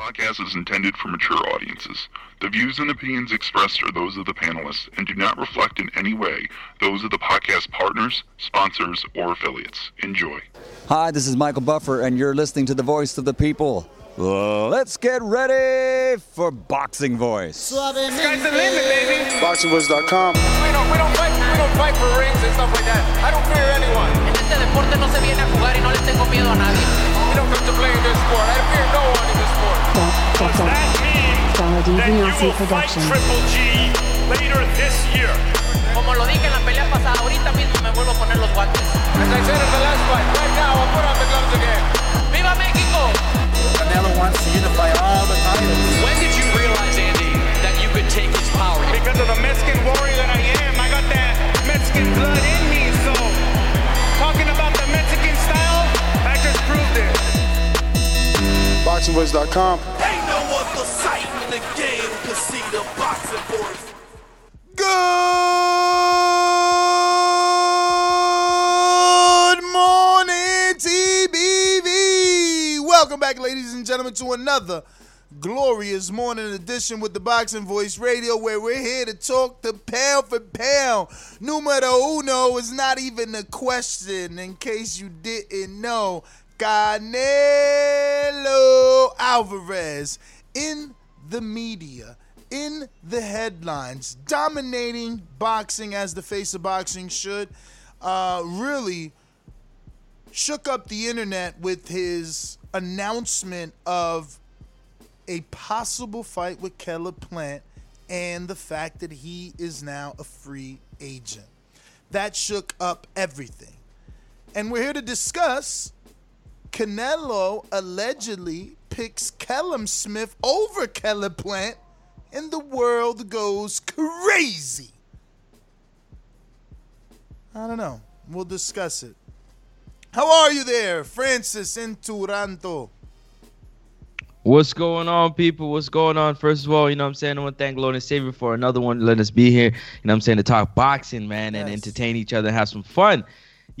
Podcast is intended for mature audiences. The views and opinions expressed are those of the panelists and do not reflect in any way those of the podcast partners, sponsors, or affiliates. Enjoy. Hi, this is Michael Buffer, and you're listening to the voice of the people. Let's get ready for Boxing Voice. Sky's the limit, baby. BoxingVoice.com. We don't, we don't fight, we don't fight for rings and stuff like that. I don't fear anyone. Este deporte no se viene a jugar y no le tengo miedo a nadie. We don't come to play in this sport. I fear no one in this that mean that you will fight Triple G later this year? Como lo dije en la pelea pasada, ahorita mismo me vuelvo a poner los guantes. As I said in the last fight, right now I'll put on the gloves again. ¡Viva México! Canelo wants to unify all the titles. When did you realize, Andy, that you could take his power? Because of the Mexican warrior that I am, I got that Mexican blood in me. So, talking about the Mexican style, I just proved it. BoxingVoice.com. game to see the boxing voice. Good morning, TBV. Welcome back, ladies and gentlemen, to another glorious morning edition with the Boxing Voice Radio, where we're here to talk the pound for pound. Numero uno is not even a question, in case you didn't know. Canelo Alvarez in the media, in the headlines, dominating boxing as the face of boxing should. Uh, really shook up the internet with his announcement of a possible fight with Caleb Plant and the fact that he is now a free agent. That shook up everything. And we're here to discuss Canelo allegedly picks Callum Smith over Caleb Plant, and the world goes crazy. I don't know. We'll discuss it. How are you there, Francis in Toronto? What's going on, people? What's going on? First of all, you know what I'm saying? I want to thank Lord and Savior for another one letting us be here. You know what I'm saying? To talk boxing, man, and Yes. entertain each other and have some fun.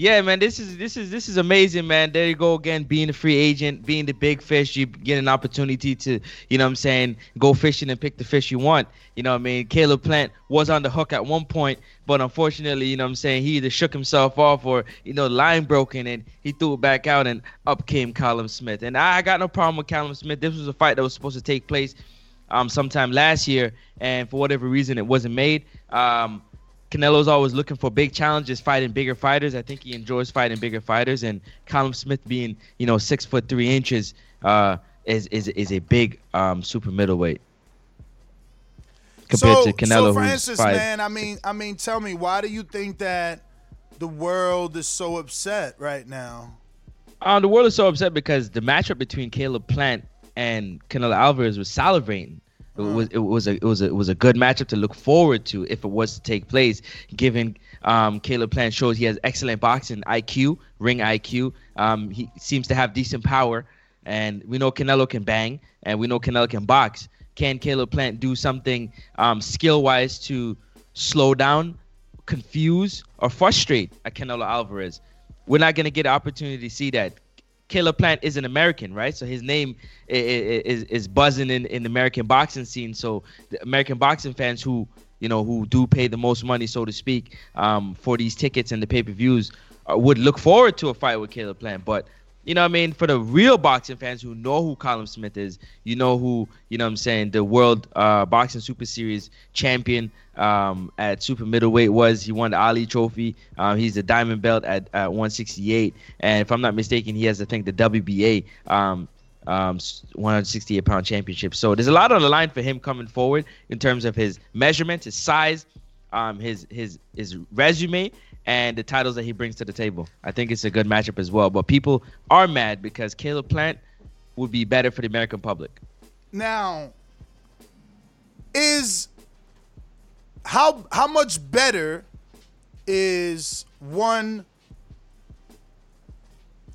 Yeah, man, this is this is this is amazing, man. There you go again, being a free agent, being the big fish, you get an opportunity to, you know what I'm saying, go fishing and pick the fish you want. You know what I mean? Caleb Plant was on the hook at one point, but unfortunately, you know what I'm saying, he either shook himself off or, you know, line broken and he threw it back out and up came Callum Smith. And I got no problem with Callum Smith. This was a fight that was supposed to take place um sometime last year and for whatever reason it wasn't made. Um Canelo's always looking for big challenges, fighting bigger fighters. I think he enjoys fighting bigger fighters, and Callum Smith being, you know, six foot three inches, uh, is is is a big um super middleweight compared so, to Canelo, so Francis, five. man, I mean, I mean, tell me, why do you think that the world is so upset right now? Um, the world is so upset because the matchup between Caleb Plant and Canelo Alvarez was salivating. It was it was a it was a it was a good matchup to look forward to if it was to take place. Given um, Caleb Plant shows he has excellent boxing IQ, ring IQ. Um, he seems to have decent power, and we know Canelo can bang, and we know Canelo can box. Can Caleb Plant do something um, skill wise to slow down, confuse, or frustrate a Canelo Alvarez? We're not gonna get an opportunity to see that. Caleb Plant is an American, right? So his name i- i- is is buzzing in in the American boxing scene. So the American boxing fans who you know who do pay the most money, so to speak, um, for these tickets and the pay per views, uh, would look forward to a fight with Caleb Plant. But you know what I mean? For the real boxing fans who know who Callum Smith is, you know who, you know what I'm saying, the world uh, boxing super series champion um, at super middleweight was. He won the Ali trophy. Um, he's the diamond belt at, at 168. And if I'm not mistaken, he has, I think, the WBA um, um, 168 pound championship. So there's a lot on the line for him coming forward in terms of his measurements, his size, um, his his his resume, and the titles that he brings to the table. I think it's a good matchup as well. But people are mad because Caleb Plant would be better for the American public. Now, is how how much better is one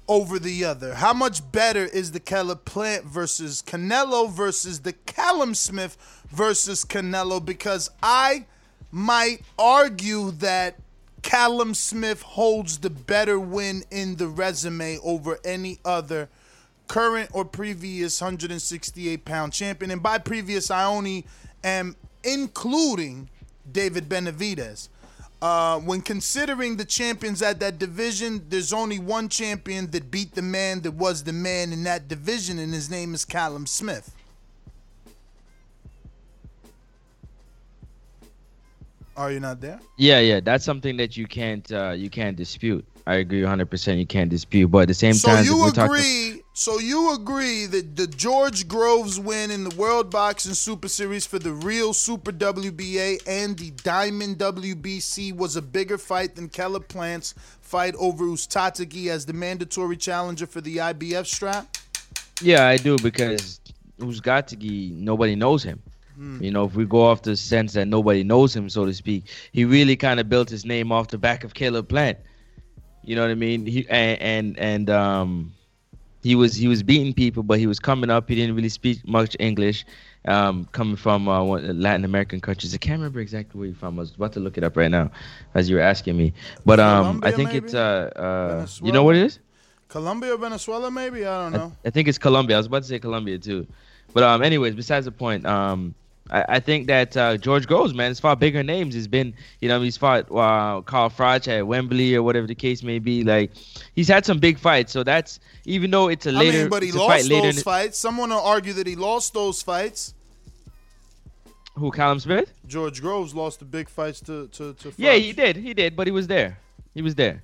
over the other? How much better is the Caleb Plant versus Canelo versus the Callum Smith versus Canelo? Because I might argue that Callum Smith holds the better win in the resume over any other current or previous 168 pound champion. And by previous, I only am including David Benavidez. Uh, when considering the champions at that division, there's only one champion that beat the man that was the man in that division, and his name is Callum Smith. Are you not there? Yeah, yeah, that's something that you can't uh, you can't dispute. I agree 100. percent You can't dispute, but at the same so time, you agree. talking- so you agree that the George Groves win in the World Boxing Super Series for the real Super WBA and the Diamond WBC was a bigger fight than Caleb Plant's fight over Uzcategui as the mandatory challenger for the IBF strap? Yeah, I do because Uzcategui, nobody knows him. Hmm. You know, if we go off the sense that nobody knows him, so to speak, he really kind of built his name off the back of Caleb Plant. You know what I mean? He and and, and um, he was he was beating people, but he was coming up. He didn't really speak much English. Um, coming from uh, Latin American countries, I can't remember exactly where he's from. I was about to look it up right now, as you were asking me. But um, I think maybe? it's uh, uh, you know what it is? Colombia or Venezuela, maybe? I don't know. I think it's Colombia. I was about to say Colombia too, but um, anyways, besides the point, um, I, I think that uh, George Groves, man, has fought bigger names. He's been, you know, he's fought uh, Carl Froch at Wembley or whatever the case may be. Like, he's had some big fights. So that's even though it's a later, I mean, but he it's fight lost later. in fights. Someone will argue that he lost those fights. Who, Callum Smith? George Groves lost the big fights to to, to Yeah, he did. He did, but he was there. He was there.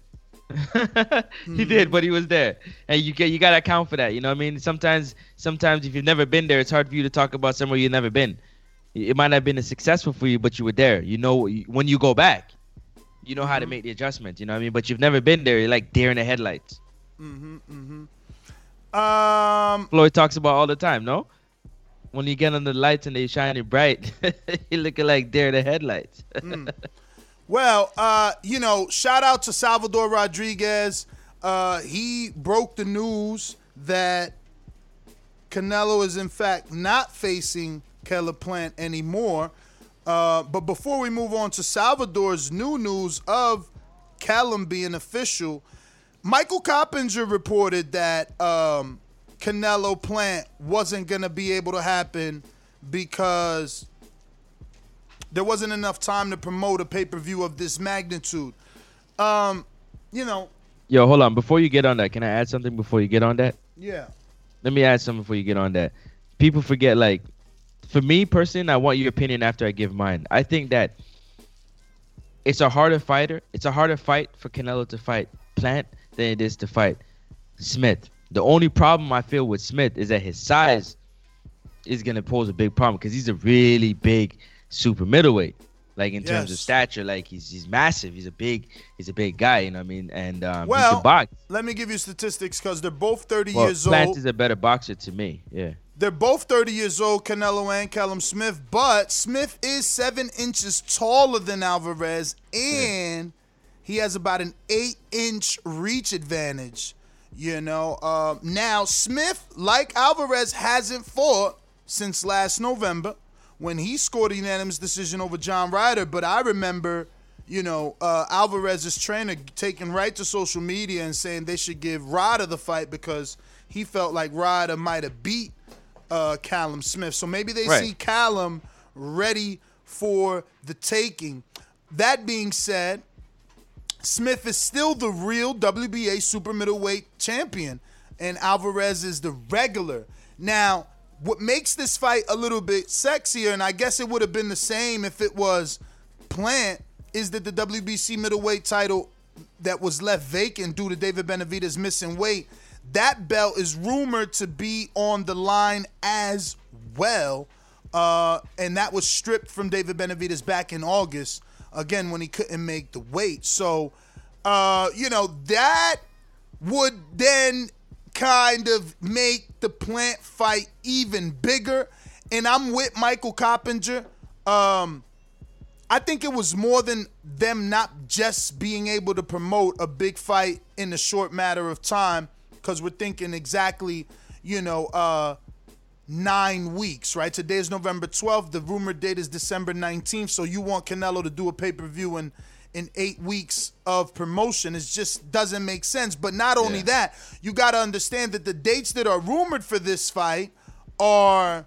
He did, but he was there, and you get you gotta account for that. You know what I mean? Sometimes, sometimes if you've never been there, it's hard for you to talk about somewhere you've never been. It might not have been as successful for you, but you were there. You know, when you go back, you know how Mm-hmm. to make the adjustment. You know what I mean? But you've never been there. You're like deer in the headlights. Mhm, mhm. Um, Floyd talks about all the time. No, when you get on the lights and they shining bright, you're looking like deer in the headlights. Well, uh, you know, shout out to Salvador Rodriguez. Uh, he broke the news that Canelo is in fact not facing Caleb Plant anymore. Uh, but before we move on to Salvador's new news of Callum being official, Michael Coppinger reported that um, Canelo Plant wasn't going to be able to happen because there wasn't enough time to promote a pay per view of this magnitude. Um, you know, Yo, hold on. Before you get on that, can I add something before you get on that? yeah. Let me add something before you get on that. People forget, like, for me personally, I want your opinion after I give mine. I think that it's a harder fighter. It's a harder fight for Canelo to fight Plant than it is to fight Smith. The only problem I feel with Smith is that his size is gonna pose a big problem because he's a really big super middleweight. Like in terms of stature, like he's he's massive. He's a big he's a big guy. You know what I mean? And um, Well, let me give you statistics because they're both 30 Well, years Plant old. Plant is a better boxer to me. Yeah. They're both 30 years old, Canelo and Callum Smith, but Smith is seven inches taller than Alvarez, and he has about an eight inch reach advantage. You know, uh, now Smith, like Alvarez, hasn't fought since last November when he scored a unanimous decision over John Ryder. But I remember, you know, uh, Alvarez's trainer taking right to social media and saying they should give Ryder the fight because he felt like Ryder might have beat uh, Callum Smith. So maybe they Right. see Callum ready for the taking. That being said, Smith is still the real WBA super middleweight champion, and Alvarez is the regular. Now, what makes this fight a little bit sexier, and I guess it would have been the same if it was Plant, is that the WBC middleweight title that was left vacant due to David Benavidez missing weight, That belt is rumored to be on the line as well. Uh, and that was stripped from David Benavidez back in August, again, when he couldn't make the weight. So, uh, you know, that would then kind of make the plant fight even bigger. And I'm with Michael Coppinger. Um, I think it was more than them not just being able to promote a big fight in a short matter of time, because we're thinking exactly, you know, uh, nine weeks, right? Today is November 12th. The rumored date is December 19th. So you want Canelo to do a pay per view in in eight weeks of promotion. It just doesn't make sense. But not only Yeah. that, you got to understand that the dates that are rumored for this fight are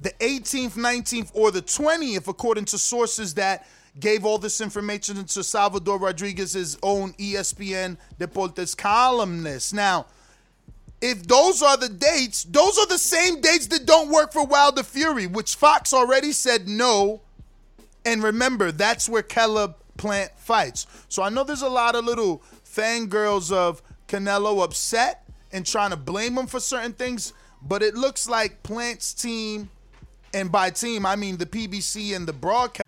the 18th, 19th, or the 20th, according to sources that gave all this information to Salvador Rodriguez's own ESPN Deportes columnist. Now, if those are the dates, those are the same dates that don't work for Wilder Fury, which Fox already said no. And remember, that's where Caleb Plant fights. So I know there's a lot of little fangirls of Canelo upset and trying to blame him for certain things, but it looks like Plant's team, and by team, I mean the PBC and the broadcast.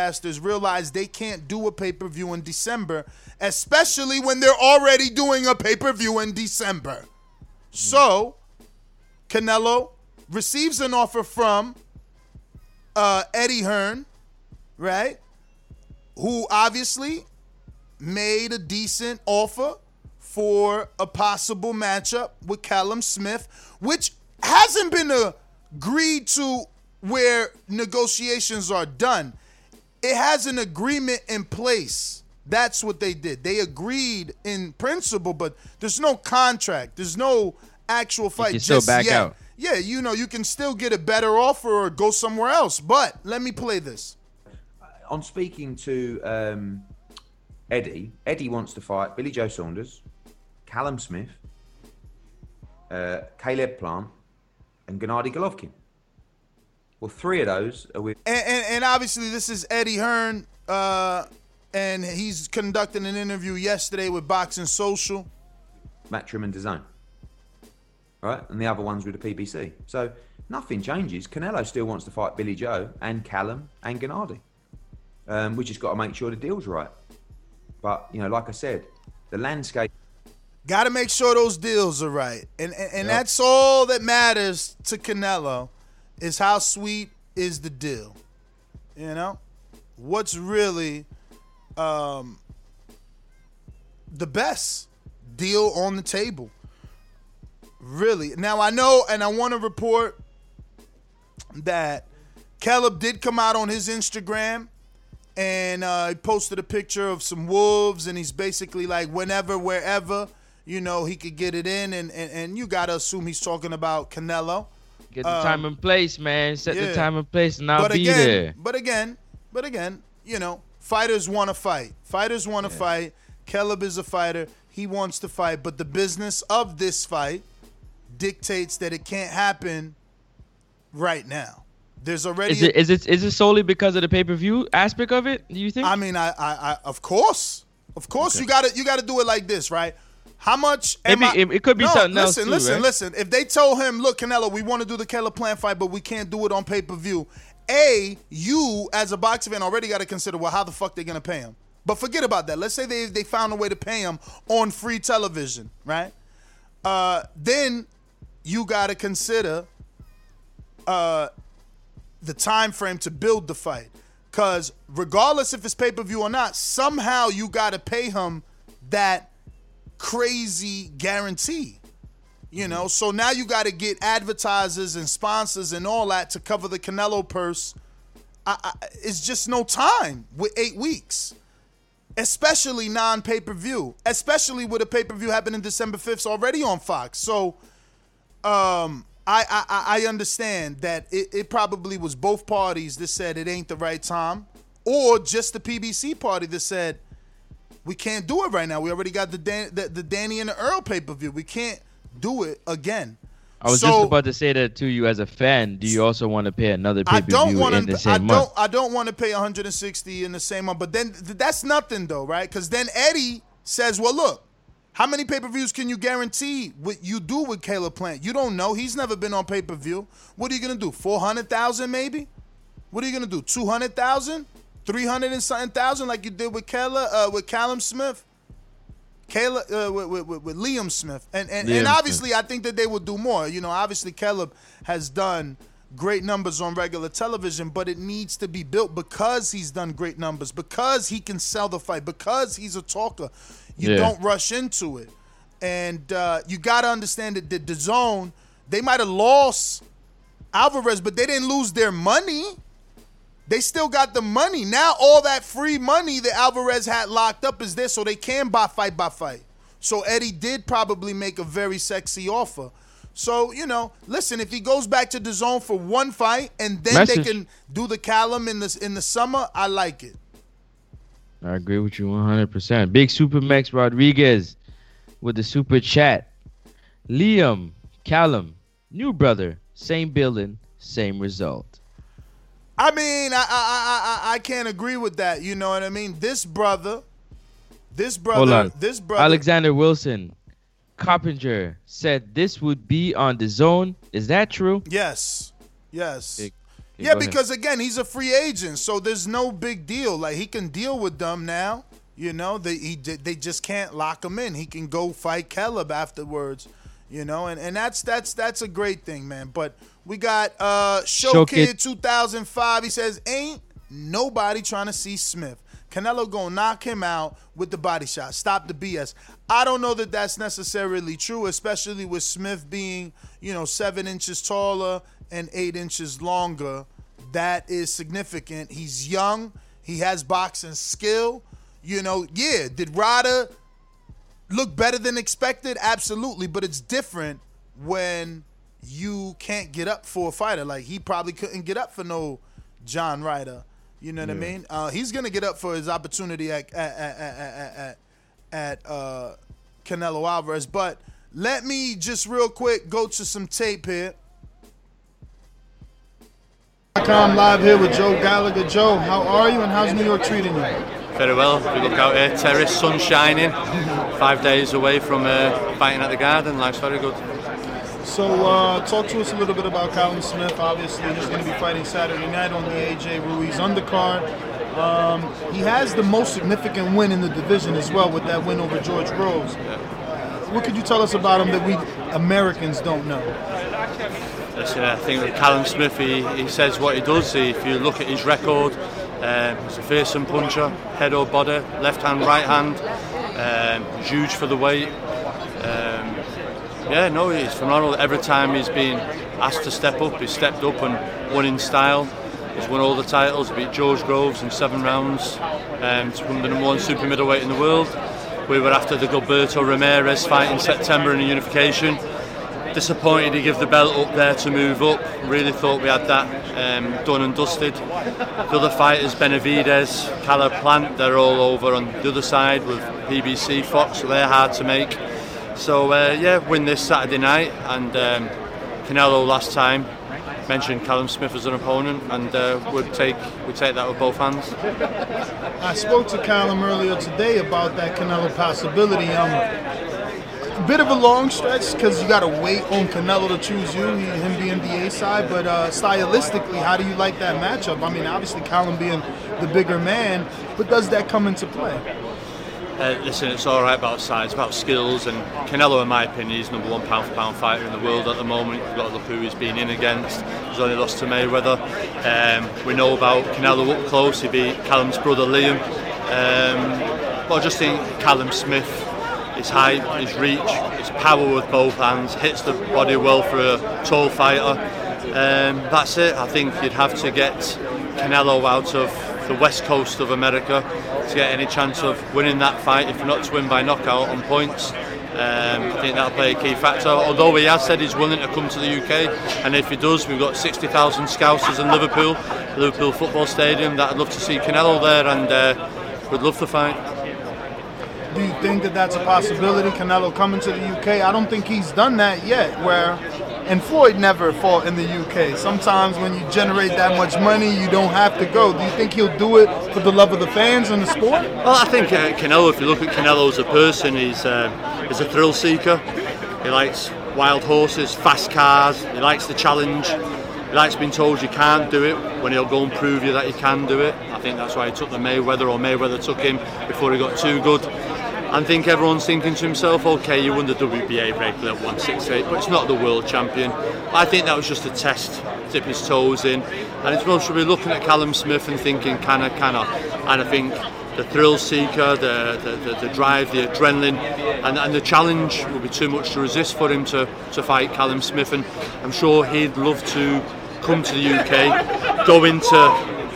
Broadcasters realize they can't do a pay per view in December, especially when they're already doing a pay per view in December. So, Canelo receives an offer from uh, Eddie Hearn, right? Who obviously made a decent offer for a possible matchup with Callum Smith, which hasn't been agreed to where negotiations are done. It has an agreement in place. That's what they did. They agreed in principle, but there's no contract. There's no actual fight can still just back yet. out. Yeah, you know, you can still get a better offer or go somewhere else. But let me play this. on speaking to um, Eddie, Eddie wants to fight Billy Joe Saunders, Callum Smith, uh, Caleb Plant, and Gennady Golovkin. Well, three of those are with and, and, and obviously this is Eddie Hearn, uh, and he's conducting an interview yesterday with Boxing Social. Matchroom and DAZN. Right? And the other one's with the PBC. So nothing changes. Canelo still wants to fight Billy Joe and Callum and Gennady. Um, we just got to make sure the deal's right. But, you know, like I said, the landscape. Got to make sure those deals are right, and and, and that's all that matters to Canelo, is how sweet is the deal. You know, what's really um, the best deal on the table. Really. Now I know, and I want to report that Caleb did come out on his Instagram and uh, he posted a picture of some wolves, and he's basically like, whenever, wherever, you know, he could get it in, and and, and you gotta assume he's talking about Canelo. Get the Um, time and place, man. Set yeah. the time and place, and I'll but be again, there. But again, but again, you know, fighters want to fight. Fighters want to fight. Caleb is a fighter. He wants to fight, but the business of this fight dictates that it can't happen right now. There's already Is it is it is it solely because of the pay per view aspect of it? Do you think? I mean, I, I, I of course, of course, you got to you got to do it like this, right? How much? am Maybe I- it- it could be No, something else listen, too, Listen, right? listen. If they told him, look, Canelo, we want to do the Caleb Plant fight, but we can't do it on pay per view. A, you as a boxing fan already got to consider, well, how the fuck they gonna pay him? But forget about that. Let's say they they found a way to pay him on free television, right? Uh, then you got to consider uh, the time frame to build the fight. Because regardless if it's pay per view or not, somehow you got to pay him that crazy guarantee. You know, so now you got to get advertisers and sponsors and all that to cover the Canelo purse. I, I, it's just no time with eight weeks, especially non pay per view, especially with a pay per view happening December 5th already on Fox. So, um, I, I, I understand that it, it probably was both parties that said it ain't the right time, or just the PBC party that said we can't do it right now. We already got the Dan, the, the Danny and the Errol pay per view. We can't do it again. I was So- just about to say that to you as a fan. Do you also want to pay another pay I per don't view want in the to. same I month? don't. I don't want to pay 160 in the same month. But then th- that's nothing though, right? Because then Eddie says, "Well, look, how many pay per views can you guarantee what you do with Caleb Plant? You don't know. He's never been on pay per view. What are you gonna do? 400,000 maybe? What are you gonna do? 200,000? 300 and something thousand like you did with Kayla, uh, with Callum Smith? Caleb uh, with, with, with, Liam Smith, and and, Liam and Smith. obviously I think that they will do more. You know, obviously Caleb has done great numbers on regular television, but it needs to be built because he's done great numbers, because he can sell the fight, because he's a talker. You Yeah. don't rush into it, and uh, you got to understand that the, the zone they might have lost Alvarez, but they didn't lose their money. They still got the money. Now all that free money that Alvarez had locked up is there so they can buy fight by fight. So Eddie did probably make a very sexy offer. So, you know, listen, if he goes back to the zone for one fight and then Message. they can do the Callum in the in the summer, I like it. I agree with you 100%. Big Super Max Rodriguez with the super chat. Liam, Callum, new brother, same building, same result. I mean, I I, I I I can't agree with that. You know what I mean? This brother, this brother, this brother. Alexander Wilson, Carpenter said this would be on the zone. Is that true? Yes. Yes. Okay, yeah, ahead. because again, he's a free agent, so there's no big deal. Like he can deal with them now. You know, they he they just can't lock him in. He can go fight Caleb afterwards. You know, and, and that's that's that's a great thing, man. But we got uh Show Show Kid Kid. 2005. He says, "Ain't nobody trying to see Smith. Canelo gonna knock him out with the body shot. Stop the BS." I don't know that that's necessarily true, especially with Smith being, you know, seven inches taller and eight inches longer. That is significant. He's young. He has boxing skill. You know, yeah. Did Rada look better than expected? Absolutely, but it's different when you can't get up for a fighter. Like he probably couldn't get up for no John Ryder. You know what I mean? Uh, he's gonna get up for his opportunity at at at at, at, at uh, Canelo Alvarez. But let me just real quick go to some tape here. I'm live here with Joe Gallagher. Joe, how are you and how's New York treating you? Very well. We look out here, terrace, sun shining. Five days away from uh, fighting at the Garden. Life's very good. So, uh, talk to us a little bit about Callum Smith. Obviously, he's going to be fighting Saturday night on the AJ Ruiz undercard. Um, he has the most significant win in the division as well with that win over George Groves. What could you tell us about him that we Americans don't know? Listen, I think with Callum Smith, he, he says what he does. If you look at his record, um, he's a fearsome puncher, head or body, left hand, right hand, um, huge for the weight. Um, yeah, no, he's phenomenal. Every time he's been asked to step up, he's stepped up and won in style. He's won all the titles, beat George Groves in seven rounds um, to become the number one super middleweight in the world. We were after the Gilberto Ramirez fight in September in a unification. Disappointed he gave the belt up there to move up. Really thought we had that um, done and dusted. The other fighters, Benavidez, Caleb Plant, they're all over on the other side with PBC, Fox, so they're hard to make. So uh, yeah, win this Saturday night, and um, Canelo last time mentioned Callum Smith as an opponent, and uh, would take would take that with both hands. I spoke to Callum earlier today about that Canelo possibility. Um, bit of a long stretch because you got to wait on Canelo to choose you, him being the A side. But uh, stylistically, how do you like that matchup? I mean, obviously Callum being the bigger man, but does that come into play? Uh, listen, it's all right about size, about skills, and Canelo, in my opinion, is number one pound for pound fighter in the world at the moment. You've got to look who he's been in against. He's only lost to Mayweather. Um, we know about Canelo up close. He beat Callum's brother Liam. Um, but I just think Callum Smith, his height, his reach, his power with both hands, hits the body well for a tall fighter. Um, that's it. I think you'd have to get Canelo out of the west coast of America to get any chance of winning that fight, if not to win by knockout on points. Um, I think that'll play a key factor. Although he has said he's willing to come to the UK, and if he does, we've got 60,000 Scousers in Liverpool, Liverpool Football Stadium. That I'd love to see Canelo there, and uh, would love the fight. Do you think that that's a possibility? Canelo coming to the UK? I don't think he's done that yet. Where and Floyd never fought in the UK. Sometimes when you generate that much money, you don't have to go. Do you think he'll do it for the love of the fans and the sport? Well, I think uh, Canelo. If you look at Canelo as a person, he's uh, he's a thrill seeker. He likes wild horses, fast cars. He likes the challenge. He likes being told you can't do it when he'll go and prove you that he can do it. I think that's why he took the Mayweather, or Mayweather took him before he got too good. I think everyone's thinking to himself, okay, you won the WBA regular at 168, but it's not the world champion. I think that was just a test, dip his toes in. And it's most probably looking at Callum Smith and thinking, can I, can I? And I think the thrill seeker, the, the, the, the drive, the adrenaline, and, and the challenge will be too much to resist for him to, to fight Callum Smith. And I'm sure he'd love to come to the UK, go into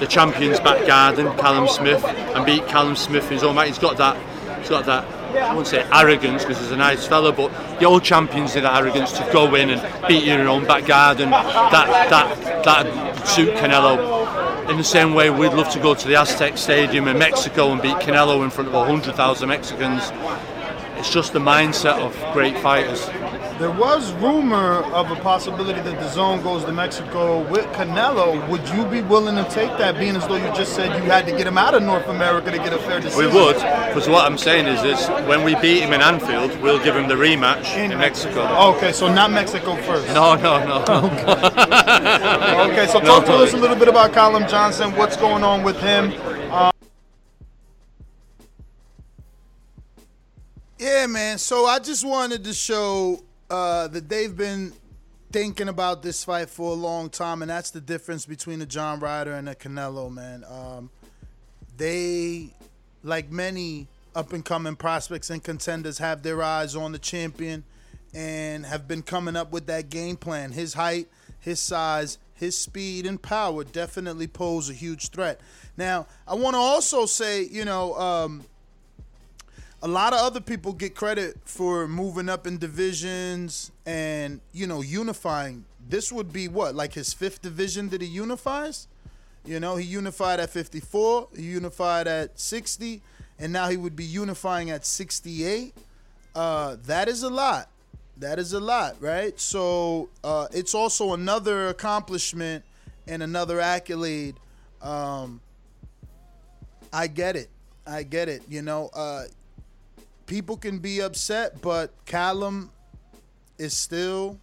the champion's back garden, Callum Smith, and beat Callum Smith in his own right. He's got that he's got that I won't say arrogance because he's a nice fella, but the old champions that arrogance to go in and beat you in your own back garden. That that that suit Canelo. In the same way, we'd love to go to the Aztec Stadium in Mexico and beat Canelo in front of 100,000 Mexicans. It's just the mindset of great fighters. There was rumor of a possibility that the zone goes to Mexico with Canelo. Would you be willing to take that, being as though you just said you had to get him out of North America to get a fair decision? We would, because what I'm saying is this: when we beat him in Anfield, we'll give him the rematch in, in Mexico. Okay, so not Mexico first. No, no, no. okay. okay, so talk no, to us a little bit about Colin Johnson. What's going on with him? Um, yeah, man. So I just wanted to show uh, that they've been thinking about this fight for a long time, and that's the difference between a John Ryder and a Canelo, man. Um, they, like many up and coming prospects and contenders, have their eyes on the champion and have been coming up with that game plan. His height, his size, his speed and power definitely pose a huge threat. Now, I want to also say, you know, um, a lot of other people get credit for moving up in divisions and you know unifying. This would be what like his fifth division that he unifies. You know, he unified at 54, he unified at 60, and now he would be unifying at 68. Uh, that is a lot. That is a lot, right? So uh, it's also another accomplishment and another accolade. Um, I get it. I get it. You know, uh, people can be upset, but Callum is still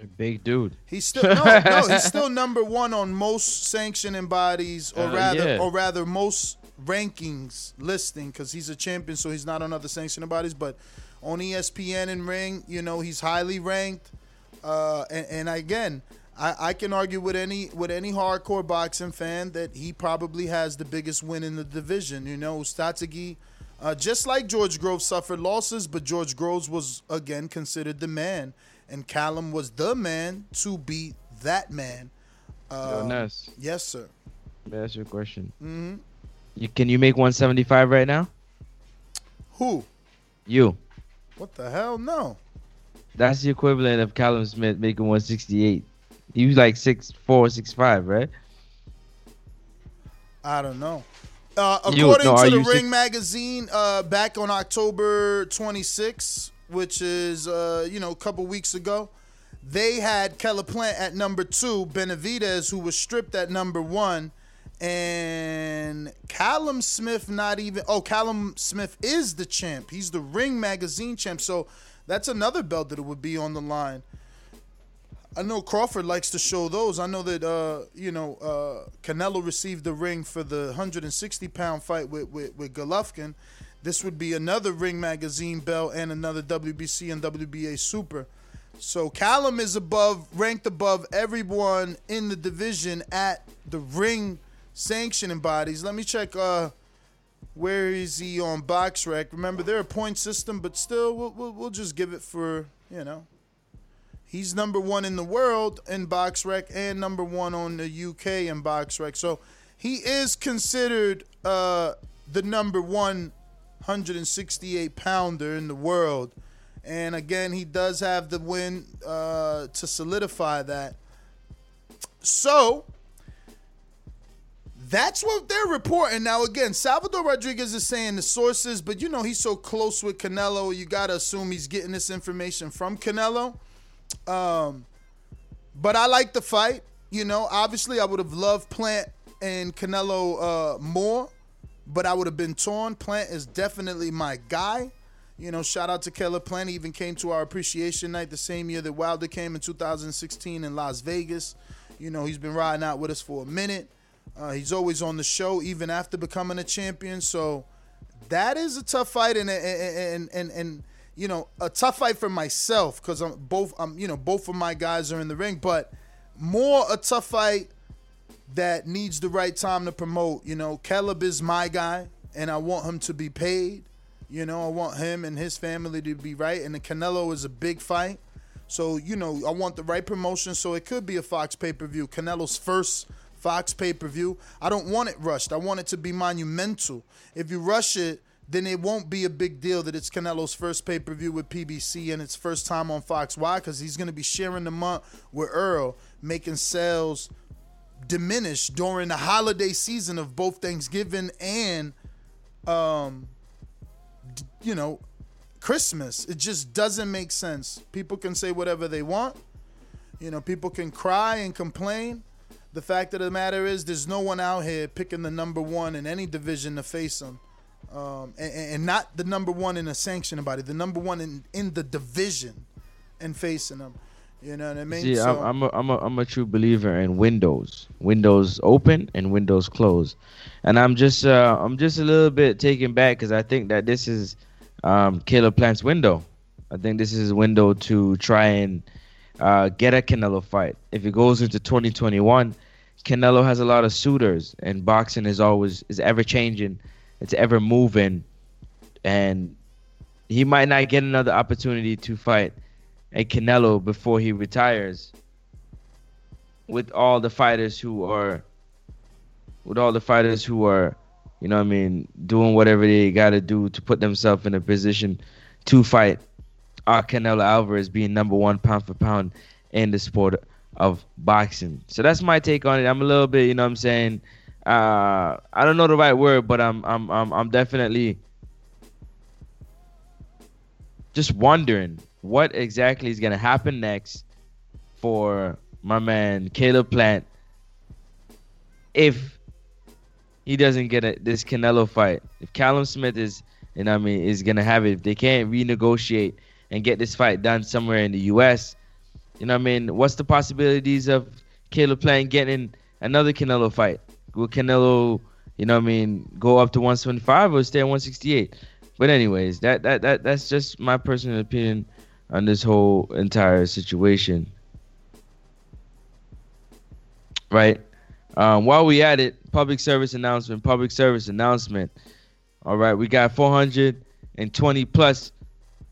a big dude. He's still no, no, he's still number one on most sanctioning bodies, or Uh, rather, yeah. or rather, most rankings listing because he's a champion, so he's not on other sanctioning bodies. But on ESPN and Ring, you know, he's highly ranked. Uh, and, and again, I, I can argue with any with any hardcore boxing fan that he probably has the biggest win in the division. You know, Statigi, uh, just like George Groves suffered losses, but George Groves was again considered the man, and Callum was the man to beat that man. Yo, Uh, Ness, yes, sir. let me ask you a question. hmm You can you make 175 right now? Who? You. What the hell? No. That's the equivalent of Callum Smith making 168. He was like six four, six five, right? I don't know. Uh, You- according no, to the Ring sick- magazine, uh, back on October 26, which is uh, you know a couple weeks ago, they had Caleb Plant at number two, Benavidez, who was stripped at number one, and Callum Smith not even. Oh, Callum Smith is the champ. He's the Ring magazine champ. So that's another belt that it would be on the line. I know Crawford likes to show those. I know that uh, you know uh, Canelo received the ring for the 160 pound fight with with, with Golovkin. this would be another Ring Magazine belt and another WBC and WBA Super. So Callum is above, ranked above everyone in the division at the ring sanctioning bodies. Let me check. Uh, where is he on BoxRec? Remember, they're a point system, but still, we'll, we'll, we'll just give it for you know. He's number one in the world in BoxRec and number one on the UK in BoxRec. So he is considered uh, the number one 168 pounder in the world. And again, he does have the win uh, to solidify that. So that's what they're reporting. Now, again, Salvador Rodriguez is saying the sources, but you know, he's so close with Canelo, you got to assume he's getting this information from Canelo. Um, but I like the fight. You know, obviously, I would have loved Plant and Canelo uh, more, but I would have been torn. Plant is definitely my guy. You know, shout out to Caleb Plant. He even came to our appreciation night the same year that Wilder came in 2016 in Las Vegas. You know, he's been riding out with us for a minute. Uh, he's always on the show, even after becoming a champion. So that is a tough fight, and and and and, you know, a tough fight for myself because I'm both. I'm you know both of my guys are in the ring, but more a tough fight that needs the right time to promote. You know, Caleb is my guy, and I want him to be paid. You know, I want him and his family to be right. And the Canelo is a big fight. So, you know, I want the right promotion. So it could be a Fox pay per view. Canelo's first Fox pay per view. I don't want it rushed. I want it to be monumental. If you rush it, then it won't be a big deal that it's Canelo's first pay per view with PBC and it's first time on Fox. Why? Because he's going to be sharing the month with Errol, making sales diminish during the holiday season of both Thanksgiving and, um, you know, Christmas. It just doesn't make sense. People can say whatever they want. You know, people can cry and complain. The fact of the matter is, there's no one out here picking the number one in any division to face him. Um, and, and, not the number one in a sanctioning body, the number one in, in the division and facing them. You know what I mean? See, so, I'm, I'm, a, I'm, a, I'm a true believer in windows, windows open and windows closed, and I'm just uh, I'm just a little bit taken back because I think that this is um, Caleb Plant's window. I think this is his window to try and uh, get a Canelo fight. If it goes into 2021, Canelo has a lot of suitors, and boxing is always is ever changing, it's ever moving, and he might not get another opportunity to fight a Canelo before he retires. With all the fighters who are, with all the fighters who are, you know, I mean, doing whatever they got to do to put themselves in a position to fight uh, Canelo Alvarez being number one pound for pound in the sport of boxing. So that's my take on it. I'm a little bit, you know, what I'm saying, uh, I don't know the right word, but I'm, I'm, I'm, I'm definitely just wondering what exactly is to happen next for my man Caleb Plant if he doesn't get a, this Canelo fight. If Callum Smith is, you know, I mean, is to have it. If they can't renegotiate and get this fight done somewhere in the U.S., you know, I mean, what's the possibilities of Caleb Plant getting another Canelo fight? Will Canelo, you know, I mean, go up to 175 or stay at 168? But anyways, that that that that's just my personal opinion on this whole entire situation. Right? Um, while we at it, public service announcement, public service announcement. All right, we got 420 plus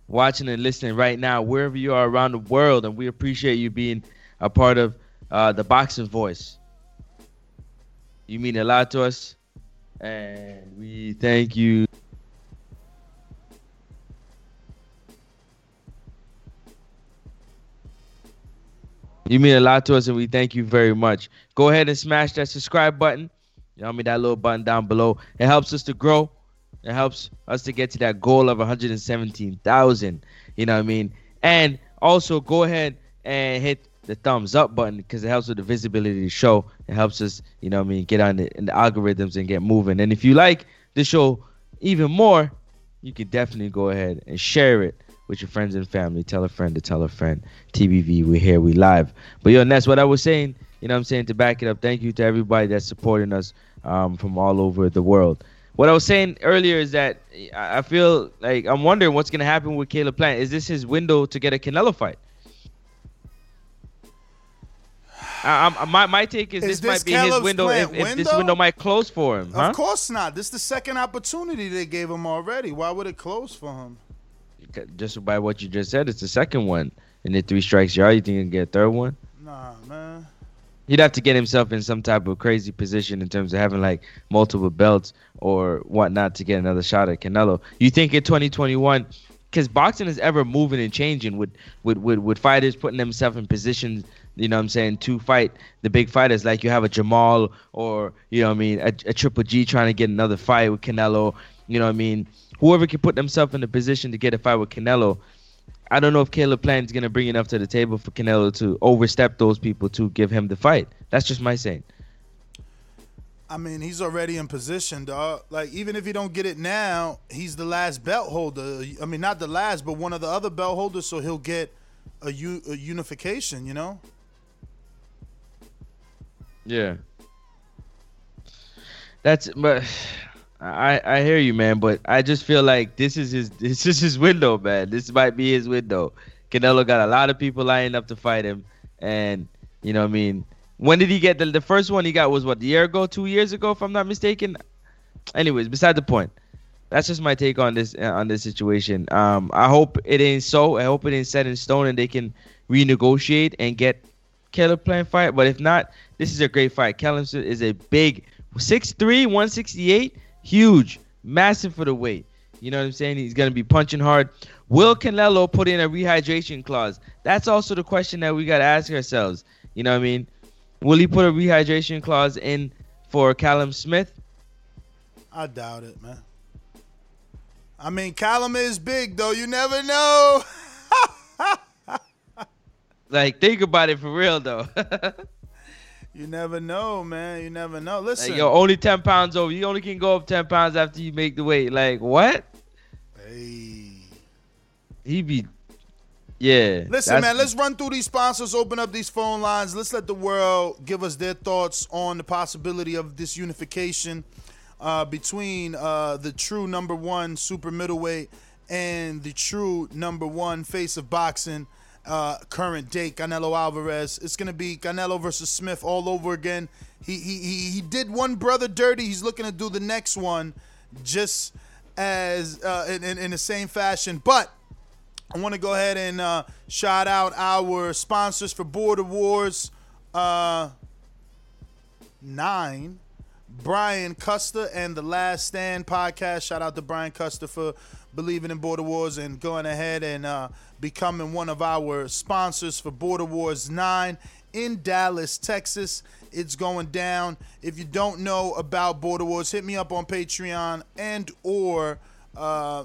watching and listening right now, wherever you are around the world, and we appreciate you being a part of uh, the boxing voice. You mean a lot to us, and we thank you. You mean a lot to us, and we thank you very much. Go ahead and smash that subscribe button. You know I mean? That little button down below. It helps us to grow. It helps us to get to that goal of 117,000. You know what I mean? And also go ahead and hit the thumbs up button because it helps with the visibility of the show. It helps us, you know I mean, get on the, in the algorithms and get moving. And if you like the show even more, you can definitely go ahead and share it with your friends and family. Tell a friend to tell a friend. TBV, we're here, we live. But yo, and that's what I was saying. You know I'm saying? To back it up, thank you to everybody that's supporting us um, from all over the world. what I was saying earlier is that I feel like I'm wondering what's gonna happen with Caleb Plant. Is this his window to get a Canelo fight? I, my my take is, Is this, this might be his window. If, if this window? window might close for him, huh? Of course not. This is the second opportunity they gave him already. Why would it close for him? Just by what you just said, it's the second one. And the three strikes you out, you think you can get a third one? Nah, man. He'd have to get himself in some type of crazy position in terms of having like multiple belts or whatnot to get another shot at Canelo. You think in 2021, because boxing is ever moving and changing with with with, with fighters putting themselves in positions. You know what I'm saying to fight the big fighters like you have a Jamal or you know what I mean a, a Triple G trying to get another fight with Canelo. You know what I mean whoever can put themselves in a position to get a fight with Canelo. I don't know if Caleb Plant is gonna bring enough to the table for Canelo to overstep those people to give him the fight. That's just my saying. I mean, he's already in position, dog. Like, even if he don't get it now, he's the last belt holder. I mean, not the last, but one of the other belt holders, so he'll get a, u- a unification, you know? Yeah. That's but I I hear you, man. But I just feel like this is his this is his window, man. This might be his window. Canelo got a lot of people lining up to fight him, and you know what I mean. When did he get the the first one he got was what a year ago, two years ago, if I'm not mistaken. Anyways, beside the point. That's just my take on this uh, on this situation. Um, I hope it ain't so. I hope it ain't set in stone and they can renegotiate and get Caleb Plant fight. But if not, this is a great fight. Smith is a big 6'3", 168, huge, massive for the weight. You know what I'm saying? He's gonna be punching hard. Will Canelo put in a rehydration clause? That's also the question that we gotta ask ourselves. You know what I mean? Will he put a rehydration clause in for Callum Smith? I doubt it, man. I mean, Callum is big, though. You never know. Like, think about it for real though. You never know, man. You never know. Listen. like, yo, only ten pounds over. You only can go up ten pounds after you make the weight. Like, what? Hey. He be, yeah. Listen, man, let's run through these sponsors, open up these phone lines. Let's let the world give us their thoughts on the possibility of this unification uh, between uh, the true number one super middleweight and the true number one face of boxing, uh, current date, Canelo Alvarez. It's to be Canelo versus Smith all over again. He, he, he, he did one brother dirty. He's looking to do the next one just as uh, in, in, in the same fashion. But I want to go ahead and uh, shout out our sponsors for Border Wars uh, 9, Brian Custer and the Last Stand podcast. Shout out to Brian Custer for believing in Border Wars and going ahead and uh, becoming one of our sponsors for Border Wars 9 in Dallas, Texas. It's going down. If you don't know about Border Wars, hit me up on Patreon and or uh,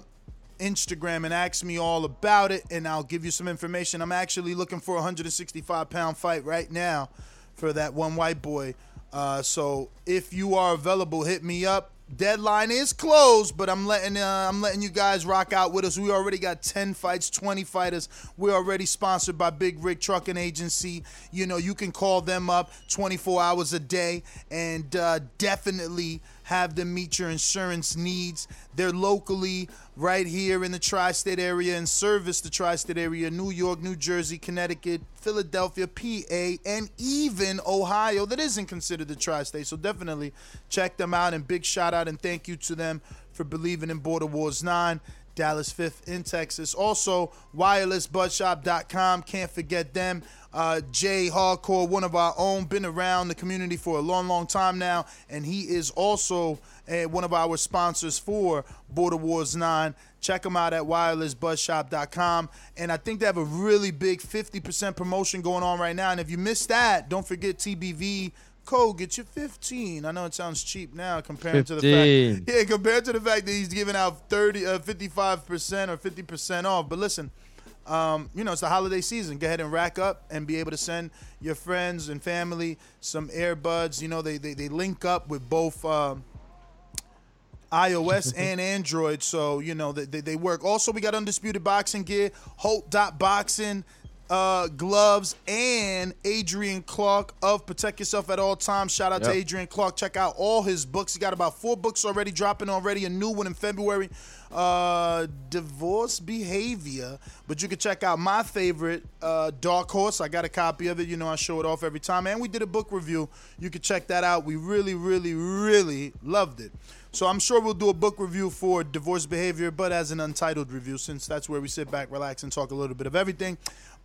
Instagram and ask me all about it, and I'll give you some information. I'm actually looking for a 165 pound fight right now for that one white boy. Uh, so if you are available, hit me up. Deadline is closed, but I'm letting uh, I'm letting you guys rock out with us. We already got 10 fights, 20 fighters. We're already sponsored by Big Rig Trucking Agency. You know, you can call them up 24 hours a day and uh, definitely have them meet your insurance needs. They're locally right here in the tri-state area and service the tri-state area, New York, New Jersey, Connecticut, Philadelphia, PA, and even Ohio that isn't considered the tri-state. So definitely check them out and big shout out and thank you to them for believing in Border Wars 9. Dallas 5th in Texas. Also, wirelessbuzzshop.com. Can't forget them. Uh, Jay Hardcore, one of our own, been around the community for a long, long time now, and he is also uh, one of our sponsors for Border Wars 9. Check them out at wirelessbuzzshop.com. And I think they have a really big 50% promotion going on right now. And if you missed that, don't forget TBV code get you 15 i know it sounds cheap now compared to the fact yeah compared to the fact that he's giving out 30 uh, 55% or 50% off. But listen um, you know it's the holiday season. Go ahead and rack up and be able to send your friends and family some earbuds. You know they they, they link up with both um, iOS and Android, so you know they, they, they work. Also, we got undisputed boxing gear, Holt Boxing uh, gloves and Adrian Clark of Protect Yourself at All Times. Shout out Yep. to Adrian Clark. Check out all his books. He got about four books already dropping already. A new one in February. Uh, divorce behavior. But you can check out my favorite, uh, Dark Horse. I got a copy of it. You know I show it off every time. And we did a book review. You can check that out. We really, really, really loved it. So I'm sure we'll do a book review for divorce behavior, but as an untitled review, since that's where we sit back, relax, and talk a little bit of everything.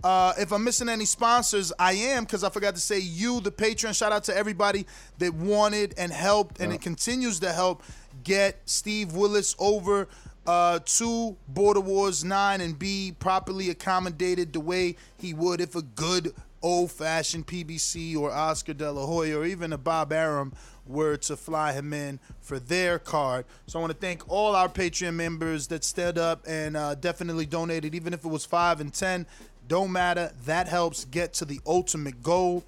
Uh, if I'm missing any sponsors, I am because I forgot to say you, the patron. Shout out to everybody that wanted and helped, and it continues to help get Steve Willis over uh, to Border Wars 9 and be properly accommodated the way he would if a good old fashioned PBC or Oscar De La Hoya or even a Bob Arum were to fly him in for their card. So I want to thank all our Patreon members that stood up and uh, definitely donated, even if it was five and ten. Don't matter. That helps get to the ultimate goal.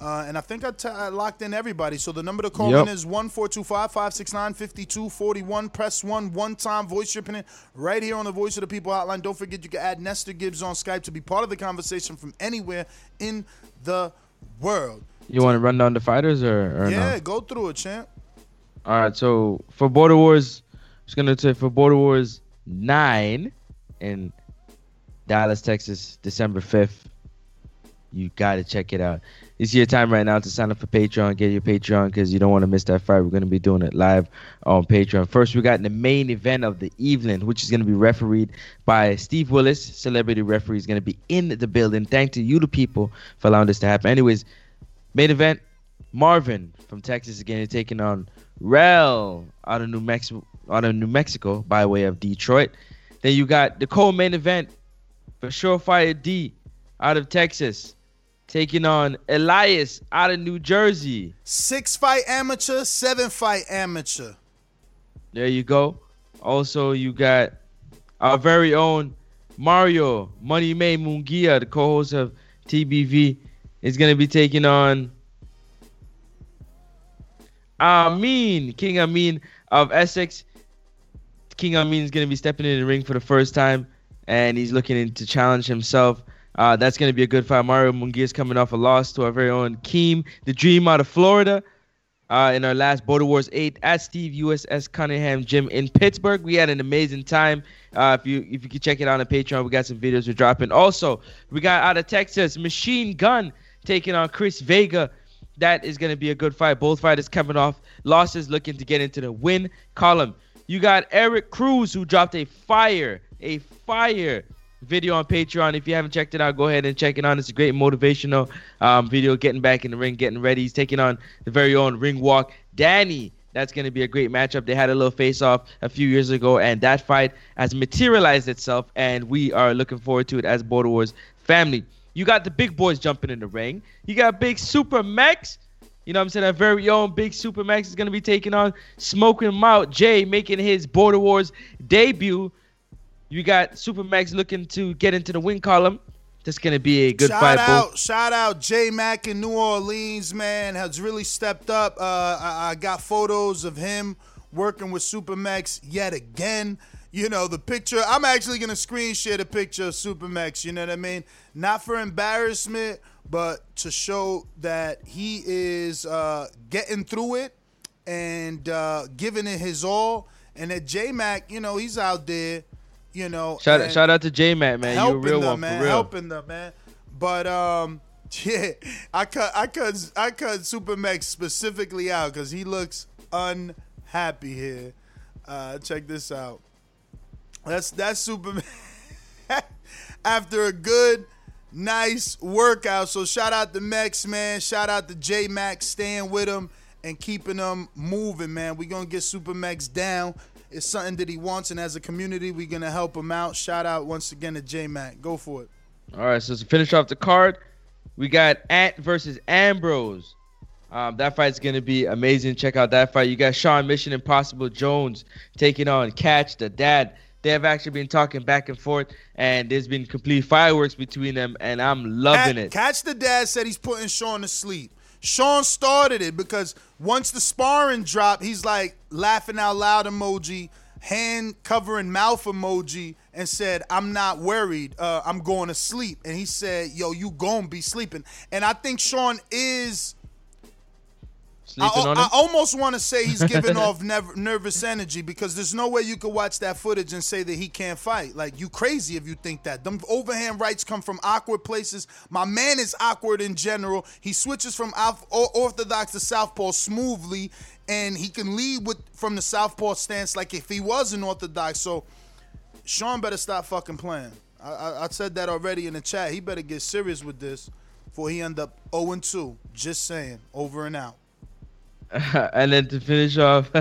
Uh, and I think I, t- I locked in everybody. So the number to call Yep. in is 1-425-569-5241. Press 1 one time voice shipping it right here on the Voice of the People hotline. Don't forget you can add Nestor Gibbs on Skype to be part of the conversation from anywhere in the world. You want to run down the fighters or, or yeah, no? go through it, champ. All right, so for Border Wars, I was gonna say for Border Wars nine in Dallas, Texas, December fifth. You gotta check it out. It's your time right now to sign up for Patreon, get your Patreon because you don't want to miss that fight. We're gonna be doing it live on Patreon. First, we got the main event of the evening, which is gonna be refereed by Steve Willis, celebrity referee, is gonna be in the building. Thank to you, the people, for allowing this to happen. Anyways, main event, Marvin from Texas is going to taking on Rel out of New Mexico, out of New Mexico by way of Detroit. Then you got the co-main event for Surefire D out of Texas taking on Elias out of New Jersey. Six fight amateur, seven fight amateur. There you go. Also, you got our very own Mario Money May Mungia, the co-host of TBV, is going to be taking on Amin, King Amin of Essex. King Amin is going to be stepping in the ring for the first time, and he's looking to challenge himself. Uh, that's going to be a good fight. Mario Mungia is coming off a loss to our very own Keem, the Dream out of Florida. Uh, in our last Border Wars 8 at Steve USS Cunningham Gym in Pittsburgh. We had an amazing time. Uh, if you if you can check it out on Patreon, we got some videos we're dropping. Also, we got out of Texas Machine Gun taking on Chris Vega. That is going to be a good fight. Both fighters coming off losses, looking to get into the win column. You got Eric Cruz who dropped a fire, a fire video on Patreon. If you haven't checked it out, go ahead and check it out. It's a great motivational um, video, getting back in the ring, getting ready. He's taking on the very own ring walk, Danny. That's going to be a great matchup. They had a little face off a few years ago, and that fight has materialized itself, and we are looking forward to it as Border Wars family. You got the big boys jumping in the ring. You got Big Super Max. You know what I'm saying? Our very own Big Super Max is going to be taking on Smoking Him Out. Jay making his Border Wars debut. You got Super Max looking to get into the win column. That's going to be a good shout fight. out, shout out, J Mac in New Orleans, man, has really stepped up. Uh, I, I got photos of him working with Supermax yet again. You know the picture. I'm actually gonna screen share the picture of Supermax. You know what I mean? Not for embarrassment, but to show that he is uh, getting through it and uh, giving it his all. And that J Mac, you know, he's out there. You know, Shout, and- shout out to J Mac, man. You a real them, one man, for real. helping them, man. But um, yeah, I cut, I cut, I cut Super Max specifically out because he looks unhappy here. Uh, check this out. That's that's Superman after a good, nice workout. So shout out to Max, man. Shout out to J Max staying with him and keeping them moving, man. we gonna get Super Max down. It's something that he wants, and as a community, we're gonna help him out. Shout out once again to J Mac. Go for it. All right, so to finish off the card, we got Ant versus Ambrose. Um, that fight's gonna be amazing. Check out that fight. You got Sean Mission Impossible Jones taking on Catch the Dad. They have actually been talking back and forth, and there's been complete fireworks between them, and I'm loving Cat- it. Catch the dad said he's putting Sean to sleep. Sean started it because once the sparring dropped, he's like laughing out loud emoji, hand covering mouth emoji, and said, "I'm not worried. Uh, I'm going to sleep." And he said, "Yo, you gonna be sleeping." And I think Sean is. I, Sleeping on I almost want to say he's giving off nev- nervous energy because there's no way you could watch that footage and say that he can't fight. Like you crazy if you think that. Them overhand rights come from awkward places. My man is awkward in general. He switches from alf- orthodox to southpaw smoothly, and he can lead with from the southpaw stance like if he was an orthodox. So Sean better stop fucking playing. I, I, I said that already in the chat. He better get serious with this before he end up 0 2. Just saying. Over and out. and then to finish off,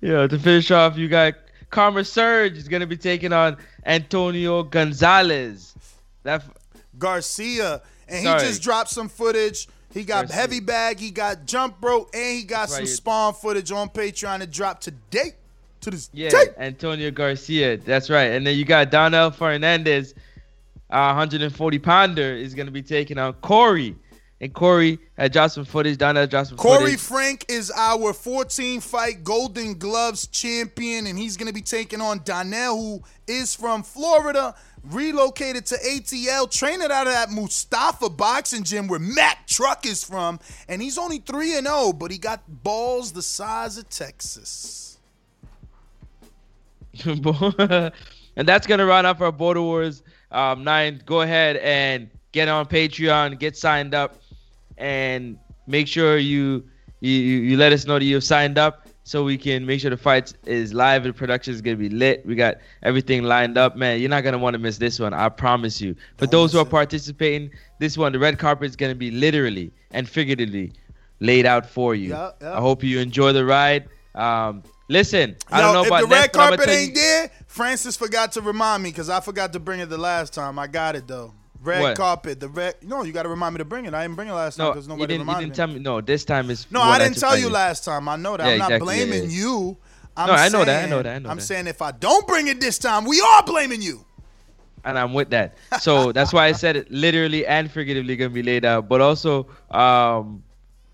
yeah, to finish off, you got Karma Surge is gonna be taking on Antonio Gonzalez. That Garcia, and he just dropped some footage. He got Garcia. heavy bag, he got jump rope, and he got That's some right. spawn footage on Patreon to drop today. To this yeah, day. Antonio Garcia. That's right. And then you got Donnell Fernandez, uh, 140 pounder, is gonna be taking on Corey. And Corey had dropped some footage. Donnell dropped some Corey footage. Frank is our 14 fight Golden Gloves champion, and he's going to be taking on Donnell, who is from Florida, relocated to ATL, training out of that Mustafa boxing gym where Matt Truck is from. And he's only 3 and 0, but he got balls the size of Texas. and that's gonna run up our Border Wars um, nine. Go ahead and get on Patreon, get signed up, and make sure you you, you let us know that you've signed up so we can make sure the fight is live and production is gonna be lit. We got everything lined up, man. You're not gonna want to miss this one, I promise you. For those who are participating, this one, the red carpet is gonna be literally and figuratively laid out for you. I hope you enjoy the ride. Um, listen, I don't know if about the red carpet tell you- ain't there, Francis forgot to remind me because I forgot to bring it the last time. I got it though. Red What? carpet, the red. No, you got to remind me to bring it. I didn't bring it last time because you nobody didn't, you reminded didn't me. tell me. No, this time is. No, I didn't tell you last time. I know that. Yeah, I'm not exactly, blaming yeah. you. I'm No, I know that, I know that, I know I'm that. saying if I don't bring it this time, we are blaming you. and I'm with that. So that's why I said it literally and figuratively gonna be laid out. But also, um,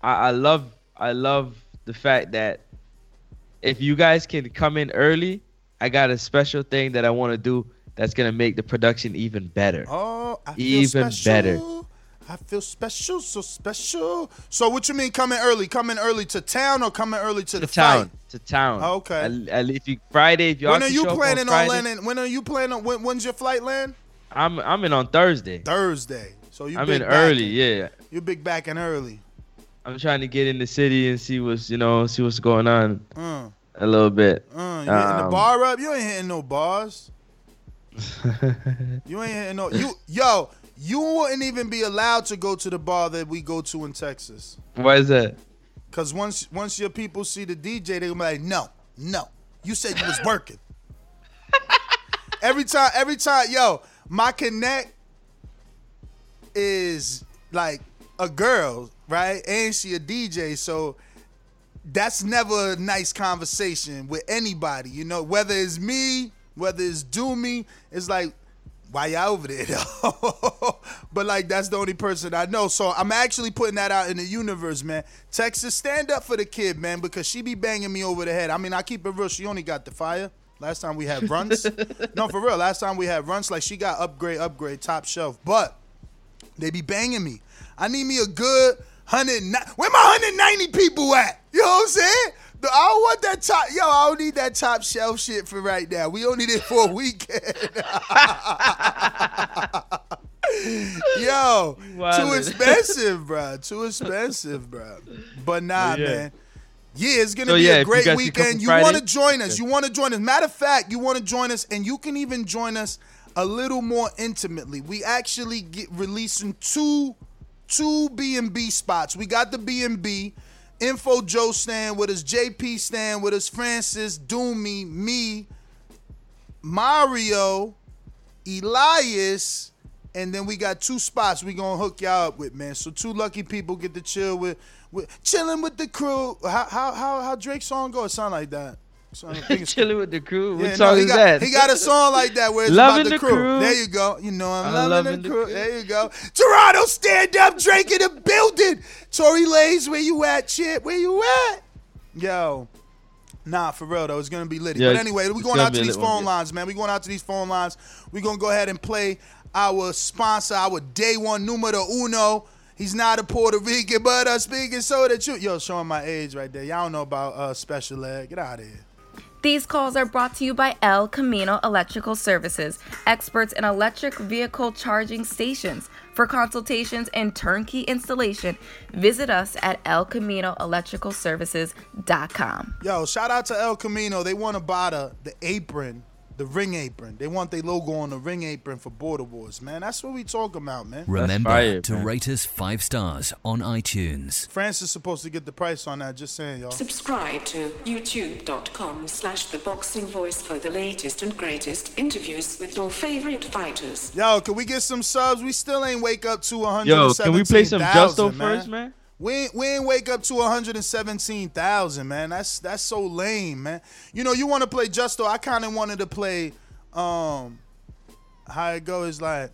I, I love I love the fact that if you guys can come in early, I got a special thing that I want to do that's gonna make the production even better. Oh, I feel even special. better. I feel special, so special. So what you mean coming early? Coming early to town or coming early to the town, fight? to town. Okay. I'll- I'll- if you Friday, if you When are you up on planning on landing? When are you planning on? When, when's your flight land? I'm I'm in on Thursday. Thursday. So you I'm in early. Yeah. You big back and early. I'm trying to get in the city and see what's you know see what's going on Uh, a little bit. uh, you hitting the Um, bar up? You ain't hitting no bars. You ain't hitting no. You yo, you wouldn't even be allowed to go to the bar that we go to in Texas. Why is that? Cause once once your people see the DJ, they gonna be like, no, no. You said you was working. every time, every time, yo, my connect is like a girl, right? And she a DJ, so that's never a nice conversation with anybody, you know, whether it's me, whether it's do me, it's like, why y'all over there but like that's the only person I know. So I'm actually putting that out in the universe, man. Texas, stand up for the kid, man, because she be banging me over the head. I mean, I keep it real. She only got the fire. Last time we had runs. no, for real. Last time we had runs, like she got upgrade, upgrade, top shelf. But they be banging me. I need me a good hundred. Where my hundred ninety people at? You know what I'm saying? I don't want that top. Yo, I don't need that top shelf shit for right now. We only need it for a weekend. Yo, too expensive, bro. Too expensive, bro. But nah, But yeah. man. Yeah, it's gonna So, be yeah, a you great come weekend. You want to join us? You want to join us? Matter of fact, you want to join us, and you can even join us a little more intimately. We actually get releasing two two B and B spots. We got the B and B. Info Joe stand with us, JP stand with us, Francis, Doomy, me, Mario, Elias, and then we got two spots we gonna hook y'all up with, man. So two lucky people get to chill with, with chilling with the crew. How how how how Drake's song go? It sound like that. So I think it's- Chilling with the crew. What yeah, song no, he is got, that? He got a song like that where it's Loving about the, the crew. crew. There you go. You know I'm, I'm loving, loving the the crew. crew. There you go. Toronto, stand up, Drake in the building. Tory Lanez, where you at, Chip? Where you at? Yo, Nah, for real though, it's gonna be lit. Yeah, but anyway, we it's going out to these lit one, phone yeah. lines, man. We going out to these phone lines. We gonna go ahead and play our sponsor, our day one numero uno. He's not a Puerto Rican, but uh, speaking so that you, yo, showing my age right there. Y'all don't know about uh, special ed. Get out of here. These calls are brought to you by El Camino Electrical Services, experts in electric vehicle charging stations. For consultations and turnkey installation, visit us at elcaminoelectricalservices.com. Yo, shout out to El Camino. They want to buy the, the apron, the ring apron. They want their logo on the ring apron for Border Wars, man. That's what we talk about, man. Remember fire, to man. rate us five stars on iTunes. France is supposed to get the price on that. Just saying, y'all. Subscribe to youtube.com slash the boxing voice for the latest and greatest interviews with your favorite fighters. Yo, can we get some subs? We still ain't wake up to 117,000. Yo, can we play some Justo first, man? We ain't, we ain't wake up to 117,000, man. That's that's so lame, man. You know, you want to play Justo. I kind of wanted to play um how it goes like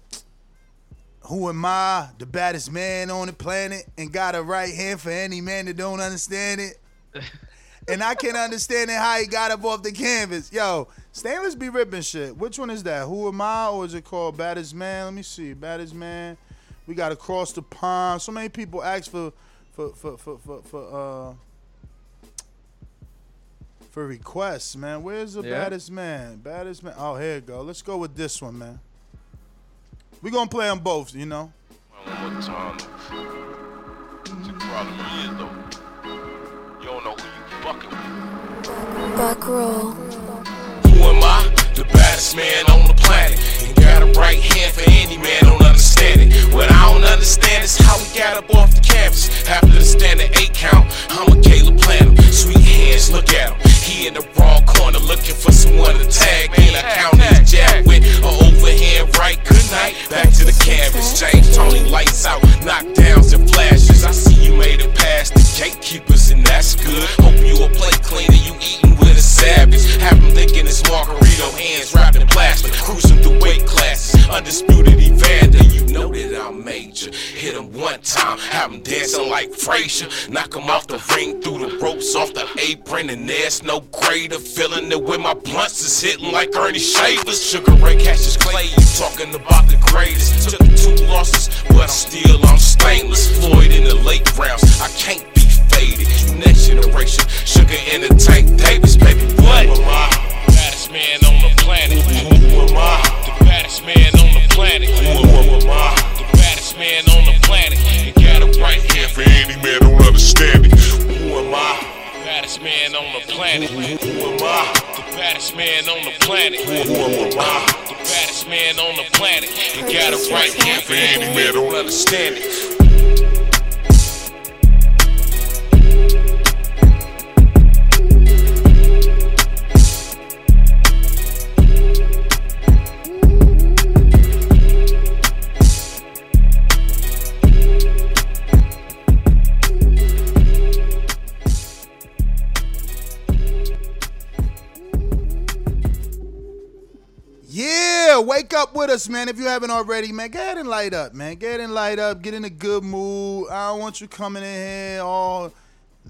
who am I, the baddest man on the planet, and got a right hand for any man that don't understand it? and I can't understand it how he got up off the canvas. Yo, Stainless be ripping shit. Which one is that? Who am I, or is it called Baddest Man? Let me see. Baddest Man. We got across the pond. So many people ask for for for for for, for uh for requests, man. Where's the Yeah. baddest man? Baddest man. Oh, here it go. Let's go with this one, man. We're gonna play them both, you know. One more time. See, the problem is, though, you don't know who you fucking with. Back row. Who am I? The baddest man on the planet. Right hand for any man, don't understand it. What I don't understand is how we got up off the canvas. Happen to stand at and there's no greater feeling than when my blunts is hitting like Ernie Shavers. Sugar Ray catches clay, you talking about the greatest. Took two losses, but still I'm stainless. Floyd in the late rounds, I can't be faded. Next generation, sugar in the tank, planet. Who am I? The baddest man on the planet. Who am I? The baddest man on the planet. And got a right hand for any man don't understand it. Yeah, wake up with us, man. If you haven't already, man, get and light up, man. Get and light up. Get in a good mood. I don't want you coming in here all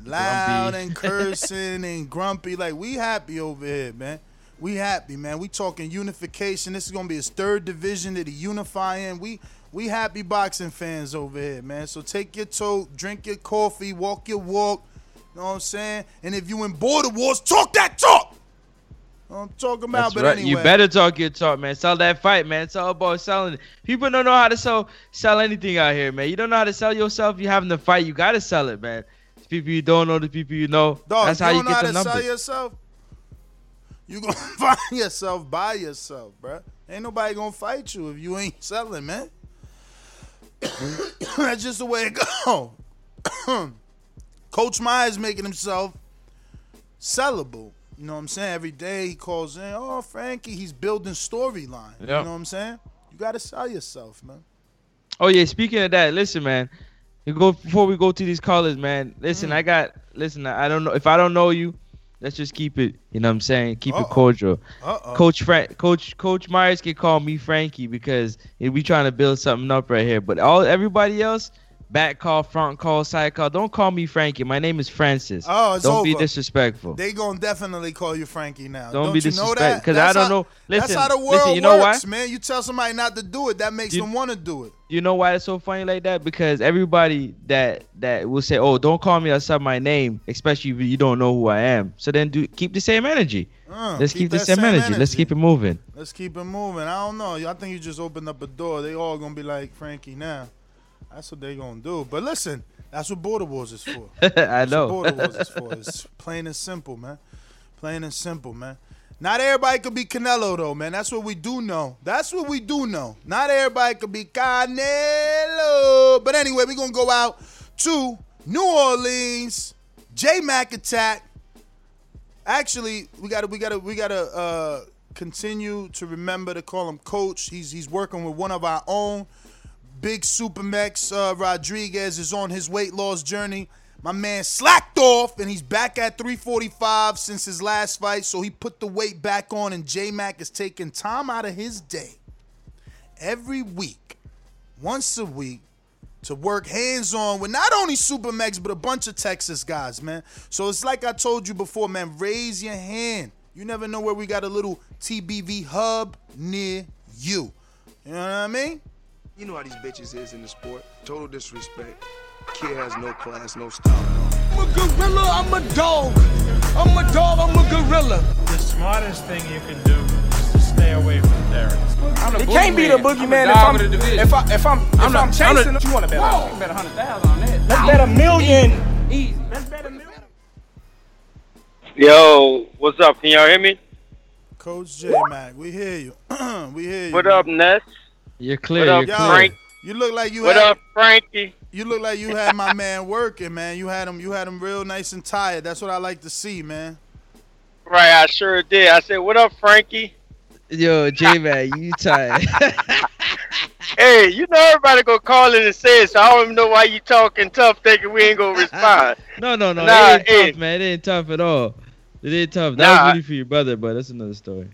loud Grumpy. and cursing and grumpy. Like we happy over here, man. We happy, man. We talking unification. This is gonna be his third division that he unifying. We we happy boxing fans over here, man. So take your tote, drink your coffee, walk your walk. You know what I'm saying? And if you in border wars, talk that talk. You know what I'm talking about, That's but right. anyway. You better talk your talk, man. Sell that fight, man. It's all about selling. People don't know how to sell sell anything out here, man. You don't know how to sell yourself. You having to fight. You gotta sell it, man. The people you don't know, the people you know. Dog, That's you how don't you know get how the to numbers. sell yourself. You gonna find yourself by yourself, bruh. Ain't nobody gonna fight you if you ain't selling, man. That's just the way it go. Coach Myers making himself sellable. You know what I'm saying? Every day he calls in, oh Frankie, he's building storyline. You know what I'm saying? You gotta sell yourself, man. Oh yeah, speaking of that, listen, man. You go before we go to these callers, man. Mm. Listen, I got listen. I don't know if I don't know you. Let's just keep it. You know what I'm saying? Keep Uh-oh. it cordial. Uh-oh. Coach Frank, Coach Coach Myers can call me Frankie because we trying to build something up right here. But all everybody else, back call, front call, side call. Don't call me Frankie. My name is Francis. Oh, it's Don't be disrespectful. They gonna definitely call you Frankie now. Don't Don't, be you know disrespect- that? 'cause I don't how- know- that's listen, how the world listen, you know works, why? man. You tell somebody not to do it, that makes You- them want to do it. You know why it's so funny like that? Because everybody that that will say, "Oh, don't call me outside my name," especially if you don't know who I am. So then, do keep the same energy. Uh, Let's keep keep, the same, same energy. Let's keep it moving. Let's keep it moving. I don't know. I think you just opened up a door. They all gonna be like Frankie now. That's what they gonna do. But listen, that's what Border Wars is for. I That's know. what Border Wars is for. It's plain and simple, man. Plain and simple, man. Not everybody could be Canelo though, man. That's what we do know. That's what we do know. Not everybody could be Canelo. But anyway, we're gonna go out to New Orleans. J Mac attack. Actually, we gotta we gotta we gotta uh continue to remember to call him coach. He's he's working with one of our own. Big Supermex uh, Rodriguez is on his weight loss journey. My man slacked off and he's back at 345 since his last fight. So he put the weight back on, and J Mac is taking time out of his day every week, once a week, to work hands on with not only Supermex, but a bunch of Texas guys, man. So it's like I told you before, man, raise your hand. You never know where we got a little TBV hub near you. You know what I mean? You know how these bitches is in the sport. Total disrespect. Kid has no class, no style. I'm a gorilla, I'm a dog. I'm a dog, I'm a gorilla. The smartest thing you can do is to stay away from Derek. It can't be the boogeyman if I'm if I if I'm if I'm, I'm I'm chasing the- him. You want to bet? Whoa. You bet a hundred thousand on that. Let's bet a million. Easy. Let's bet a million. Yo, what's up? Can y'all hear me? Coach J Mac, we hear you. we hear you. What man. up, Ness? You're clear. What up, you're clear. Frank? You look like you What had up, Frankie? you look like you had my man working, man. You had him you had him real nice and tired. That's what I like to see, man. Right, I sure did. I said, "What up, Frankie?" Yo, J man, you tired? Hey, you know everybody gonna call in and say it, so I don't even know why you talking tough, thinking we ain't gonna respond. no, no, no. Nah, it ain't hey. tough, man. It ain't tough at all. It ain't tough. That Nah. was really for your brother, but that's another story.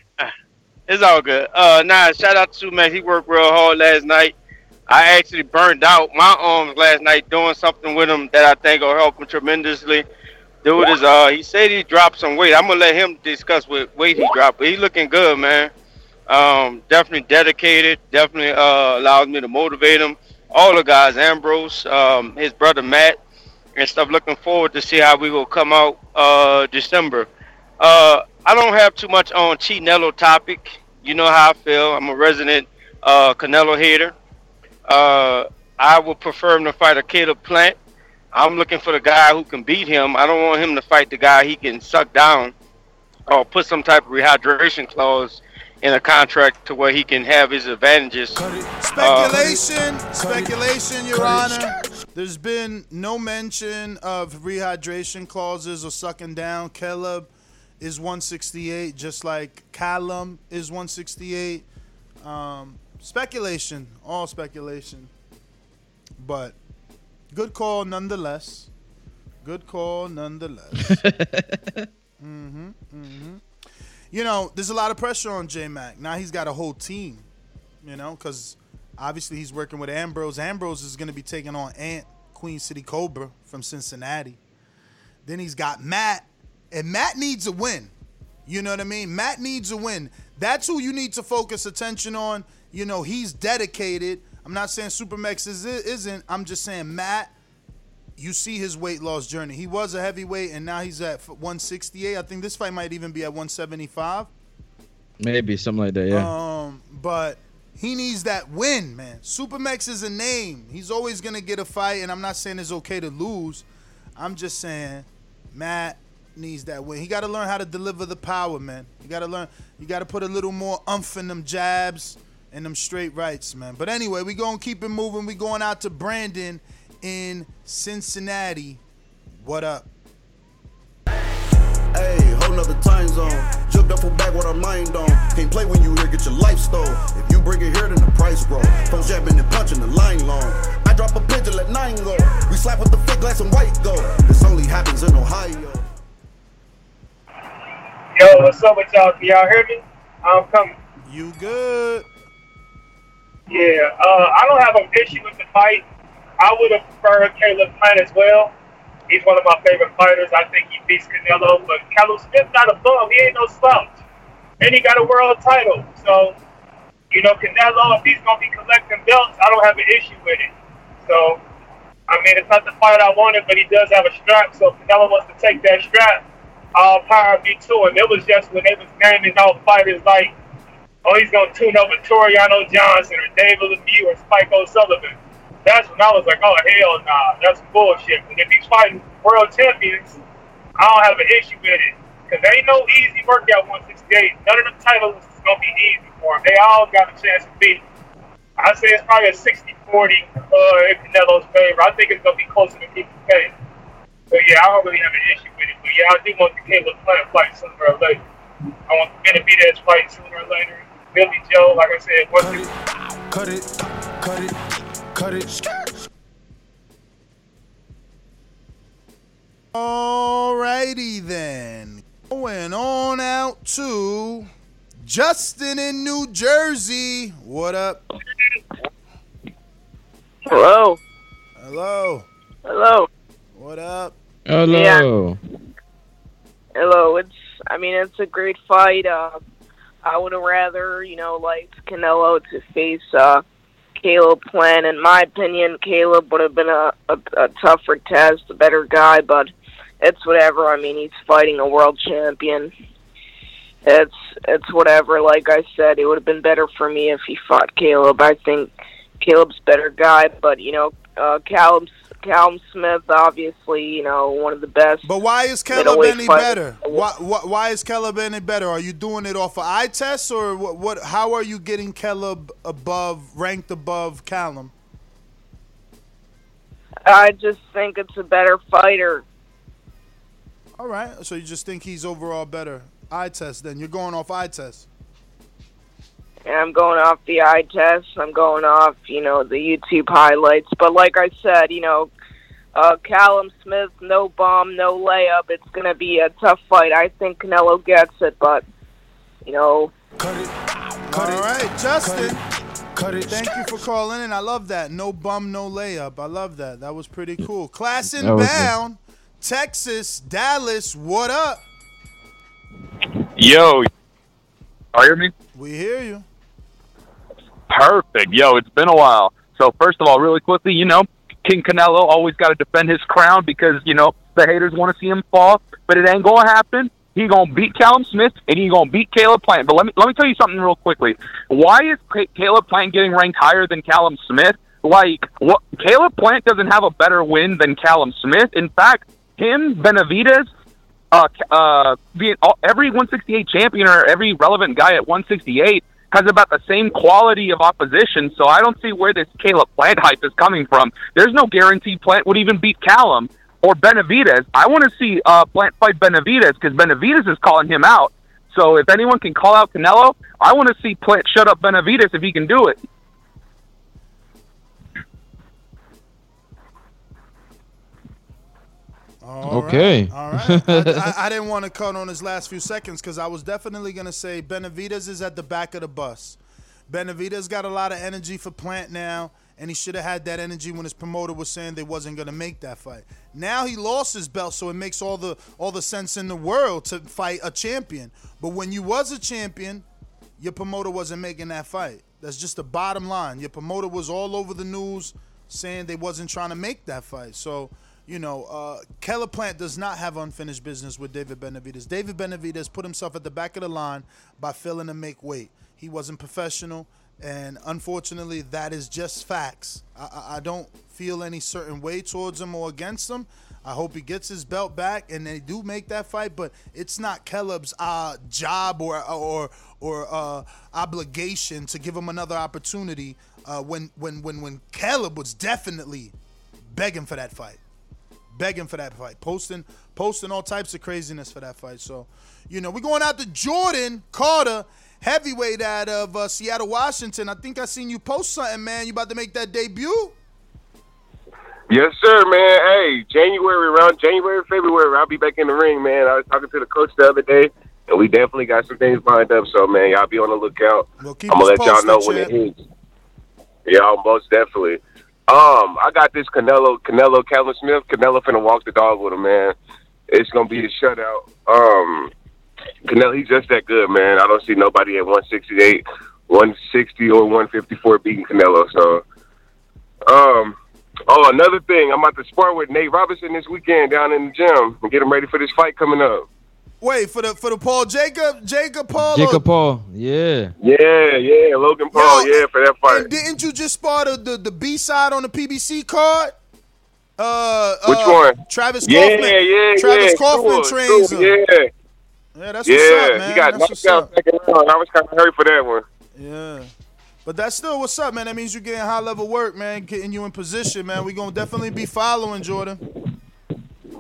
It's all good. Uh, nah, shout out to man. He worked real hard last night. I actually burned out my arms last night doing something with him that I think will help him tremendously. Dude is uh, he said he dropped some weight. I'm gonna let him discuss what weight he dropped, but he looking good, man. Um, definitely dedicated. Definitely uh, allows me to motivate him. All the guys, Ambrose, um, his brother Matt, and stuff. Looking forward to see how we will come out uh, December. Uh, I don't have too much on Chinello topic. You know how I feel. I'm a resident uh, Canelo hater. Uh, I would prefer him to fight a Caleb Plant. I'm looking for the guy who can beat him. I don't want him to fight the guy he can suck down or put some type of rehydration clause in a contract to where he can have his advantages. Uh, Speculation, speculation, Your Honor. There's been no mention of rehydration clauses or sucking down. Caleb is 168, just like Callum is 168. Um, speculation, all speculation. But good call nonetheless. Good call nonetheless. mm-hmm, mm-hmm. You know, there's a lot of pressure on J Mac. Now he's got a whole team, you know, because obviously he's working with Ambrose. Ambrose is going to be taking on Ant, Queen City Cobra from Cincinnati. Then he's got Matt, and Matt needs a win. You know what I mean? Matt needs a win. That's who you need to focus attention on. You know, he's dedicated. I'm not saying Supermex is, isn't. I'm just saying Matt, you see his weight loss journey. He was a heavyweight, and now he's at 168. I think this fight might even be at 175. Maybe something like that. Yeah. Um, but he needs that win, man. Supermex is a name. He's always gonna get a fight, and I'm not saying it's okay to lose. I'm just saying Matt needs that win. He got to learn how to deliver the power, man. You got to learn. You got to put a little more umph in them jabs and them straight rights, man. But anyway, we gonna keep it moving. We going out to Brandon in Cincinnati. What up? Hey, whole nother time zone. Jumped up for back with our mind on. Can't play when you here, get your life stole. If you bring it here, then the price grow. Phone jabbing and punching the line long. I drop a pigeon, let nine go. We slap with the fake glass and white go. This only happens in Ohio. Yo, what's up with y'all? Can y'all hear me? I'm coming. You good? Yeah, uh, I don't have an issue with the fight. I would have preferred Caleb Plant as well. He's one of my favorite fighters. I think he beats Canelo, but Callum Smith not a bum. He ain't no slouch, and he got a world title. So, you know, Canelo, if he's gonna be collecting belts, I don't have an issue with it. So, I mean, it's not the fight I wanted, but he does have a strap. So, if Canelo wants to take that strap, all power to him. It was just when they was naming out fighters like, oh, he's gonna tune over Toriano Johnson or David Lemieux or Spike O'Sullivan that's when I was like, oh hell nah, that's bullshit. But if he's fighting world champions, I don't have an issue with it. Cause ain't no easy workout 168. None of the titles is gonna be easy for him. They all got a chance to beat. I say it's probably a 60-40 uh, in Canelo's favor. I think it's gonna be closer than people think. But yeah, I don't really have an issue with it. But yeah, I do want the Caleb Plant fight sooner or later. I want the Benavidez fight sooner or later. Billy Joe, like I said, what's it? Cut it, cut it, cut it. Alrighty then. Going on out to Justin in New Jersey. What up? Hello. Hello. Hello. What up? Hello. Hello. It's. I mean, it's a great fight. Uh, I would have rather, you know, like Canelo to face uh, Caleb Plant. In my opinion, Caleb would have been a, a, a tougher test, a better guy, but it's whatever. I mean, he's fighting a world champion. It's it's whatever. Like I said, it would have been better for me if he fought Caleb. I think Caleb's better guy, but you know, uh, Callum Callum Smith, obviously, you know, one of the best. But why is Caleb any better? Why, why, why is Caleb any better? Are you doing it off of eye tests or what, what? How are you getting Caleb above, ranked above Callum? I just think it's a better fighter. All right, so you just think he's overall better eye test? Then you're going off eye test. And I'm going off the eye test. I'm going off, you know, the YouTube highlights. But like I said, you know, uh, Callum Smith, no bomb, no layup. It's going to be a tough fight. I think Canelo gets it, but, you know. Cut it. Cut All right, Justin. Cut it. Thank you for calling in. I love that. No bum, no layup. I love that. That was pretty cool. Class That was inbound, Texas, Dallas. What up? Yo, are you hear me? We hear you. Perfect. Yo, it's been a while. So first of all, really quickly, you know, King Canelo always got to defend his crown because you know the haters want to see him fall, but it ain't gonna happen. He gonna beat Callum Smith and he gonna beat Caleb Plant. But let me let me tell you something real quickly. Why is Ca- Caleb Plant getting ranked higher than Callum Smith? Like, what? Caleb Plant doesn't have a better win than Callum Smith. In fact, him Benavidez, uh, uh, every 168 champion or every relevant guy at 168 has about the same quality of opposition. So I don't see where this Caleb Plant hype is coming from. There's no guarantee Plant would even beat Callum or Benavidez. I want to see uh, Plant fight Benavidez because Benavidez is calling him out. So if anyone can call out Canelo, I want to see Plant shut up Benavidez if he can do it. All Okay. right, All right. I, I, I didn't want to cut on his last few seconds because I was definitely going to say Benavidez is at the back of the bus. Benavidez got a lot of energy for Plant now, and he should have had that energy when his promoter was saying they wasn't going to make that fight. Now he lost his belt, so it makes all the all the sense in the world to fight a champion. But when you was a champion, your promoter wasn't making that fight. That's just the bottom line. Your promoter was all over the news saying they wasn't trying to make that fight. So, you know, uh, Caleb Plant does not have unfinished business with David Benavidez. David Benavidez put himself at the back of the line by failing to make weight. He wasn't professional, and unfortunately, that is just facts. I, I, don't feel any certain way towards him or against him. I hope he gets his belt back and they do make that fight, but it's not Caleb's uh, job or or or uh, obligation to give him another opportunity uh, when when when when Caleb was definitely begging for that fight, begging for that fight, posting posting all types of craziness for that fight. So, you know, we're going out to Jordan Carter, heavyweight out of uh, Seattle, Washington. I think I seen you post something, man. You about to make that debut? Yes, sir, man. Hey, January, around January, February, I'll be back in the ring, man. I was talking to the coach the other day, and we definitely got some things lined up. So, man, y'all be on the lookout. keep I'm gonna let y'all know when it hits. Yeah, most definitely. Um, I got this Canelo, Canelo, Callum Smith. Canelo finna walk the dog with him, man. It's gonna be a shutout. Um, Canelo, he's just that good, man. I don't see nobody at 168, 160, or 154 beating Canelo. So, um, oh, another thing, I'm about to spar with Nate Robinson this weekend down in the gym and get him ready for this fight coming up. Wait for the for the Paul Jacob Jacob Paul. or- Jacob Paul, yeah. Yeah, yeah, Logan Paul, yeah, for that fight. And didn't you just spot the the, the B side on the PBC card? Uh, Which uh, one? Travis Yeah, Kauffman. yeah, Travis yeah, Kauffman sure, trains sure, him. Yeah, Yeah, that's yeah, what's up, man. he got That's knocked what's out second round. I was kind of hurt for that one. Yeah. But that's still what's up, man. That means you're getting high level work, man. Getting you in position, man. We're gonna definitely be following Jordan.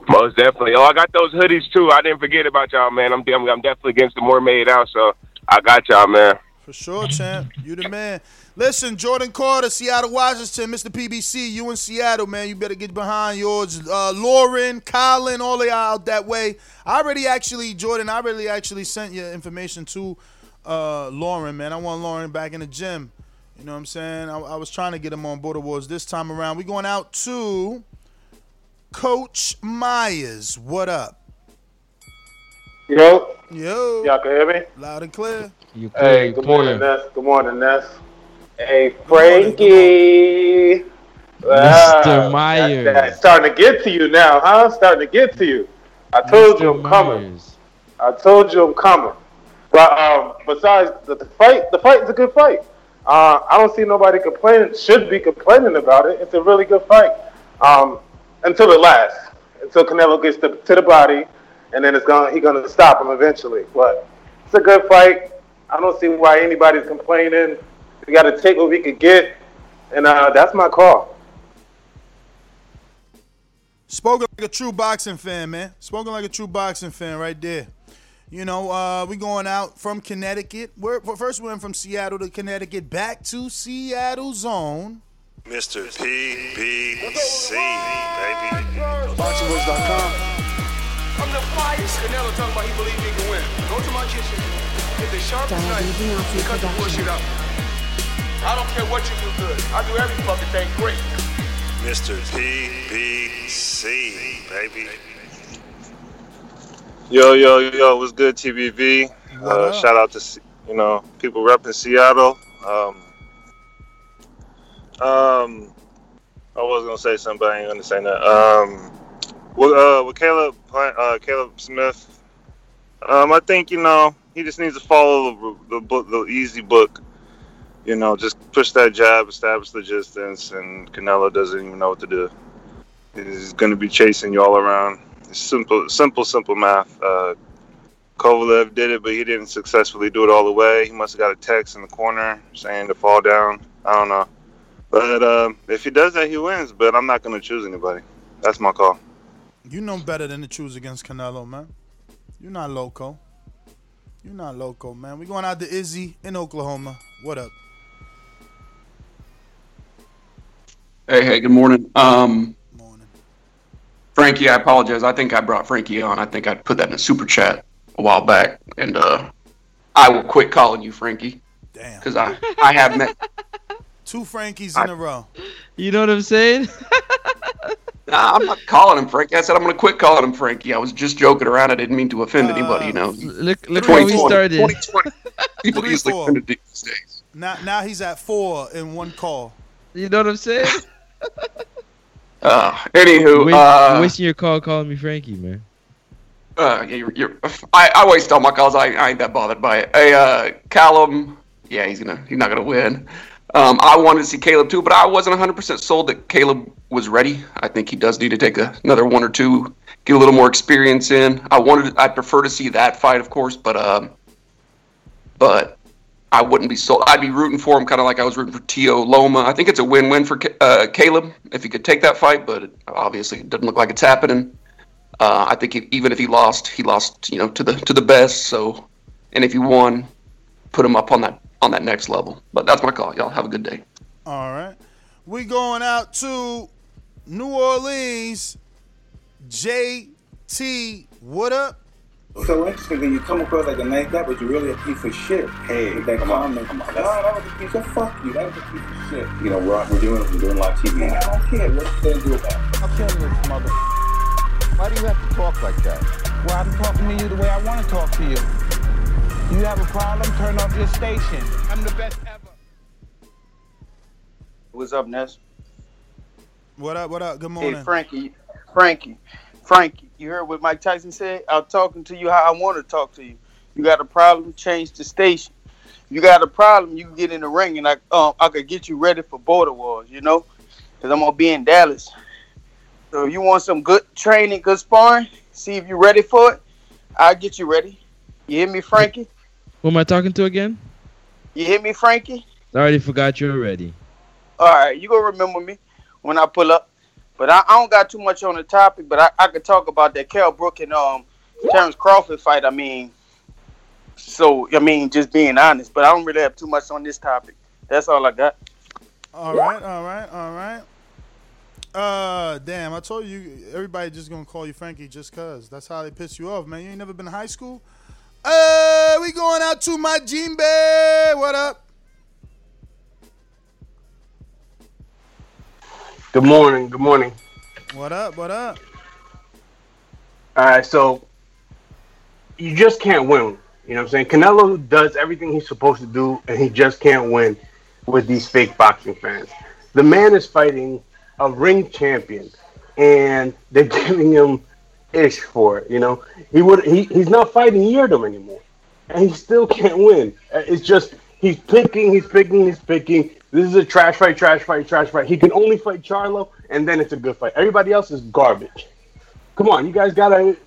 Most definitely. Oh, I got those hoodies too. I didn't forget about y'all, man. I'm I'm, I'm definitely against the more made out, so I got y'all, man. For sure, champ. You the man. Listen, Jordan Carter, Seattle, Washington, Mr. PBC, you in Seattle, man. You better get behind yours. Uh, Lauren, Colin, all of y'all out that way. I already actually, Jordan, I already actually sent your information to uh, Lauren, man. I want Lauren back in the gym. You know what I'm saying? I, I was trying to get him on Border Wars this time around. we going out to Coach Myers. What up? Yo. Yo. Y'all can hear me? Loud and clear. You Hey, good morning, Ness. Good morning, Ness. Hey, Frankie. Mr. Myers. that- that's starting to get to you now, huh? Starting to get to you. I told you I'm coming. I told you I'm coming. But um, besides the, the fight, the fight is a good fight. Uh, I don't see nobody complaining. Should be complaining about it. It's a really good fight. Um, until it lasts. Until Canelo gets to, to the body, and then it's gonna he gonna stop him eventually. But it's a good fight. I don't see why anybody's complaining. We got to take what we could get, and uh, that's my call. Spoken like a true boxing fan, man. Spoken like a true boxing fan right there. You know, uh, we going out from Connecticut. We're, first we went from Seattle to Connecticut, back to Seattle zone. Mr. PBC, baby. BoxingVoice.com. I'm the finest. Canelo talking about he believe he can win. Go to my kitchen. Get the sharpest knife. and Cut the bullshit out. I don't care what you do good. I do every fucking thing great. Mr. PBC, baby. Yo, yo, yo, what's good, TBV? Uh, shout out to, you know, people repping Seattle. Um, um, I was to say something, but I ain't to say that. Um, with, uh, with Caleb, uh, Caleb Smith, um, I think, you know, he just needs to follow the, the book, the easy book. You know, just push that jab, establish the distance, and Canelo doesn't even know what to do. He's to be chasing you all around. It's simple, simple, simple math. Uh, Kovalev did it, but he didn't successfully do it all the way. He must have got a text in the corner saying to fall down. I don't know. But um, if he does that, he wins. But I'm not going to choose anybody. That's my call. You know better than to choose against Canelo, man. You're not loco. You're not loco, man. We going out to Izzy in Oklahoma. What up? Hey, hey, good morning. Um, morning. Frankie, I apologize. I think I brought Frankie on. I think I put that in a super chat a while back, and uh, I will quit calling you Frankie. Damn. Because I, I have met. Two Frankies in a row. You know what I'm saying? Nah, I'm not calling him Frankie. I said I'm going to quit calling him Frankie. I was just joking around. I didn't mean to offend anybody. You know. Look, look how we 2020 started. 2020. People Three, easily four. offended these days. Now, now he's at four in one call. You know what I'm saying? Uh, anywho, Waste- uh, wasting your call calling me Frankie, man. Uh, yeah, you're, you're, I, I waste all my calls. I, I ain't that bothered by it. Hey, uh, Callum, yeah, he's gonna, he's not gonna win. Um, I wanted to see Caleb too, but I wasn't 100% sold that Caleb was ready. I think he does need to take a, another one or two, get a little more experience in. I wanted, I'd prefer to see that fight, of course, but um, but I wouldn't be sold. I'd be rooting for him, kind of like I was rooting for Tio Loma. I think it's a win-win for uh, Caleb if he could take that fight, but obviously it doesn't look like it's happening. Uh, I think even if he lost, he lost, you know, to the to the best. So, and if he won, put him up on that on that next level. But that's my call. Y'all have a good day. All right. We going out to New Orleans. JT, what up? so interesting that you come across like a nice guy, but you're really a piece of shit. Hey, with that come on, comment. come on, No, that was a piece of fuck you. That was a piece of shit. You know, we're, we're doing we're doing live TV. Man, I don't care. What you gonna do about it? I'm killing this mother. Why do you have to talk like that? Well, I'm talking to you the way I want to talk to you. You have a problem? Turn off your station. I'm the best ever. What's up, Ness? What up? What up? Good Hey, morning. Frankie. Frankie. Frankie. You heard what Mike Tyson said? I'm talking to you how I want to talk to you. You got a problem? Change the station. You got a problem? You can get in the ring, and I um I could get you ready for border wars. You know, because I'm gonna be in Dallas. So if you want some good training, good sparring, see if you're ready for it. I'll get you ready. You hear me, Frankie? Who am I talking to again? You hear me, Frankie? I already forgot you already. All right, you gonna remember me when I pull up. But I, I don't got too much on the topic, but I, I could talk about that Kell Brook and um Terence Crawford fight. I mean, so I mean, just being honest. But I don't really have too much on this topic. That's all I got. All right, all right, all right. Uh, damn! I told you, everybody just gonna call you Frankie just cause. That's how they piss you off, man. You ain't never been to high school. Uh, we going out to my Jimbe. What up? Good morning. Good morning. What up? What up? All right, so you just can't win. You know what I'm saying? Canelo does everything he's supposed to do, and he just can't win with these fake boxing fans. The man is fighting a ring champion, and they're giving him ish for it. You know, he would he, he's not fighting Yildirim anymore, and he still can't win. Uh, It's just he's picking, he's picking, he's picking. This is a trash fight, trash fight, trash fight. He can only fight Charlo, and then it's a good fight. Everybody else is garbage. Come on, you guys gotta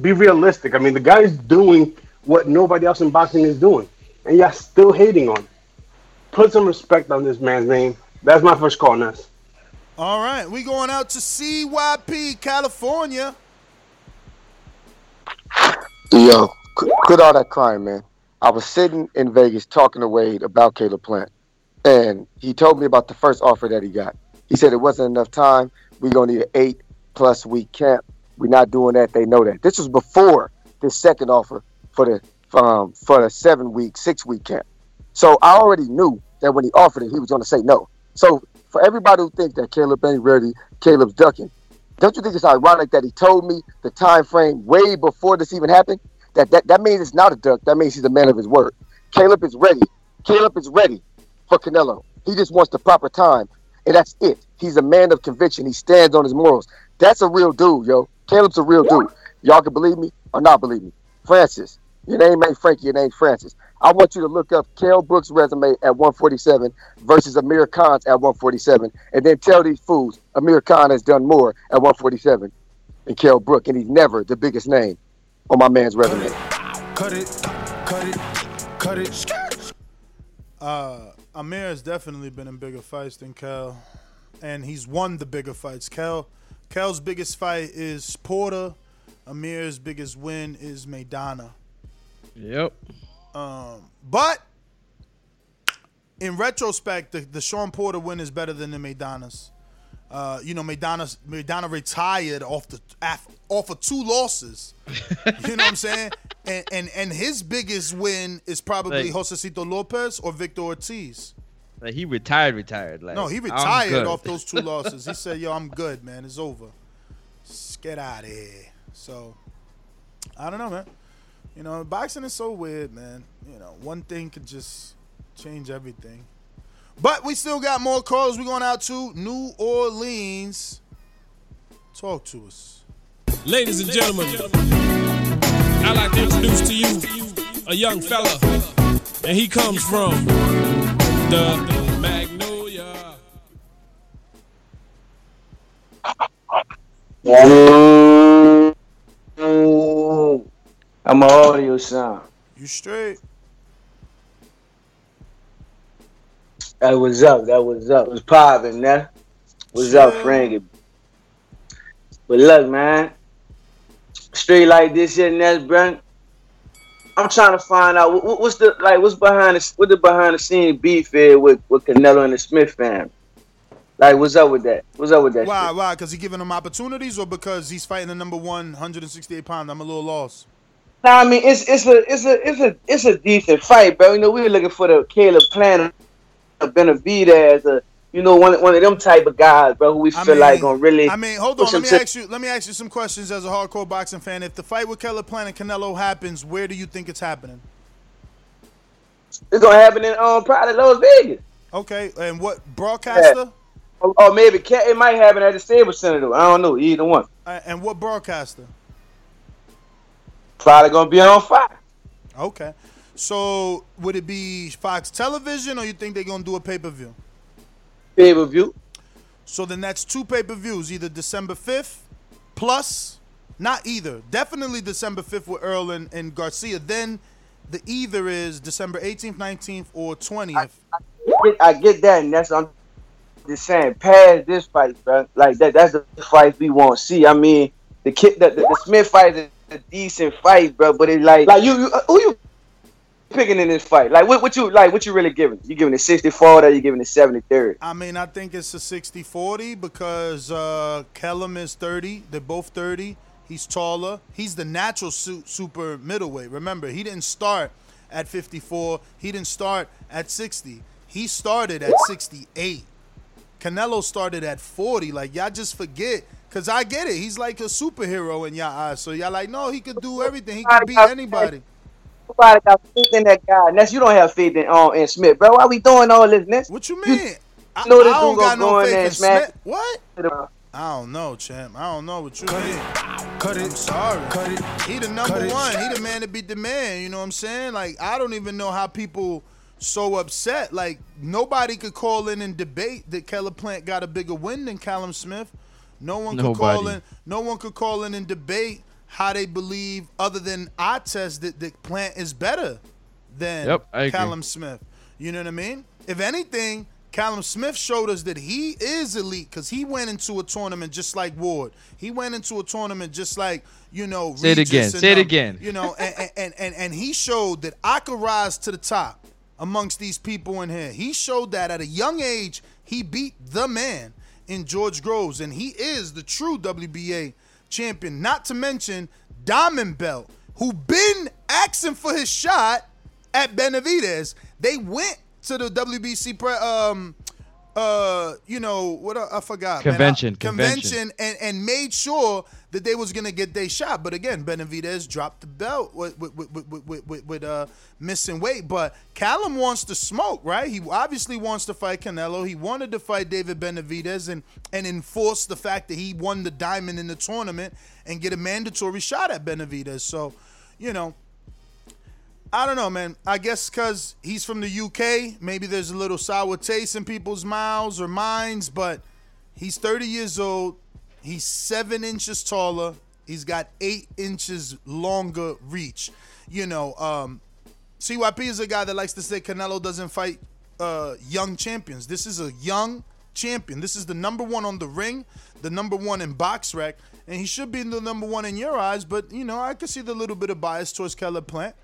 be realistic. I mean, the guy's doing what nobody else in boxing is doing, and y'all still hating on. him. Put some respect on this man's name. That's my first call, Ness. All right, we going out to CYP, California. Yo, qu- quit all that crying, man. I was sitting in Vegas talking to Wade about Caleb Plant, and he told me about the first offer that he got. He said it wasn't enough time. We're gonna need an eight plus week camp. We're not doing that. They know that. This was before the second offer for the um, for the seven week, six week camp. So I already knew that when he offered it, he was gonna say no. So for everybody who thinks that Caleb ain't ready, Caleb's ducking. Don't you think it's ironic that he told me the time frame way before this even happened? That that, that means it's not a duck. That means he's a man of his word. Caleb is ready. Caleb is ready for Canelo. He just wants the proper time, and that's it. He's a man of conviction. He stands on his morals. That's a real dude, yo. Caleb's a real dude. Y'all can believe me or not believe me. Francis, your name ain't Frankie. Your name's Francis. I want you to look up Kell Brooks' resume at 147 versus Amir Khan's at 147, and then tell these fools Amir Khan has done more at 147 than Kell Brook, and he's never the biggest name on my man's resume. Cut it, cut it, cut it. Uh, Amir has definitely been in bigger fights than Kell, and he's won the bigger fights. Kell, Kell's biggest fight is Porter. Amir's biggest win is Maidana. Yep. Um, but in retrospect, the, the Shawn Porter win is better than the Madonna's. Uh, you know, Maidana Madonna retired off the af- off of two losses. you know what I'm saying? And and and his biggest win is probably Like- Josesito Lopez or Victor Ortiz. Like he retired, retired. Like No, he retired off those two losses. He said, "Yo, I'm good, man. It's over. Get out of here." So, I don't know, man. You know, boxing is so weird, man. You know, one thing could just change everything. But we still got more calls. We're going out to New Orleans. Talk to us. Ladies and gentlemen, I'd like to introduce to you a young fella, and he comes from the Magnolia. I'm an audio sound. You straight? That was up. That was up. It was popping, that. What's up, Frankie? But look, man. Straight like this here, Ness, Brent. I'm trying to find out what, what's the like what's behind the what the behind the scene beef here with with Canelo and the Smith family. Like, what's up with that? What's up with that? Why? shit? Why? Because he giving him opportunities, or because he's fighting the number one 168 pound? I'm a little lost. Nah, I mean it's it's a it's a it's a it's a decent fight, bro. You know we were looking for the Caleb Plant, Benavidez, a you know one one of them type of guys, bro. Who we I feel mean- like gonna really. I mean, hold on. Let me to- ask you. Let me ask you some questions as a hardcore boxing fan. If the fight with Caleb Plant and Canelo happens, where do you think it's happening? It's gonna happen in um probably Las Vegas. Okay, and what broadcaster? Or, or maybe Ca- it might happen at the Staples Center though. I don't know either one. Uh, and what broadcaster? Probably gonna be on fire. Okay. So would it be Fox Television, or you think they're gonna do a pay per view? Pay per view. So then that's two pay per views, either December fifth plus, not either. Definitely December fifth with Errol and, and Garcia. Then the either is December eighteenth, nineteenth, or twentieth. get, I get that, and that's I'm just saying. Past this fight, bro, like that. That's the fight we want to see. I mean, the kid, the, the, the Smith fight is a decent fight, bro. But it like, like you, you uh, who you picking in this fight? Like, what, what you like? What you really giving? You giving it 64 or you giving it 73? I mean, I think it's a 60-40 because uh, Callum is 30. They're both 30. He's taller. He's the natural su- super middleweight. Remember, he didn't start at 54. He didn't start at 60. He started at 68. Canelo started at 40. Like, y'all just forget. Because I get it. He's like a superhero in y'all eyes. So y'all like, no, he could do everything. He could beat anybody. Nobody got faith in that guy. Ness, you don't have faith in um in Smith, bro. Why we doing all this, Ness? What you mean? I, know this I don't dude got no faith in. Smith. What? I don't know, champ. I don't know what you mean. Cut it. I'm sorry. Cut it. He the number Cut it. one. He the man to beat the man. You know what I'm saying? Like I don't even know how people so upset. Like nobody could call in and debate that Caleb Plant got a bigger win than Callum Smith. No one could call in. No one could call in and debate how they believe, other than I test that the Plant is better than Yep, Callum Smith. You know what I mean? If anything, Callum Smith showed us that he is elite because he went into a tournament just like Ward. He went into a tournament just like you know. Say it again, and say it them. again. You know, and, and and and he showed that I could rise to the top amongst these people in here. He showed that at a young age he beat the man in George Groves, and he is the true WBA champion. Not to mention Diamond Belt, who been asking for his shot at Benavidez. They went to the WBC pre, um uh you know what I, I forgot man. I- Convention, convention. and and made sure that they was gonna get their shot. But again Benavidez dropped the belt with with with with, with, with, with uh missing weight. But Callum wants to smoke right? He obviously wants to fight Canelo. He wanted to fight David Benavidez and and enforce the fact that he won the diamond in the tournament and get a mandatory shot at Benavidez. So you know I don't know, man. I guess because he's from the UK, maybe there's a little sour taste in people's mouths or minds, but he's 30 years old. He's seven inches taller. He's got eight inches longer reach. You know, um, CYP is a guy that likes to say Canelo doesn't fight uh, young champions. This is a young champion. This is the number one on the ring, the number one in box rec, and he should be the number one in your eyes. But you know, I could see the little bit of bias towards Caleb Plant.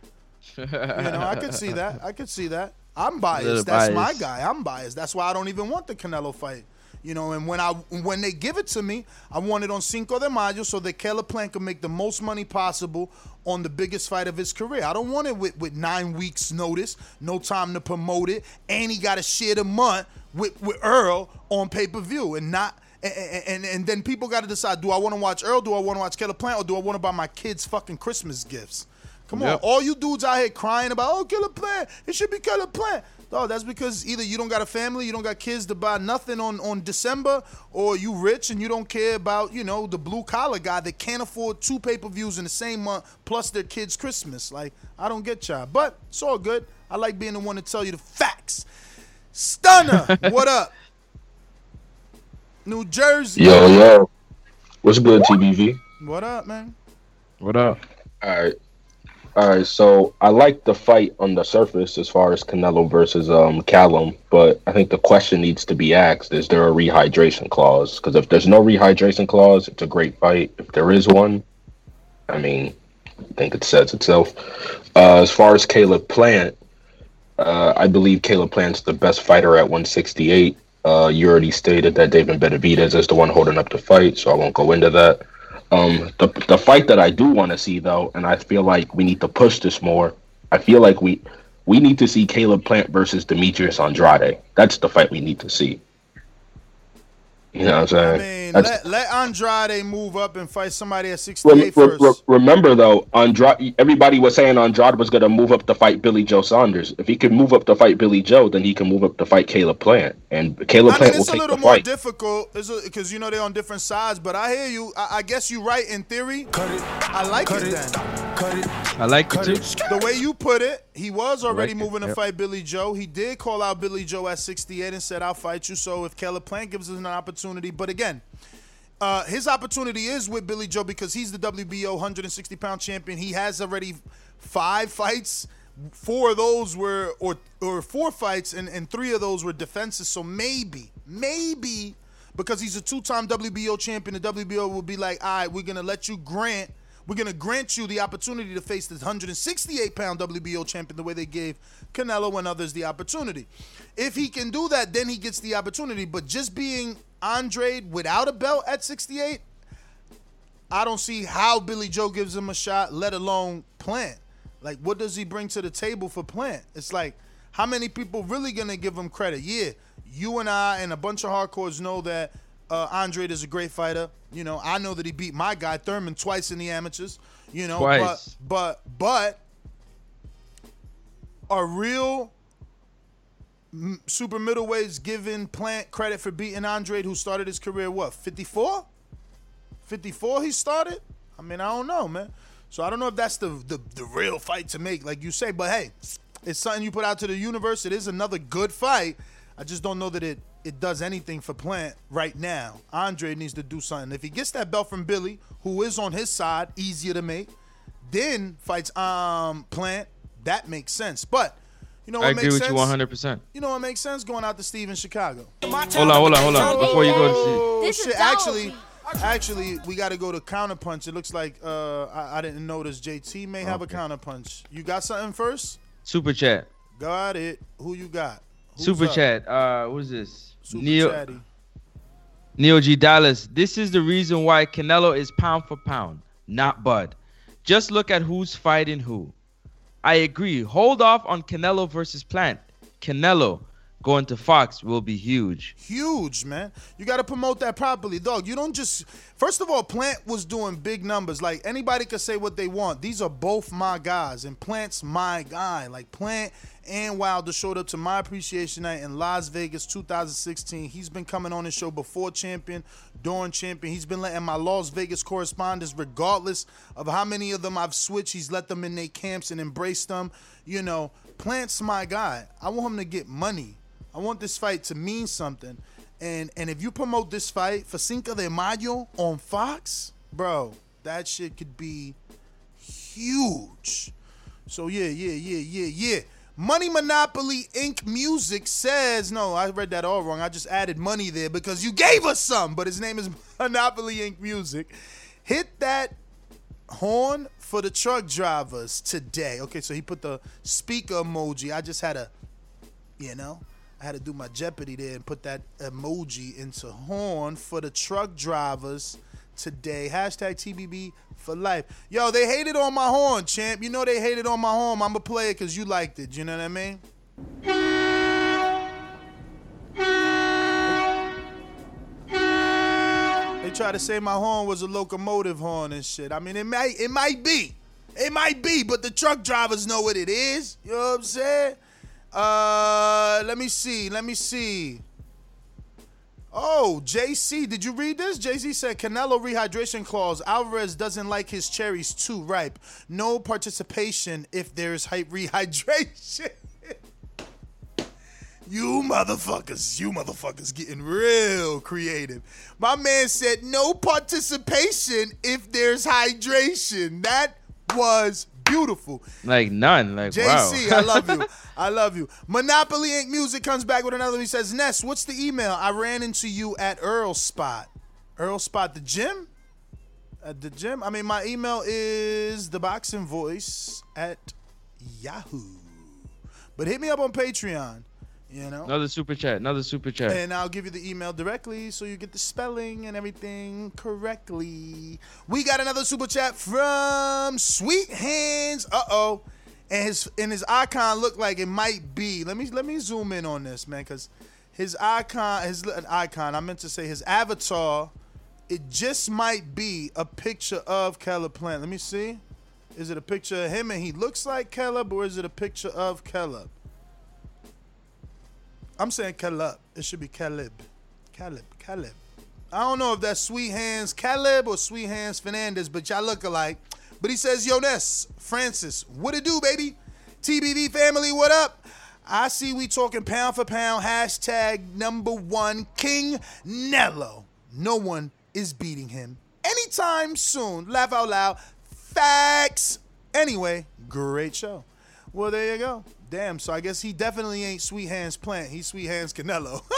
You know, I could see that. I could see that. I'm biased. That's my guy. I'm biased. That's why I don't even want the Canelo fight. You know, and when I when they give it to me, I want it on Cinco de Mayo so that Caleb Plant can make the most money possible on the biggest fight of his career. I don't want it with, with nine weeks notice, no time to promote it, and he got to share the month with, with Errol on pay per view and not. And, and, and then people got to decide: Do I want to watch Errol? Do I want to watch Caleb Plant? Or do I want to buy my kids fucking Christmas gifts? Come on, all you dudes out here crying about, oh, Caleb Plant, it should be Caleb Plant. No, that's because either you don't got a family, you don't got kids to buy nothing on, on December, or you rich and you don't care about, you know, the blue collar guy that can't afford two pay per views in the same month plus their kids' Christmas. Like, I don't get y'all. But it's all good. I like being the one to tell you the facts. Stunner, what up? New Jersey. Yo, yo. What's good, TBV? What up, man? What up? All right. All right, so I like the fight on the surface as far as Canelo versus um Callum, but I think the question needs to be asked: Is there a rehydration clause? Because if there's no rehydration clause, it's a great fight. If there is one, I mean, I think it says itself. Uh, as far as Caleb Plant, uh, I believe Caleb Plant's the best fighter at 168. Uh, you already stated that David Benavidez is the one holding up the fight, so I won't go into that. Um, the the fight that I do want to see though, and I feel like we need to push this more. I feel like we we need to see Caleb Plant versus Demetrius Andrade. That's the fight we need to see. You know what I'm saying? I mean, That's- let, let Andrade move up and fight somebody at 68 Rem- re- first. re- remember though, Andrade. Everybody was saying Andrade was going to move up to fight Billy Joe Saunders. If he could move up to fight Billy Joe, then he can move up to fight Caleb Plant, and Caleb I Plant mean, will it's a little the more fight. difficult because you know they're on different sides. But I hear you. I, I guess you're right in theory. I like Cut it, then. I like Cut it too. The way you put it, he was already like it, moving to yep. fight Billy Joe. He did call out Billy Joe at 68 and said, "I'll fight you." So if Caleb Plant gives us an opportunity, but again. Uh, his opportunity is with Billy Joe because he's the WBO 160 pound champion. He has already five fights. Four of those were, or or four fights, and, and three of those were defenses. So maybe, maybe because he's a two time WBO champion, the WBO will be like, all right, we're gonna let you grant, we're gonna grant you the opportunity to face the 168 pound WBO champion the way they gave Canelo and others the opportunity. If he can do that, then he gets the opportunity. But just being Andrade without a belt at 68, I don't see how Billy Joe gives him a shot, let alone Plant. Like, what does he bring to the table for Plant? It's like, how many people really gonna give him credit? Yeah, you and I and a bunch of hardcores know that uh, Andrade is a great fighter. You know, I know that he beat my guy Thurman twice in the amateurs. You know, Twice. but but but a real super middleweights giving Plant credit for beating Andrade, who started his career what 54? 54 he started. I mean, I don't know, man. So I don't know if that's the, the the real fight to make, like you say. But hey, it's something you put out to the universe. It is another good fight. I just don't know that it it does anything for Plant right now. Andrade needs to do something. If he gets that belt from Billy, who is on his side, easier to make, then fights um Plant. That makes sense. But you know what I agree makes with sense? you 100. percent You know what makes sense? Going out to Steve in Chicago. Hold on, hold on, hold on. Before you go to see. Oh This shit! dope. Actually, actually, we got to go to counterpunch. It looks like uh, I, I didn't notice. JT may have a counterpunch. You got something first? Super chat. Got it. Who you got? Who's Super up? chat. Uh, what is this? Super Neo chatty. Neo G Dallas. This is the reason why Canelo is pound for pound, not Bud. Just look at who's fighting who. I agree. Hold off on Canelo versus Plant. Canelo going to Fox will be huge. Huge, man. You got to promote that properly, dog. You don't just. First of all, Plant was doing big numbers. Like anybody could say what they want. These are both my guys, and Plant's my guy. Like Plant and Wilder showed up to my appreciation night in Las Vegas 2016. He's been coming on the show before champion, during champion. He's been letting my Las Vegas correspondents, regardless of how many of them I've switched, he's let them in their camps and embraced them. You know, Plant's my guy. I want him to get money. I want this fight to mean something. And and if you promote this fight for Cinco de Mayo on Fox, bro, that shit could be huge. So yeah, yeah, yeah, yeah, yeah. Money Monopoly Inc. Music says no. I read that all wrong. I just added money there because you gave us some. But his name is Monopoly Inc. Music. Hit that horn for the truck drivers today. Okay, so he put the speaker emoji. I just had a, you know, I had to do my Jeopardy there and put that emoji into horn for the truck drivers today. Hashtag TBV for life. Yo, they hated on my horn, champ. You know they hated on my horn. I'ma play it because you liked it. You know what I mean? They try to say my horn was a locomotive horn and shit. I mean, it might, it might be, it might be, but the truck drivers know what it is. You know what I'm saying? Uh, let me see, let me see. Oh, JC, did you read this? JC said Canelo rehydration clause. Alvarez doesn't like his cherries too ripe. No participation if there's rehydration. You motherfuckers, you motherfuckers getting real creative. My man said no participation if there's hydration. That was beautiful. Like none. Like JC, wow. I love you. I love you. Monopoly Inc. Music comes back with another. He says, Ness, what's the email? I ran into you at Earl Spot. Earl Spot, the gym? At the gym? I mean, my email is the boxing voice at Yahoo. But hit me up on Patreon. You know. Another super chat. Another super chat. And I'll give you the email directly so you get the spelling and everything correctly. We got another super chat from Sweet Hands. Uh oh. And his and his icon looked like it might be. Let me let me zoom in on this, man, because his icon, his icon, I meant to say his avatar, it just might be a picture of Caleb Plant. Let me see. Is it a picture of him and he looks like Caleb, or is it a picture of Caleb? I'm saying Caleb. It should be Caleb. Caleb. Caleb. I don't know if that's Sweet Hands Caleb or Sweet Hands Fernandez, but y'all look alike. But he says, Yo, Ness, Francis, what it do, baby? TBV family, what up? I see we talking pound for pound. Hashtag number one, King Nello. No one is beating him anytime soon. Laugh out loud. Facts. Anyway, great show. Well, there you go. Damn, so I guess he definitely ain't Sweet Hands Plant. He's Sweet Hands Canelo.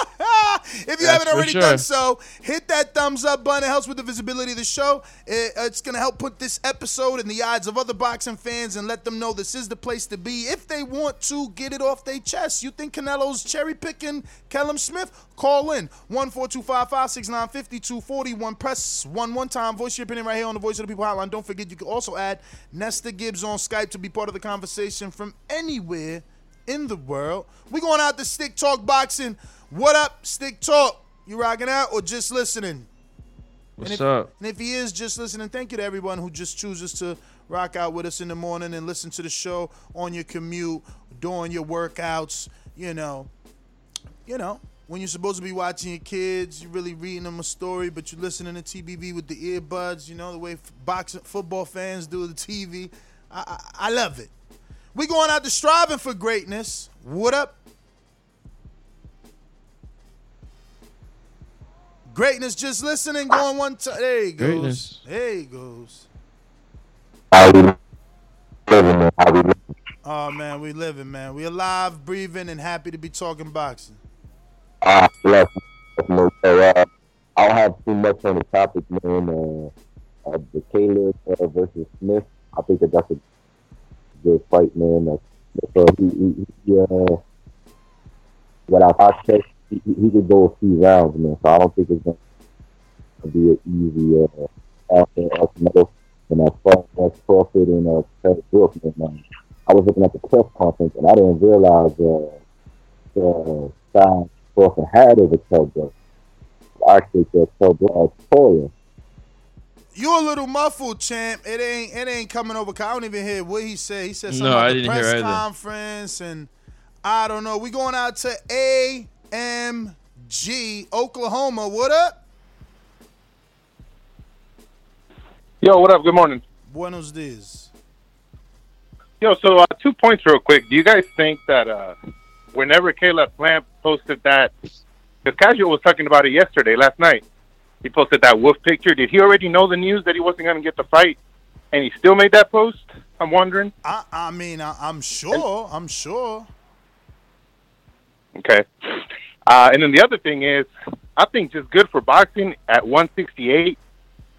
if you That's haven't already sure. done so, hit that thumbs up button. It helps with the visibility of the show. It- uh, it's going to help put this episode in the eyes of other boxing fans and let them know this is the place to be if they want to get it off their chest. You think Canelo's cherry picking Callum Smith? Call in 14255-6950-241. Press 1 one time. Voice your opinion right here on the Voice of the People hotline. Don't forget you can also add Nesta Gibbs on Skype to be part of the conversation from anywhere in the world. We going out to Stick Talk Boxing. What up, Stick Talk? You rocking out or just listening? What's and if, up? And if he is just listening, thank you to everyone who just chooses to rock out with us in the morning and listen to the show on your commute, during your workouts. You know, you know, when you're supposed to be watching your kids, you're really reading them a story, but you're listening to TBV with the earbuds. You know the way f- boxing football fans do the TV. I, I, I love it. We going out to striving for greatness. What up? Greatness just listening, going one time. There he goes. Greatness. There he goes. How we living, man? How we living? Oh man, we living, man. We alive, breathing, and happy to be talking boxing. Ah, bless you. So, uh, I don't have too much on the topic, man. Uh, uh, the Caleb uh, versus Smith. I think that that's a good fight, man. Uh, so he, he, he uh, without our check, he, he could go a few rounds, man. So I don't think it's going to be an easy uh. And as far as Crawford and uh, Terry Brooks, man, I was looking at the press conference and I didn't realize uh, the sign Crawford had over Terry Brooks. I actually said Terry Brooks uh, Toya. You a little muffled, champ. It ain't it ain't coming over. I don't even hear what he said. He said something No, about I the didn't hear press either. conference and I don't know. We going out to AMG Oklahoma. What up? Yo, what up? Good morning. Buenos dias. Yo, so uh, two points real quick. Do you guys think that uh, whenever Caleb Plant posted that, because Casual was talking about it yesterday, last night, he posted that wolf picture. Did he already know the news that he wasn't going to get the fight, and he still made that post? I'm wondering. I I mean I, I'm sure. I'm sure. Okay. Uh, and then the other thing is, I think just good for boxing at 168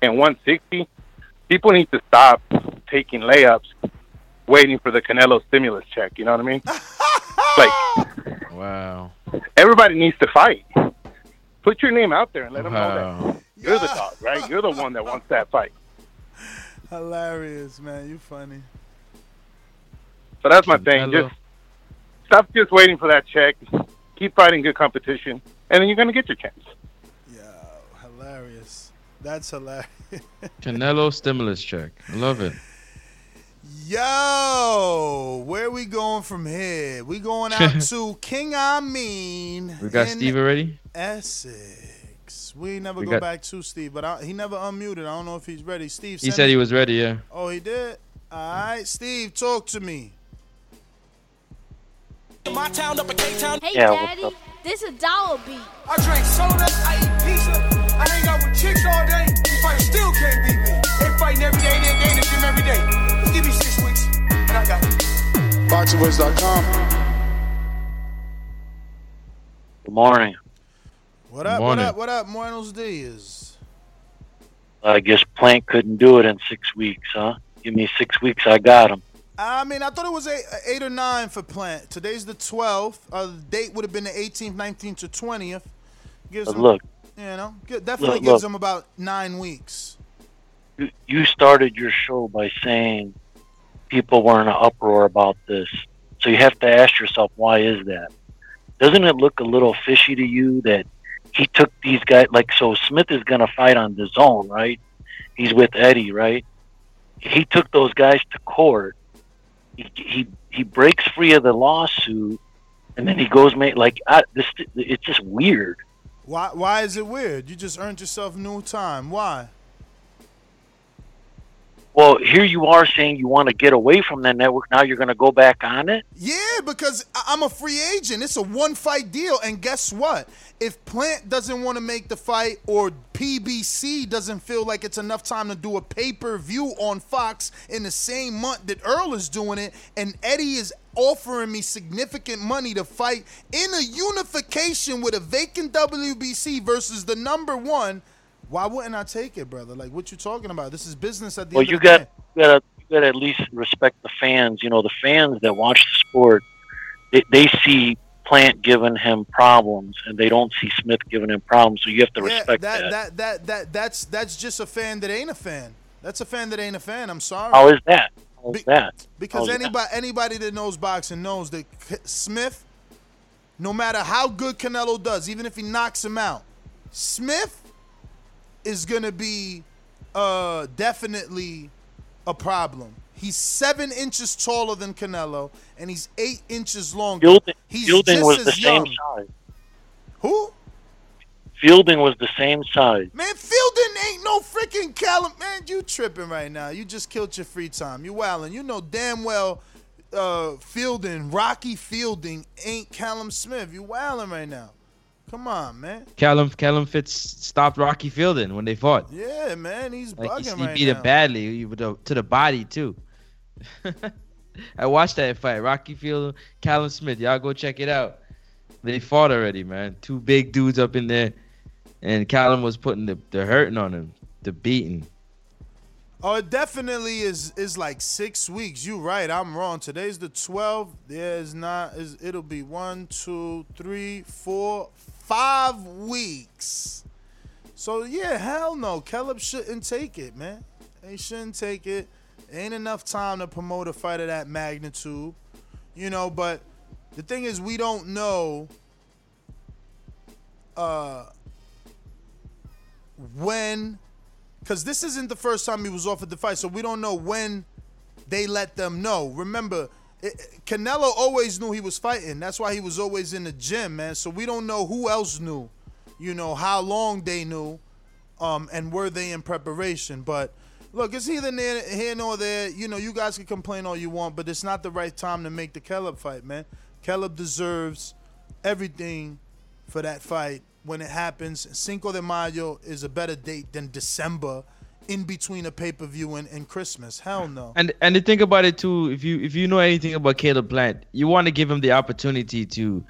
and 160. People need to stop taking layups, waiting for the Canelo stimulus check. You know what I mean? like Wow. everybody needs to fight. Put your name out there and let them know that you're the dog, right? You're the one that wants that fight. Hilarious, man. You funny. So that's my thing. Canelo. Just stop just waiting for that check. Keep fighting good competition, and then you're gonna get your chance. Yeah, hilarious. That's hilarious. Canelo stimulus check. I love it. Yo, where we going from here? We going out to King Amin. We got in Steve already. Essex. We never We go got- back to Steve, but I, he never unmuted. I don't know if he's ready. Steve, He said us- he was ready. Yeah. Oh, he did. All right, Steve, talk to me. My town up in K-Town. Hey, Yeah, Daddy, this a dollar beat. I drink soda, I eat pizza, I hang out with chicks all day. These fighters still can't beat me. They fighting every day, they they in the gym every day. Just give me six weeks, and I got it. BoxingWiz.com. Good morning. What up? Morning. What up? What up? Buenos dias. I guess Plant couldn't do it in six weeks, huh? Give me six weeks, I got him. I mean, I thought it was eight, eight or nine for Plant. Today's the 12th. Uh, the date would have been the 18th, 19th, or 20th. Gives But him, look. you know, definitely Look, gives look. him about nine weeks. You, you started your show by saying people were in an uproar about this. So you have to ask yourself, why is that? Doesn't it look a little fishy to you that he took these guys? Like, so Smith is to fight on the zone, right? He's with Eddie, right? He took those guys to court. He he, he breaks free of the lawsuit, and then he goes, mate, like I, this. It's just weird. Why? Why is it weird? You just earned yourself new time. Why? Well, here you are saying you want to get away from that network. Now you're going to go back on it. Yeah, because I'm a free agent. It's a one fight deal. And guess what? If Plant doesn't want to make the fight or PBC doesn't feel like it's enough time to do a pay per view on Fox in the same month that Errol is doing it, and Eddie is offering me significant money to fight in a unification with a vacant WBC versus the number one, why wouldn't I take it, brother? Like, what you talking about? This is business at the Well, end you of the got day. you got to you got to at least respect the fans. You know, the fans that watch the sport, they, they see Plant giving him problems, and they don't see Smith giving him problems. So you have to Yeah, respect that, that. that that that that's that's just a fan that ain't a fan. That's a fan that ain't a fan. I'm sorry. How is that? How is that? Because is that? anybody anybody that knows boxing knows that Smith, no matter how good Canelo does, even if he knocks him out, Smith is gonna be uh, definitely a problem. He's seven inches taller than Canelo, and he's eight inches longer. Fielding, he's Fielding was as the same size. Who? Fielding was the same size. Man, Fielding ain't no freaking Callum. Man, you tripping right now. You just killed your free time. You wildin'. You know damn well uh, Fielding, Rocky Fielding ain't Callum Smith. You wildin' right now. Come on, man. Callum Callum Fitz stopped Rocky Fielding when they fought. Yeah, man, he's Like he, bugging he right beat now. him badly he- with uh, to the body too. I watched that fight, Rocky Fielding, Callum Smith. Y'all go check it out. They fought already, man. Two big dudes up in there, and Callum was putting the, the hurting on him, the beating. Oh, it definitely is is like six weeks. You right. I'm wrong. Today's the 12th. There's not. Is it'll be one, two, three, four, five weeks. So yeah, hell no. Caleb shouldn't take it, man. He shouldn't take it. Ain't enough time to promote a fight of that magnitude, you know. But the thing is, we don't know. Uh, when because this isn't the first time he was offered the fight, so we don't know when they let them know. Remember, it, Canelo always knew he was fighting. That's why he was always in the gym, man. So we don't know who else knew, you know, how long they knew, um, and were they in preparation. But look, it's either near, here nor there. You know, you guys can complain all you want, but it's not the right time to make the Caleb fight, man. Caleb deserves everything for that fight when it happens. Cinco de Mayo is a better date than December in between a pay per view and, and Christmas. Hell no. And and the think about it too, if you if you know anything about Caleb Plant, you want to give him the opportunity to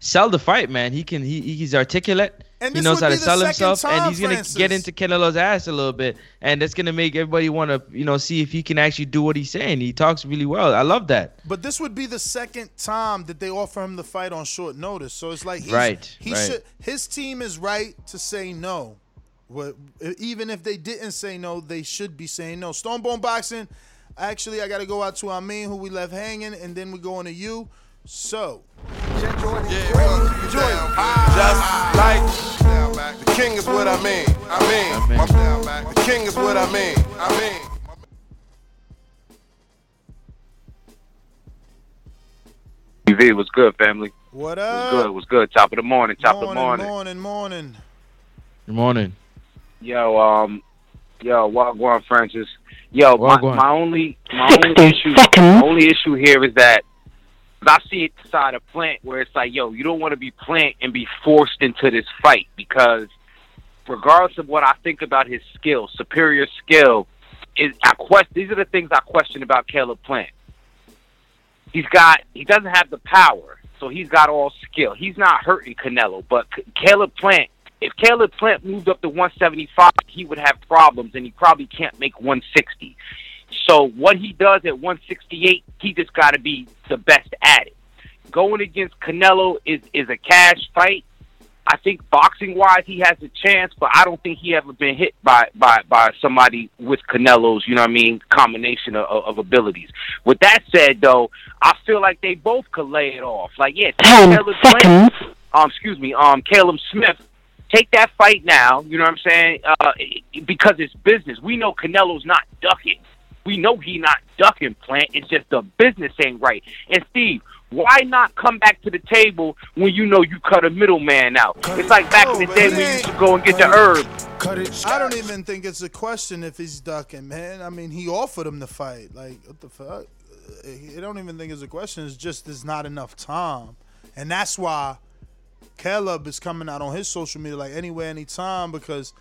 sell the fight, man. He can he he's articulate. And he knows how to sell himself, and he's gonna Francis. get into Canelo's ass a little bit, and that's gonna make everybody want to you know see if he can actually do what he's saying. He talks really well. I love that. But this would be the second time that they offer him the fight on short notice. So it's like he's, Right, He right. should. His team is right to say no. What, even if they didn't say no, they should be saying no. Stonebone Boxing. Actually, I got to go out to Amin, who we left hanging, and then we go on to you. So, Just like the king is what I mean. I mean, my- the king is what I mean. I mean. TV was good, family. what Was up? good. Was good. Top of the morning. Top of the morning, morning. morning, morning. Good morning. Yo, um, yo, Wagwan Francis. Yo, my, Wagwan. my only my only issue my only issue here is that I see it side of Plant where it's like, yo, you don't want to be Plant and be forced into this fight because regardless of what I think about his skill, superior skill, is I question. These are the things I question about Caleb Plant. He's got he doesn't have the power, so he's got all skill. He's not hurting Canelo, but C- Caleb Plant. If Caleb Plant moved up to 175, he would have problems, and he probably can't make 160. So what he does at 168, he just got to be the best at it. Going against Canelo is is a cash fight. I think boxing wise he has a chance, but I don't think he ever been hit by by by somebody with Canelo's, you know what I mean, combination of, of abilities. With that said though, I feel like they both could lay it off. Like yeah, Ten Caleb seconds. Smith, um excuse me, um Caleb Smith take that fight now, you know what I'm saying? Uh because it's business. We know Canelo's not ducking. We know he not ducking plant. It's just the business ain't right. And Steve, why not come back to the table when you know you cut a middleman out? It's like back in the day when you used to go and get the herb. I don't even think it's a question if he's ducking, man. I mean, he offered him the fight. Like, what the fuck? I don't even think it's a question. It's just there's not enough time, and that's why Caleb is coming out on his social media like anywhere, anytime because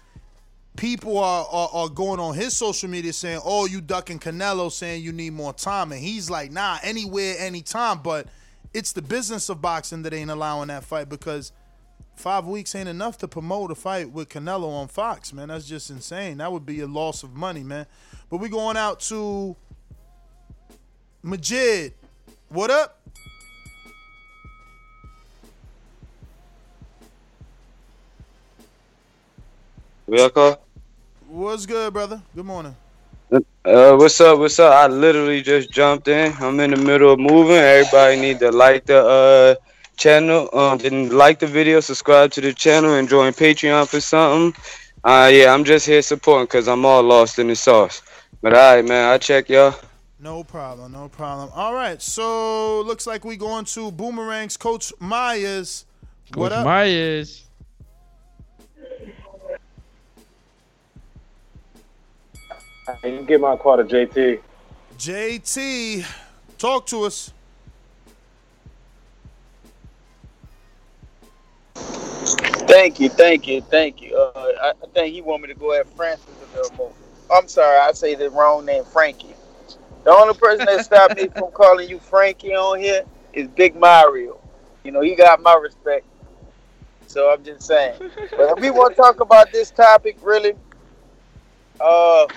people are, are are going on his social media saying, "Oh, you ducking Canelo," saying you need more time, and he's like, "Nah, anywhere, anytime." But it's the business of boxing that ain't allowing that fight because five weeks ain't enough to promote a fight with Canelo on Fox, man. That's just insane. That would be a loss of money, man. But we going out to Majid. What up? Welcome. What's good, brother? Good morning. Uh, what's up? What's up? I literally just jumped in. I'm in the middle of moving. Everybody need to like the uh channel. Um, didn't like the video, subscribe to the channel, and join Patreon for something. Uh, yeah, I'm just here supporting because I'm all lost in the sauce. But all right, man, I check y'all. No problem, no problem. All right, so looks like we going to Boomerang's Coach Myers. what Coach up? Myers. I can get my call to JT. JT, talk to us. Thank you, thank you, thank you. Uh, I, I think he want me to go at Francis a little more. I'm sorry, I say the wrong name, Frankie. The only person that stopped me from calling you Frankie on here is Big Mario. You know, he got my respect. So I'm just saying. But if we want to talk about this topic, really, uh,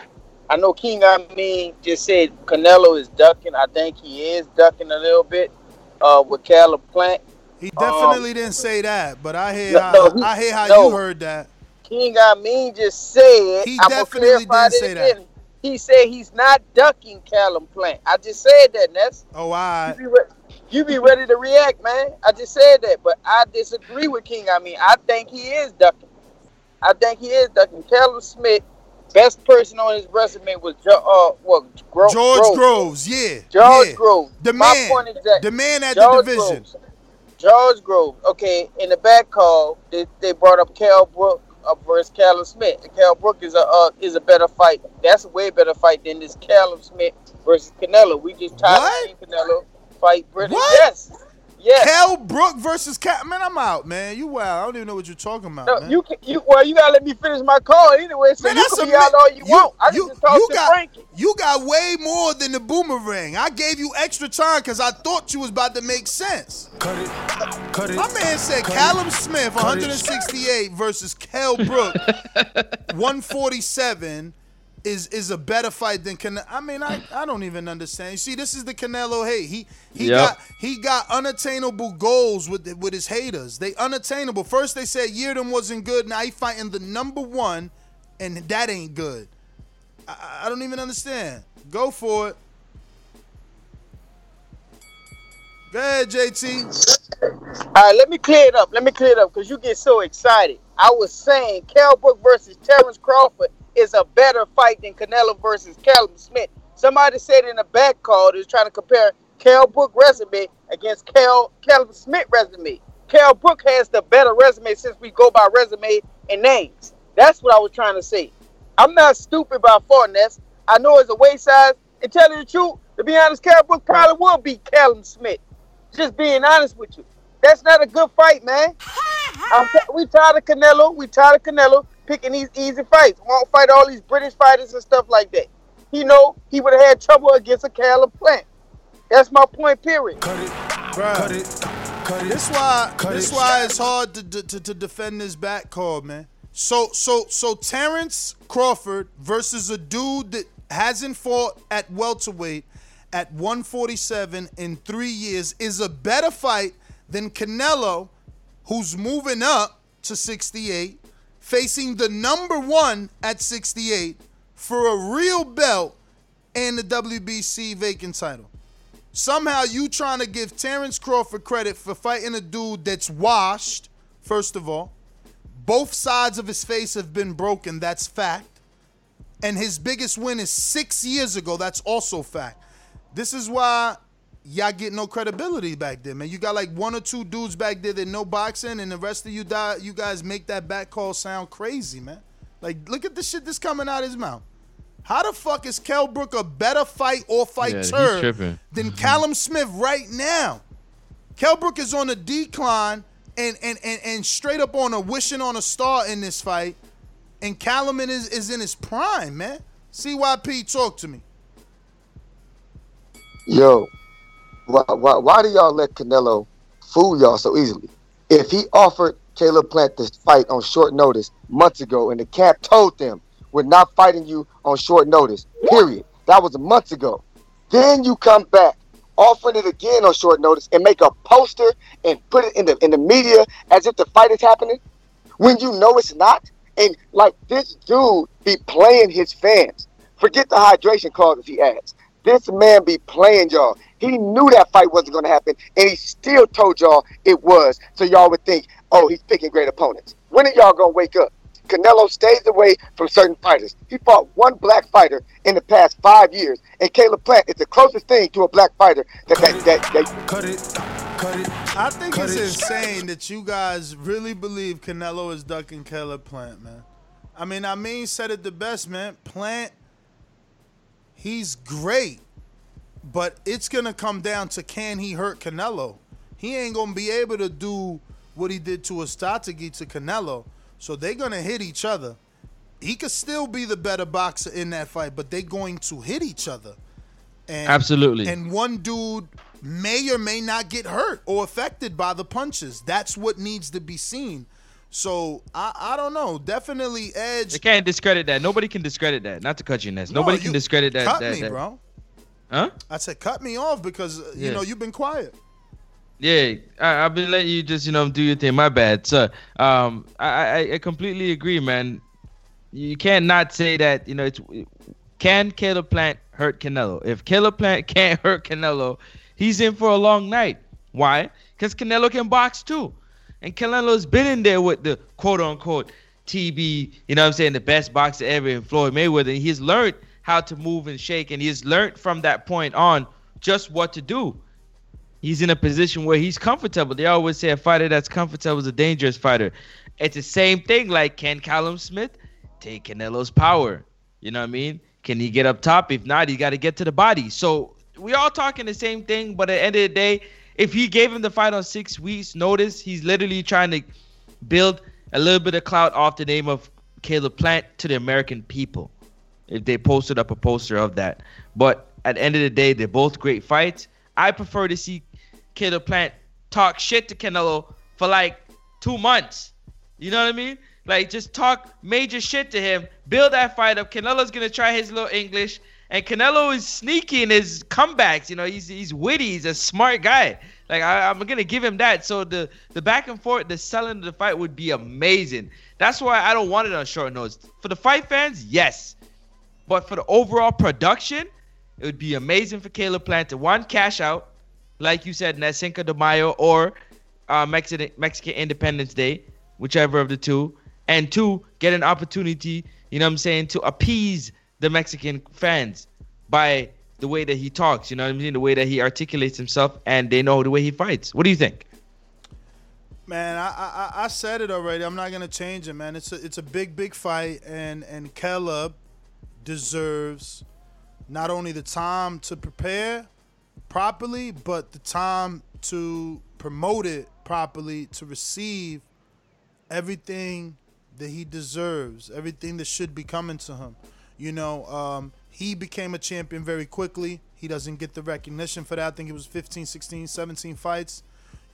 I know King I mean just said Canelo is ducking. I think he is ducking a little bit uh, with Caleb Plant. He definitely didn't say that, but I hear No, how, no, he- I hear how no. you heard that. King I mean just said He I'm definitely clarify did it say that. He said he's not ducking Callum Plant. I just said that, Ness. Oh, I. You be, re- you be ready to react, man. I just said that, but I disagree with King. I mean, I think he is ducking. I think he is ducking. Callum Smith, best person on his resume was jo- uh, well, Gro- George Groves. Groves, yeah. George yeah. Groves. The My man. point exact- The man at George the division. Groves. George Groves. Okay, in the back call, they, they brought up Kell Brook uh, versus Callum Smith. And Kell Brook is a uh, is a better fight. That's a way better fight than this Callum Smith versus Canelo. We just tired of seeing Canelo fight British. What? Yes. Yes. Kell Brook versus Cat. Man, I'm out, man. You wild. I don't even know what you're talking about, No, man. you can, you well, you gotta let me finish my call anyway. So Man, you that's can a be out all you, want. I you, just talk you to got, Frankie. You got way more than the boomerang. I gave you extra time because I thought you was about to make sense. Cut it. Cut it. My man said Cut it. Callum Smith, Cut it. 168 versus Kell Brook, 147 is is a better fight than Canelo. I mean, I, I don't even understand. You see, this is the Canelo hate. He he Yep. got he got unattainable goals with with his haters. They unattainable. First they said Yildirim wasn't good. Now he fighting the number one, and that ain't good. I, I- I don't even understand. Go for it. Go ahead, JT. All right, let me clear it up. Let me clear it up because you get so excited. I was saying Kell Brook versus Terence Crawford is a better fight than Canelo versus Callum Smith. Somebody said in the back call they was trying to compare Kell Brook resume against Cal Callum Smith resume. Kell Brook has the better resume since we go by resume and names. That's what I was trying to say. I'm not stupid by far, Ness. I know it's a weight size. And tell you the truth, to be honest, Kell Brook probably will beat Callum Smith. Just being honest with you. That's not a good fight, man. I'm we tired of Canelo. We tired of Canelo picking these easy fights. Won't fight all these British fighters and stuff like that. He know he would have had trouble against a Caleb Plant. That's my point. Period. Cut it, Bruh. This why this why it's hard to, to, to defend this back call, man. So so so Terence Crawford versus a dude that hasn't fought at welterweight at 147 in three years is a better fight than Canelo, who's moving up to 68, facing the number one at 68 for a real belt and the WBC vacant title. Somehow you trying to give Terence Crawford credit for fighting a dude that's washed, first of all. Both sides of his face have been broken, that's fact. And his biggest win is six years ago, that's also fact. This is why y'all get no credibility back there, man. You got like one or two dudes back there that know boxing, and the rest of you die, you guys make that back call sound crazy, man. Like, look at the shit that's coming out his mouth. How the fuck is Kell Brook a better fight or Yeah, he's fighter tripping. than Callum Smith right now? Kell Brook is on a decline and, and, and, and straight up on a wishing on a star in this fight. And Callum is, is in his prime, man. CYP, talk to me. Yo, why, why, why do y'all let Canelo fool y'all so easily? If he offered Caleb Plant this fight on short notice months ago, and the camp told them we're not fighting you on short notice, period. That was months ago. Then you come back, offering it again on short notice, and make a poster and put it in the in the media as if the fight is happening when you know it's not. And like this dude be playing his fans. Forget the hydration clause if he adds. This man be playing y'all. He knew that fight wasn't going to happen, and he still told y'all it was. So y'all would think, oh, he's picking great opponents. When are y'all going to wake up? Canelo stays away from certain fighters. He fought one black fighter in the past five years, and Caleb Plant is the closest thing to a black fighter that that that. that Cut it. Cut it. I think Cut it's it. insane that you guys really believe Canelo is ducking Caleb Plant, man. I mean, I mean, said it the best, man. Plant, he's great, but it's gonna come down to can he hurt Canelo? He ain't gonna be able to do what he did to Uzcategui to Canelo, so they're gonna hit each other. He could still be the better boxer in that fight, but they're going to hit each other. And, Absolutely. And one dude may or may not get hurt or affected by the punches. That's what needs to be seen. So I, I don't know. Definitely Edge. They can't discredit that. Nobody can discredit that. Not to cut you, Ness. No, Nobody you can discredit that. Cut that- me, that- bro. Huh? I said cut me off because uh, you know you've been quiet. Yeah, I, I've been letting you just you know do your thing. My bad. So, um, I, I I completely agree, man. You can't not say that. You know, it's can Caleb Plant hurt Canelo? If Caleb Plant can't hurt Canelo, he's in for a long night. Why? Because Canelo can box too, and Canelo's been in there with the quote unquote TBE. You know what I'm saying? The best boxer ever in Floyd Mayweather. And he's learned how to move and shake, and he's learned from that point on just what to do he's in a position where he's comfortable. They always say a fighter that's comfortable is a dangerous fighter. It's the same thing like can Callum Smith take Canelo's power? You know what I mean? Can he get up top? If not, he got to get to the body. So we all talking the same thing, but at the end of the day, if he gave him the fight on six weeks notice, he's literally trying to build a little bit of clout off the name of Caleb Plant to the American people. If they posted up a poster of that. But at the end of the day, they're both great fights. I prefer to see Caleb Plant talk shit to Canelo for like two months. You know what I mean? Like just talk major shit to him, build that fight up. Canelo's gonna try his little English, and Canelo is sneaky in his comebacks. You know, he's he's witty, he's a smart guy. Like I, I'm gonna give him that. So the the back and forth, the selling of the fight would be amazing. That's why I don't want it on short notice. For the fight fans, yes, but for the overall production, it would be amazing for Caleb Plant to one cash out, like you said, Cinco de Mayo or uh, Mexican Mexican Independence Day, whichever of the two, and two get an opportunity. You know what I'm saying to appease the Mexican fans by the way that he talks. You know what I mean, the way that he articulates himself, and they know the way he fights. What do you think? Man, I, I I- I said it already. I'm not gonna change it, man. It's a it's a big big fight, and and Caleb deserves not only the time to prepare properly, but the time to promote it properly, to receive everything that he deserves, everything that should be coming to him. You know, um, he became a champion very quickly. He doesn't get the recognition for that. I think it was 15, 16, 17 fights.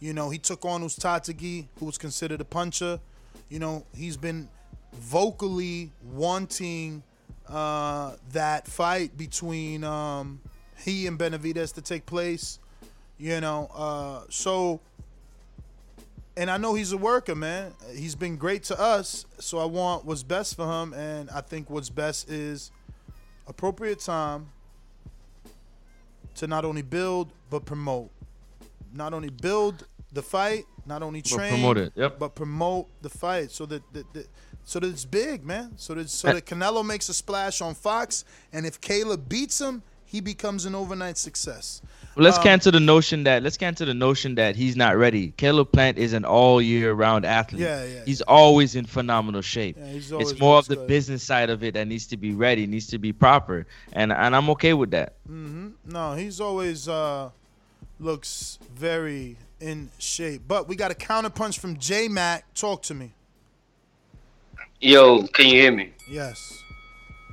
You know, he took on Uzcategui, who was considered a puncher. You know, he's been vocally wanting uh, that fight between um, he and Benavidez to take place. You know, uh, so and I know he's a worker, man. He's been great to us, so I want what's best for him, and I think what's best is appropriate time to not only build but promote. Not only build the fight, not only But train, promote it, yep. but promote the fight so that so that it's big, man. So that so that Canelo makes a splash on Fox, and if Caleb beats him, he becomes an overnight success. Well, let's Um, cancel the notion that let's cancel the notion that he's not ready. Caleb Plant is an all year round athlete. Yeah, yeah, He's always in phenomenal shape. he's always it's more of the good. business side of it that needs to be ready, needs to be proper, and and I'm okay with that. hmm No, he's always uh, looks very in shape. But we got a counterpunch from J Mac. Talk to me. Yo, can you hear me? Yes.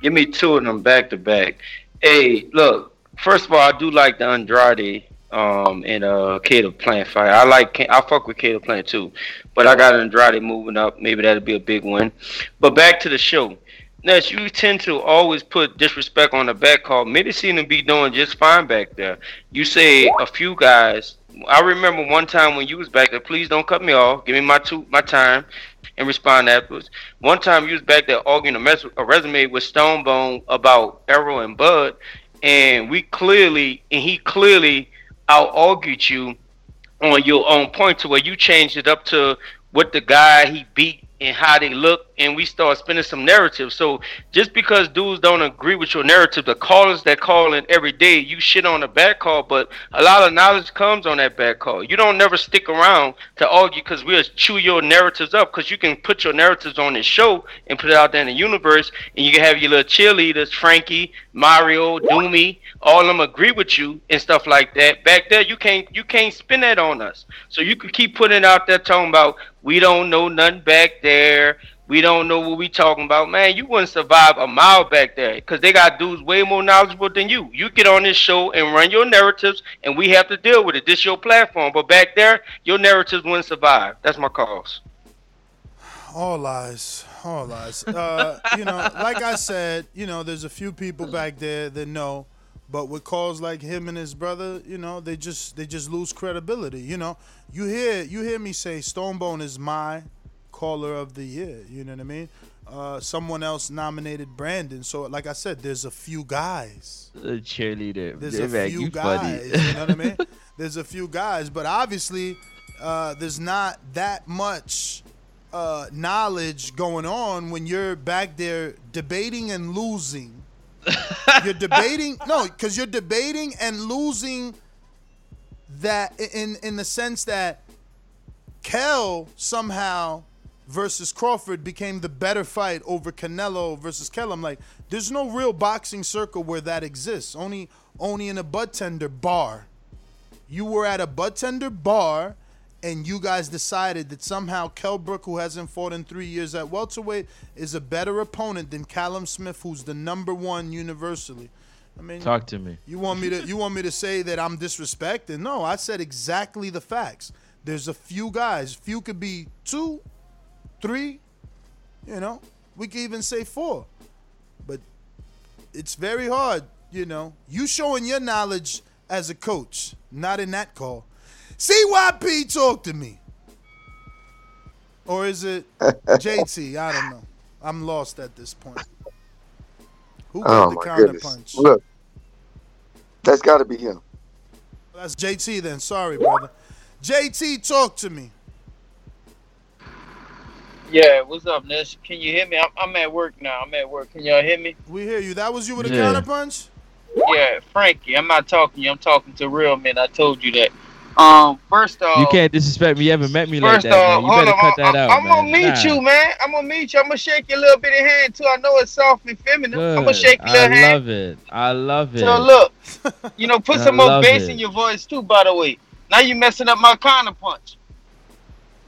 Give me two of them back to back. Hey, look. First of all, I do like the Andrade um and uh Caleb Plant fight. I like I fuck with Caleb Plant too, but I got Andrade moving up. Maybe that'll be a big one. But back to the show. Ness, you tend to always put disrespect on the back call. Many seem to be doing just fine back there. You say a few guys. I remember one time when you was back there. Please don't cut me off. Give me my two my time and respond afterwards. One time you was back there arguing a, mess, a resume with Stonebone about Errol and Bud, and we clearly and he clearly out argued you on your own point to where you changed it up to what the guy he beat and how they look, and we start spinning some narrative. So just because dudes don't agree with your narrative, the callers that call in every day, you shit on a bad call, but a lot of knowledge comes on that bad call. You don't never stick around to argue because we'll chew your narratives up because you can put your narratives on this show and put it out there in the universe, and you can have your little cheerleaders, Frankie, Mario, Doomy, all of them agree with you and stuff like that. Back there, you can't you can't spin that on us. So you can keep putting out there talking about we don't know nothing back there. We don't know what we talking about, man. You wouldn't survive a mile back there because they got dudes way more knowledgeable than you. You get on this show and run your narratives, and we have to deal with it. This your platform, but back there, your narratives wouldn't survive. That's my cause. All lies. All lies. Uh, you know, like I said, you know, there's a few people back there that know, but with calls like him and his brother, you know, they just they just lose credibility. You know, you hear you hear me say Stonebone is my caller of the year. You know what I mean? Uh, someone else nominated Brandon. So, like I said, there's a few guys. The cheerleader. There's a few you funny. guys. You know what I mean? There's a few guys, but obviously, uh, there's not that much uh, knowledge going on when you're back there debating and losing. You're debating no, because you're debating and losing. That in in the sense that Kell somehow versus Crawford became the better fight over Canelo versus Kel. I'm like, there's no real boxing circle where that exists. Only only in a bud tender bar. You were at a bud tender bar and you guys decided that somehow Kell Brook, who hasn't fought in three years at welterweight, is a better opponent than Callum Smith, who's the number one universally. I mean, Talk to me. you want me to you want me to say that I'm disrespecting? No, I said exactly the facts. There's a few guys. Few could be two, three, you know. We could even say four. But it's very hard, you know. You showing your knowledge as a coach, not in that call. CYP talk to me. Or is it JT? I don't know. I'm lost at this point. Who got Oh the my counter goodness! punch? Look, that's got to be him. That's JT then. Sorry, brother. JT, talk to me. Yeah, what's up, Ness? Can you hear me? I'm, I'm at work now. I'm at work. Can y'all hear me? We hear you. That was you with a Yeah. counter punch? Yeah, Frankie. I'm not talking to you. I'm talking to real men. I told you that. Um, first off, You can't disrespect me. You haven't met me like First that, man. You hold better on. cut that I'm, out, I'm man. gonna meet Nah. you, man. I'm gonna meet you. I'm gonna shake your little bitty hand too. I know it's soft and feminine. I'm gonna shake your I little hand. I love it. I love it. So look, you know, put some more bass it. in your voice too. By the way, now you messing up my counter punch.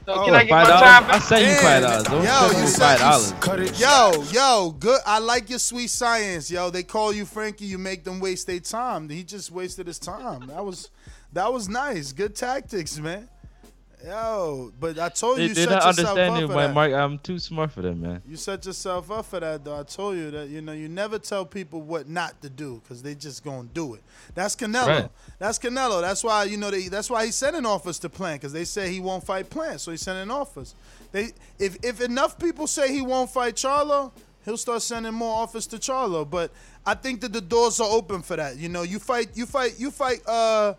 So can I get my $5? time I back? sent you five dollars. Don't Yo, send you me said five you- dollars. Yo, yo, good. I like your sweet science, yo. They call you Frankie. You make them waste their time. He just wasted his time. That was, that was nice. Good tactics, man. Yo, but I told They, you, you set not up understanding for that. mark. I'm too smart for them, man. You set yourself up for that, though. I told you that you know you never tell people what not to do because they just gonna do it. That's Canelo. Right. That's Canelo. That's why you know they. That's why he's sending offers to Plant because they say he won't fight Plant, so he's sending offers. They if if enough people say he won't fight Charlo, he'll start sending more offers to Charlo. But I think that the doors are open for that. You know, you fight, you fight, you fight. uh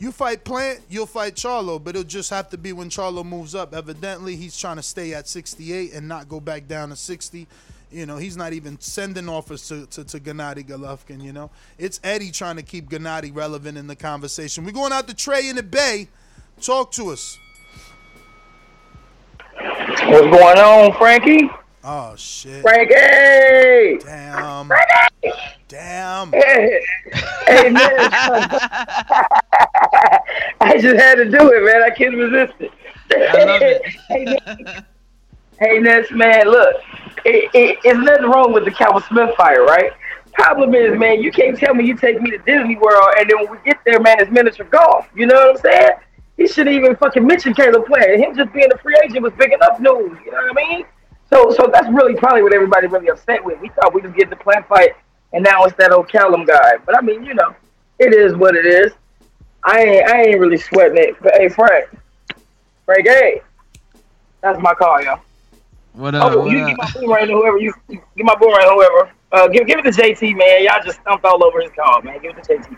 you fight Plant, you'll fight Charlo, but it'll just have to be when Charlo moves up. Evidently, he's trying to stay at 68 and not go back down to 60. You know, he's not even sending offers to, to, to Gennady Golovkin, you know. It's Eddie trying to keep Gennady relevant in the conversation. We're going out to Trey in the Bay. Talk to us. What's going on, Frankie? Oh, shit. Frankie! Damn. Damn. Hey, hey man. I just had to do it, man. I couldn't resist it. I love it. hey, Ness. hey, Ness, man, look. It, it, it's nothing wrong with the Callum Smith fire, right? Problem is, man, you can't tell me you take me to Disney World and then when we get there, man, it's miniature golf. You know what I'm saying? He shouldn't even fucking mention Caleb Plant. Him just being a free agent was big enough news. You know what I mean? So, so that's really probably what everybody really upset with. We thought we was getting the Plant fight, and now it's that old Callum guy. But I mean, you know, it is what it is. I ain't, I ain't really sweating it. But hey, Frank, Frank, hey, that's my call, yo. What up? Oh, what you up? give my boomerang to whoever you give my boomerang to whoever. Uh, give give it to JT, man. Y'all just stumped all over his call, man. Give it to JT.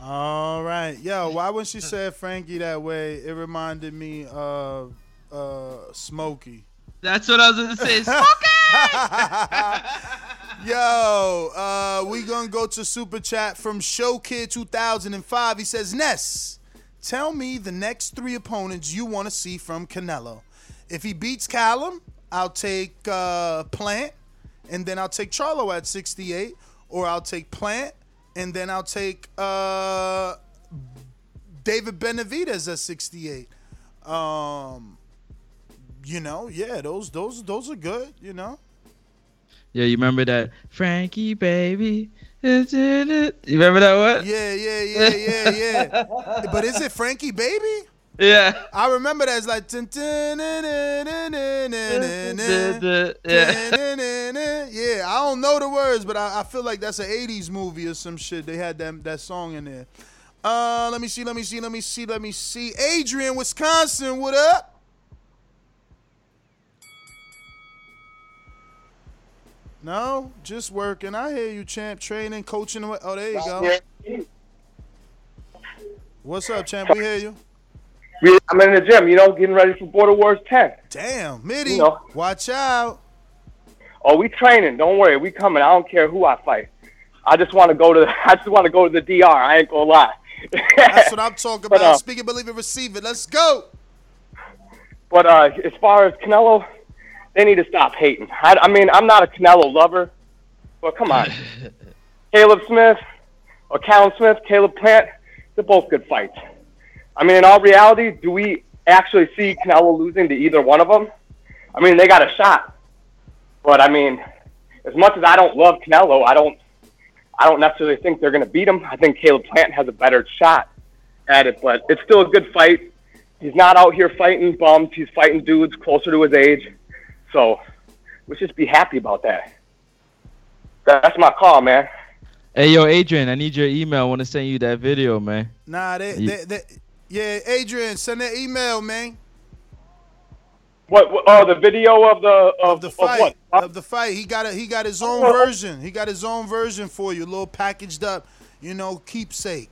All right. Yo, why when she said Frankie that way, it reminded me of uh, Smokey. That's what I was gonna say. Yo, uh, we gonna go to super chat from Show Kid 2005. He says, Ness, tell me the next three opponents you want to see from Canelo. If he beats Callum, I'll take uh, Plant, and then I'll take Charlo at 68, or I'll take Plant, and then I'll take uh, David Benavidez at 68. Um, you know, yeah, those those those are good, you know. Yeah, you remember that Frankie baby? You remember that one? Yeah, yeah, yeah, yeah, yeah. but is it Frankie baby? Yeah. I remember that it's like yeah. I don't know the words, but I, I feel like that's an 80s movie or some shit. They had that that song in there. Uh let me see, let me see, let me see, let me see. Adrian, Wisconsin, what up? No, just working. I hear you, champ. Training, coaching. Oh, there you go. What's up, champ? We hear you. I'm in the gym, you know, getting ready for Border Wars 10. Damn, Mitty, You know. watch out. Oh, we training. Don't worry, we coming. I don't care who I fight. I just want to go to. I just want to go to the DR. I ain't gonna lie. That's what I'm talking But, about. uh, Speak it, believe it, receive it. Let's go. But uh, as far as Canelo, they need to stop hating. I, I mean, I'm not a Canelo lover, but come on, Caleb Smith or Callum Smith, Caleb Plant, they're both good fights. I mean, in all reality, do we actually see Canelo losing to either one of them? I mean, they got a shot, but I mean, as much as I don't love Canelo, I don't, I don't necessarily think they're going to beat him. I think Caleb Plant has a better shot at it, but it's still a good fight. He's not out here fighting bums. He's fighting dudes closer to his age. So let's just be happy about that. That's my call, man. Hey yo, Adrian, I need your email. I want to send you that video, man. Nah, they, You- they, they, yeah, Adrian, send that email, man. What? what oh, the video of the of, the of fight what? of the fight. He got a, he got his own oh. version. He got his own version for you, a little packaged up, you know, keepsake.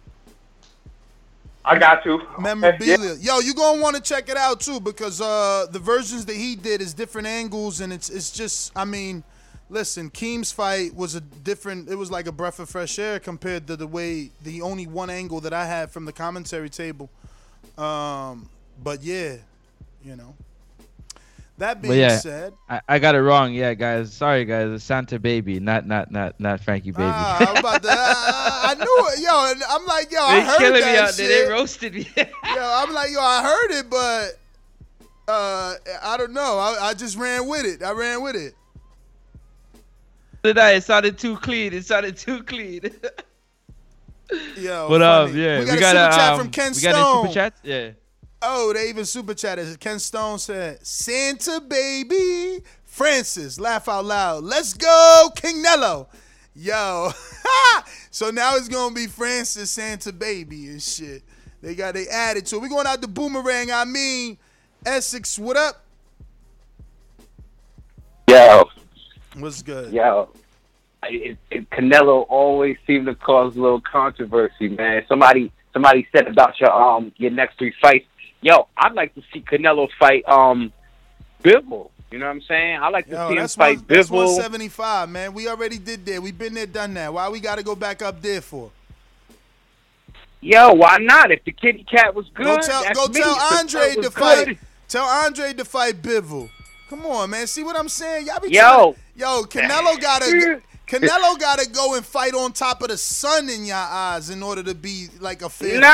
I got you. memorabilia. Yo, you gonna want to check it out too because uh the versions that he did is different angles and it's it's just I mean, listen, Keem's fight was a different. It was like a breath of fresh air compared to the way the only one angle that I had from the commentary table. Um, but yeah, you know. That being But yeah, said, I, I got it wrong. Yeah, guys. Sorry, guys. It's Santa Baby, not not not not Frankie Baby. ah, I'm about to, I, I knew it, yo. And I'm like, yo, I they heard killing that me out shit. there. They roasted me. yo, I'm like, yo, I heard it, but uh, I don't know. I, I just ran with it. I ran with it. Did I? It sounded too clean. It sounded too clean. Yo, What up? funny. Yeah, we we got, got a a, super chat um, from Ken we got a Stone. super chat? Yeah. Oh, they even super chatted. Ken Stone said, Santa baby. Francis, laugh out loud. Let's go, King Nello. Yo. so now it's gonna be Francis Santa baby and shit. They got they added to it. We going out the boomerang. I mean, Essex, what up? Yo, What's good? yo. It, it, Canelo always seemed to cause a little controversy, man. Somebody somebody said about your um your next three fights. Yo, I'd like to see Canelo fight um Bivol. You know what I'm saying? I like to Yo, see him fight one, that's Bivol. 175, man. We already did that. We've been there, done that. Why we got to go back up there for? Yo, why not? If the kitty cat was good, Go tell, that's go tell Andre to fight. good- Tell Andre to fight Bivol. Come on, man. See what I'm saying? Y'all be Yo. trying- yo, Canelo gotta Canelo gotta go and fight on top of the sun in your eyes in order to be like a fair Nah.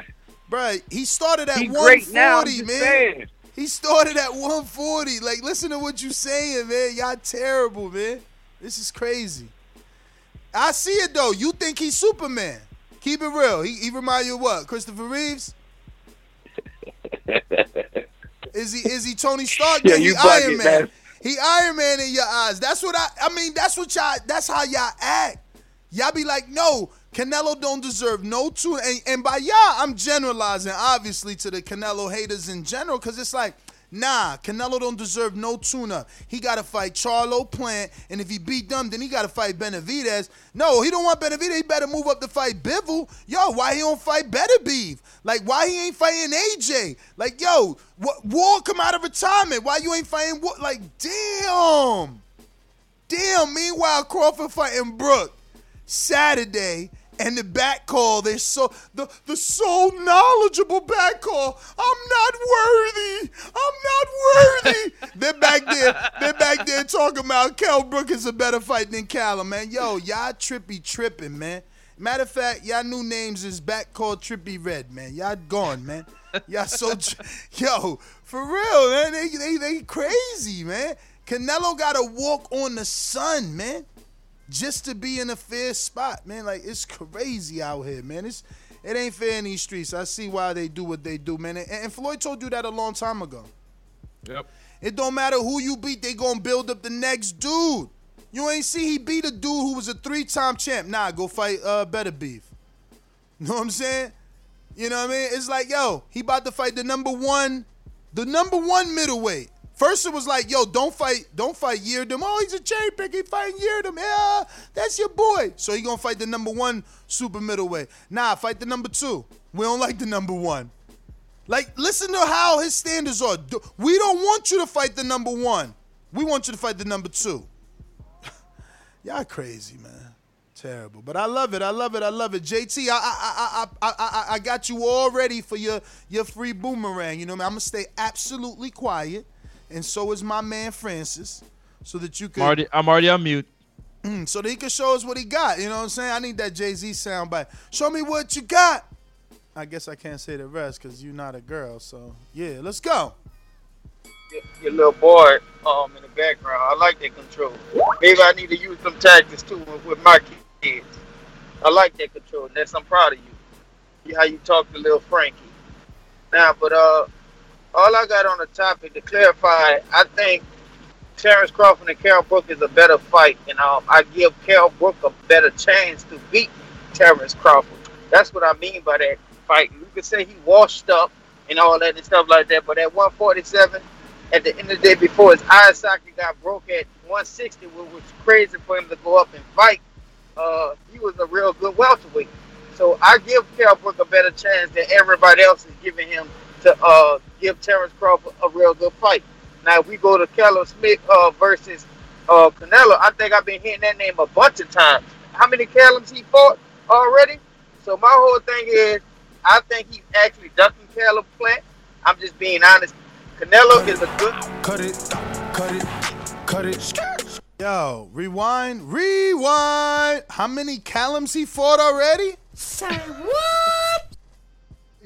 fight. Bruh, he started at He 140, great now, man. saying. He started at 140. Like, listen to what you're saying, man. Y'all terrible, man. This is crazy. I see it though. You think he's Superman? Keep it real. He, he remind you of what? Christopher Reeves? Is he is he Tony Stark? Yeah, you Iron Man. man. He Iron Man in your eyes. That's what I I mean, that's what y'all that's how y'all act. Y'all be like, no, Canelo don't deserve no tuna. And, and by y'all, I'm generalizing, obviously, to the Canelo haters in general, because it's like, nah, Canelo don't deserve no tuna. He got to fight Charlo Plant, and if he beat them, then he got to fight Benavidez. No, he don't want Benavidez. He better move up to fight Bivol. Yo, why he don't fight Beterbiev? Like, why he ain't fighting AJ? Like, yo, what, War come out of retirement. Why you ain't fighting Ward? Like, damn. Damn, meanwhile, Crawford fighting Brook Saturday and the back call, they're so the the so knowledgeable back call. I'm not worthy. I'm not worthy. they're back there. They're back there talking about Kell Brook is a better fight than Callum, man. Yo, y'all trippy tripping, man. Matter of fact, y'all new names is back called Trippy Red, man. Y'all gone, man. Y'all so tri- yo for real, man. They they they crazy, man. Canelo got to walk on the sun, man just to be in a fair spot, man. Like it's crazy out here, man. It's it ain't fair in these streets. I see why they do what they do, man. And, and Floyd told you that a long time ago. Yep. It don't matter who you beat, they gonna build up the next dude. You ain't see he beat a dude who was a three-time champ. Nah, go fight uh Beterbiev. You know what I'm saying? You know what I mean? It's like, yo, he about to fight the number one, the number one middleweight. First it was like, yo, don't fight, don't fight Yildirim. Oh, he's a cherry pick. He fighting Yildirim. Yeah, that's your boy. So he gonna fight the number one super middleweight. Nah, fight the number two. We don't like the number one. Like, listen to how his standards are. We don't want you to fight the number one. We want you to fight the number two. Y'all crazy, man. Terrible. But I love it. I love it. I love it. JT, I I I I I, I, got you all ready for your your free boomerang. You know mean? I'm gonna stay absolutely quiet, and so is my man Francis, so that you I'm can already, I'm already on mute. Mm, so that he can show us what he got. You know what I'm saying? I need that Jay Z sound bite. Show me what you got. I guess I can't say the rest because you're not a girl. So yeah, let's go. your, your little boy um in the background. I like that control. Maybe I need to use some tactics too with, with my kids. I like that control. Ness, I'm proud of you. You- How you talk to little Frankie. Now, but uh, all I got on the topic to clarify, I think Terence Crawford and Carol Brook is a better fight, and um, I give Carol Brook a better chance to beat Terence Crawford. That's what I mean by that fight. You could say he washed up and all that and stuff like that, but at 147, at the end of the day, before his eye socket got broke at 160, which was crazy for him to go up and fight, uh, he was a real good welterweight. So I give Carol Brook a better chance than everybody else is giving him to uh, give Terence Crawford a real good fight. Now, if we go to Callum Smith uh, versus uh, Canelo, I think I've been hearing that name a bunch of times. How many Callums he fought already? So my whole thing is, I think he's actually ducking Callum Plant. I'm just being honest. Canelo is a good. Cut it, cut it, cut it. Yo, rewind, rewind. How many Callums he fought already? Say what?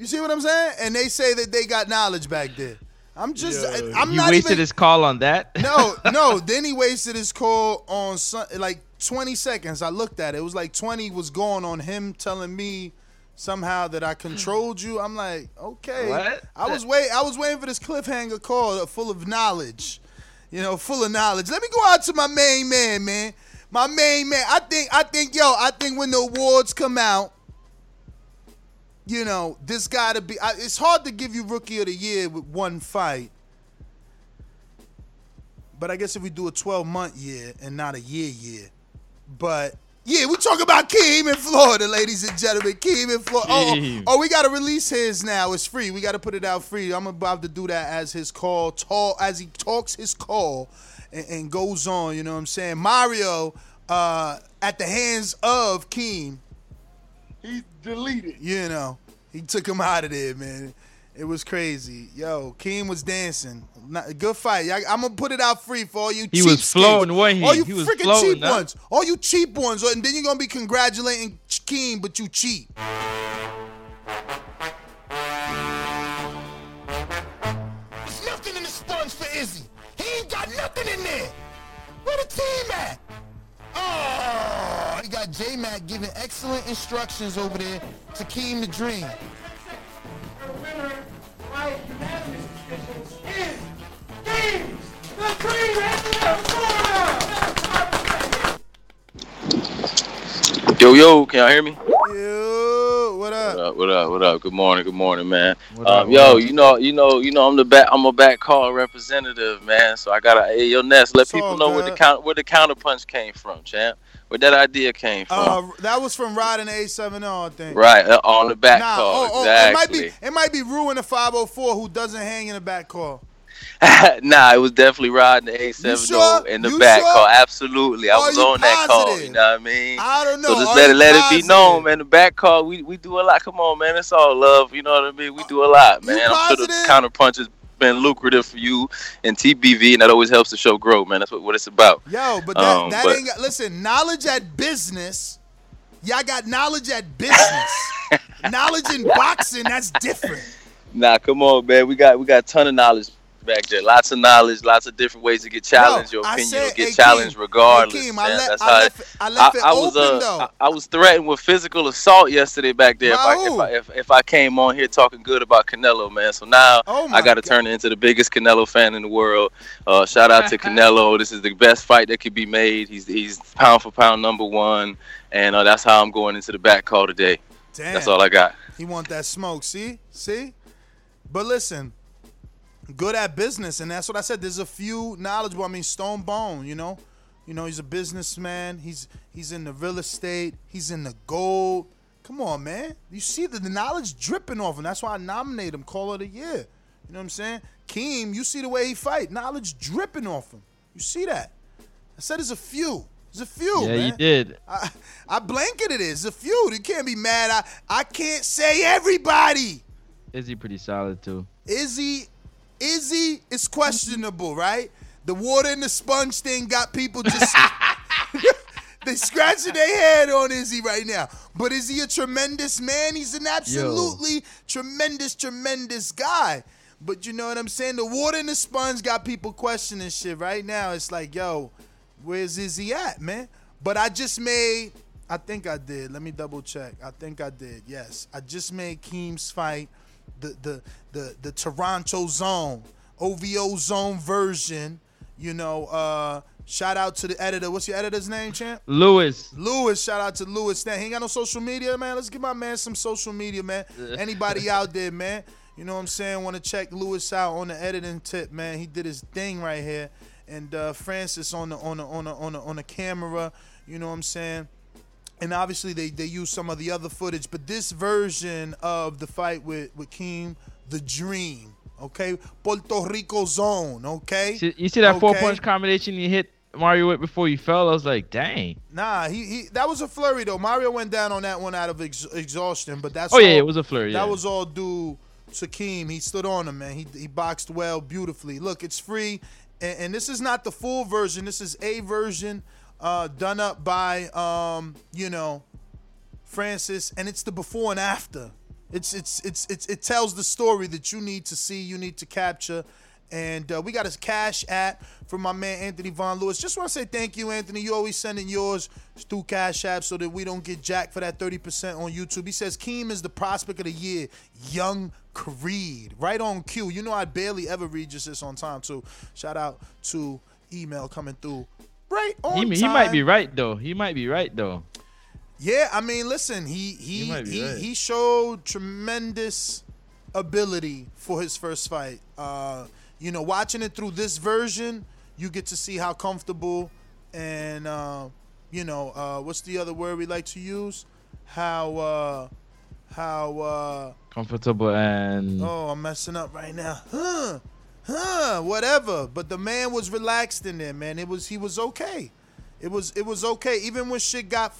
You see what I'm saying? And they say that they got knowledge back there. I'm just, I'm you not wasted even. his call on that. no, no. Then he wasted his call on some, like 20 seconds. I looked at it. It was like 20 was going on him telling me somehow that I controlled you. I'm like, okay. What? I was wait. I was waiting for this cliffhanger call full of knowledge. You know, full of knowledge. Let me go out to my main man, man. My main man. I think. I think. Yo. I think when the awards come out, you know, this got to be. I, it's hard to give you rookie of the year with one fight. But I guess if we do a 12 month year and not a year year. But yeah, we talk about Keem in Florida, ladies and gentlemen. Keem in Florida. Oh, oh, we got to release his now. It's free. We got to put it out free. I'm about to do that as his call, talk, as he talks his call and, and goes on. You know what I'm saying? Mario, uh, at the hands of Keem, He deleted. you know, he took him out of there, man. It was crazy. Yo, Keem was dancing. Not, good fight. I, am gonna put it out free for all you. He was cheapskates. floating, wasn't he? All you He was freaking cheap huh? ones. All you cheap ones. And then you're gonna be congratulating Keem, but you cheap. There's nothing in the sponge for Izzy. He ain't got nothing in there. Where the team at? Oh, he got J Mac giving excellent instructions over there to Keem the Dream. Yo, yo, can y'all hear me? Yo, what up? What up? What up? What up? Good morning. Good morning, man. What up, um, what yo, up? you know, you know, you know, I'm the back. I'm a back call representative, man. So I gotta, hey, yo, Ness, let It's all people know where the good. count, where the counter punch came from, champ. Where that idea came from. Uh, that was from riding the A70, I think. right uh, on the back Nah, call, oh, oh, exactly. it might be it might be Ruin the 504 who doesn't hang in the back call. nah, it was definitely riding the A70 sure? in the You back sure? call. Absolutely, I Are was on that call. You know what I mean? I don't know. So just Are let it let it be known, man. The back call, we we do a lot. Come on, man. It's all love. You know what I mean? We do a lot, man. I'm sure the counter punch has been lucrative for you and TBV, and that always helps the show grow, man. That's what, what it's about. Yo, but that, Um, that but- ain't got listen, knowledge at business. Y'all got knowledge at business. knowledge in boxing, that's different. Nah, come on, man. We got we got a ton of knowledge back there. Lots of knowledge, lots of different ways to get challenged. Your opinion said- will get hey, challenged Keem, regardless. hey, Keem, I man. let- That's I how left it- I left it was, open, uh, though. I, I was threatened with physical assault yesterday back there if I, if? I if, if I came on here talking good about Canelo, man. So now Oh my I got to turn it into the biggest Canelo fan in the world. Uh, shout out to Canelo. This is the best fight that could be made. He's he's pound for pound number one, and uh, that's how I'm going into the back call today. Damn. That's all I got. He want that smoke. See? See? But listen, good at business, and that's what I said. There's a few knowledgeable. I mean, Stone Bone, you know, you know, he's a businessman. He's he's in the real estate. He's in the gold. Come on, man. You see the, the knowledge dripping off him. That's why I nominate him Call of the Year. You know what I'm saying? Keem, you see the way he fight. Knowledge dripping off him. You see that? I said there's a few. There's a few, Yeah, man. you did. I, I blanketed it. It's a few. You can't be mad. I, I can't say everybody. Izzy pretty solid too. Izzy, Izzy is questionable, right? The water and the sponge thing got people just they scratching their head on Izzy right now. But is he a tremendous man? He's an absolutely tremendous, tremendous guy. But you know what I'm saying? The water and the sponge got people questioning shit right now. It's like, yo, where's Izzy at, man? But I just made, I think I did. Let me double check. I think I did. Yes, I just made Keem's fight the the the the Toronto zone, OVO zone version. You know, uh, shout out to the editor. What's your editor's name, champ? Lewis. Lewis, shout out to Lewis. Now, he ain't got no social media, man. Let's give my man some social media, man. Anybody out there, man? You know what I'm saying? Want to check Lewis out on the editing tip, man. He did his thing right here. And uh, Francis on the on the on the on the on the camera. You know what I'm saying? And obviously they they use some of the other footage, but this version of the fight with with Keem, the Dream, okay, Puerto Rico zone, okay. You see that four punch combination you hit Mario with before you fell? I was like, dang. Nah, he, he that was a flurry though. Mario went down on that one out of ex- exhaustion, but that's Oh, yeah, it was a flurry, That yeah. was all due to Keem. He stood on him, man. He he boxed well, beautifully. Look, it's free, and, and this is not the full version. This is a version uh, done up by um, you know Francis, and it's the before and after. It's it's it's it's it tells the story that you need to see, you need to capture, And uh, we got his cash app from my man Anthony Von Lewis. Just want to say thank you, Anthony. You always sending yours through Cash App so that we don't get jacked for that 30% on YouTube. He says Keem is the prospect of the year. Young Creed. Right on cue. You know I barely ever read just this on time, too. Shout out to email coming through right on He, time. he might be right though. He might be right though. Yeah, I mean, listen, he he be he, right. he showed tremendous ability for his first fight. Uh, you know, watching it through this version, you get to see how comfortable and uh, you know, uh, what's the other word we like to use? How uh, how uh, Comfortable and Oh, I'm messing up right now. Huh. Huh. Whatever. But the man was relaxed in there, man. It was he was okay. It was it was okay. Even when shit got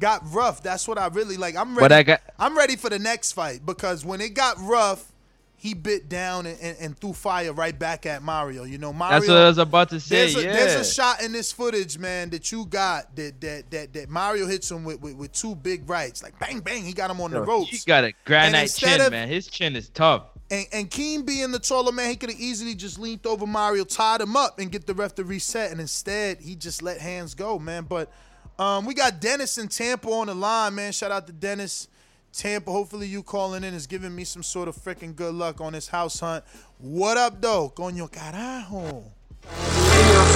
got rough, that's what I really like. I'm ready. But I got- I'm ready for the next fight because when it got rough, he bit down and, and, and threw fire right back at Mario. You know, Mario. That's what I was about to say. There's a, yeah. there's a shot in this footage, man, that you got that that that, that Mario hits him with, with with two big rights, like bang bang. He got him on the Yo, ropes. He got a granite chin, of- man. His chin is tough. And and being the taller man, he could have easily just leaned over Mario, tied him up, and get the ref to reset. And instead, he just let hands go, man. But um, we got Dennis in Tampa on the line, man. Shout out to Dennis. Tampa, hopefully you calling in is giving me some sort of freaking good luck on this house hunt. What up, though? Coño carajo.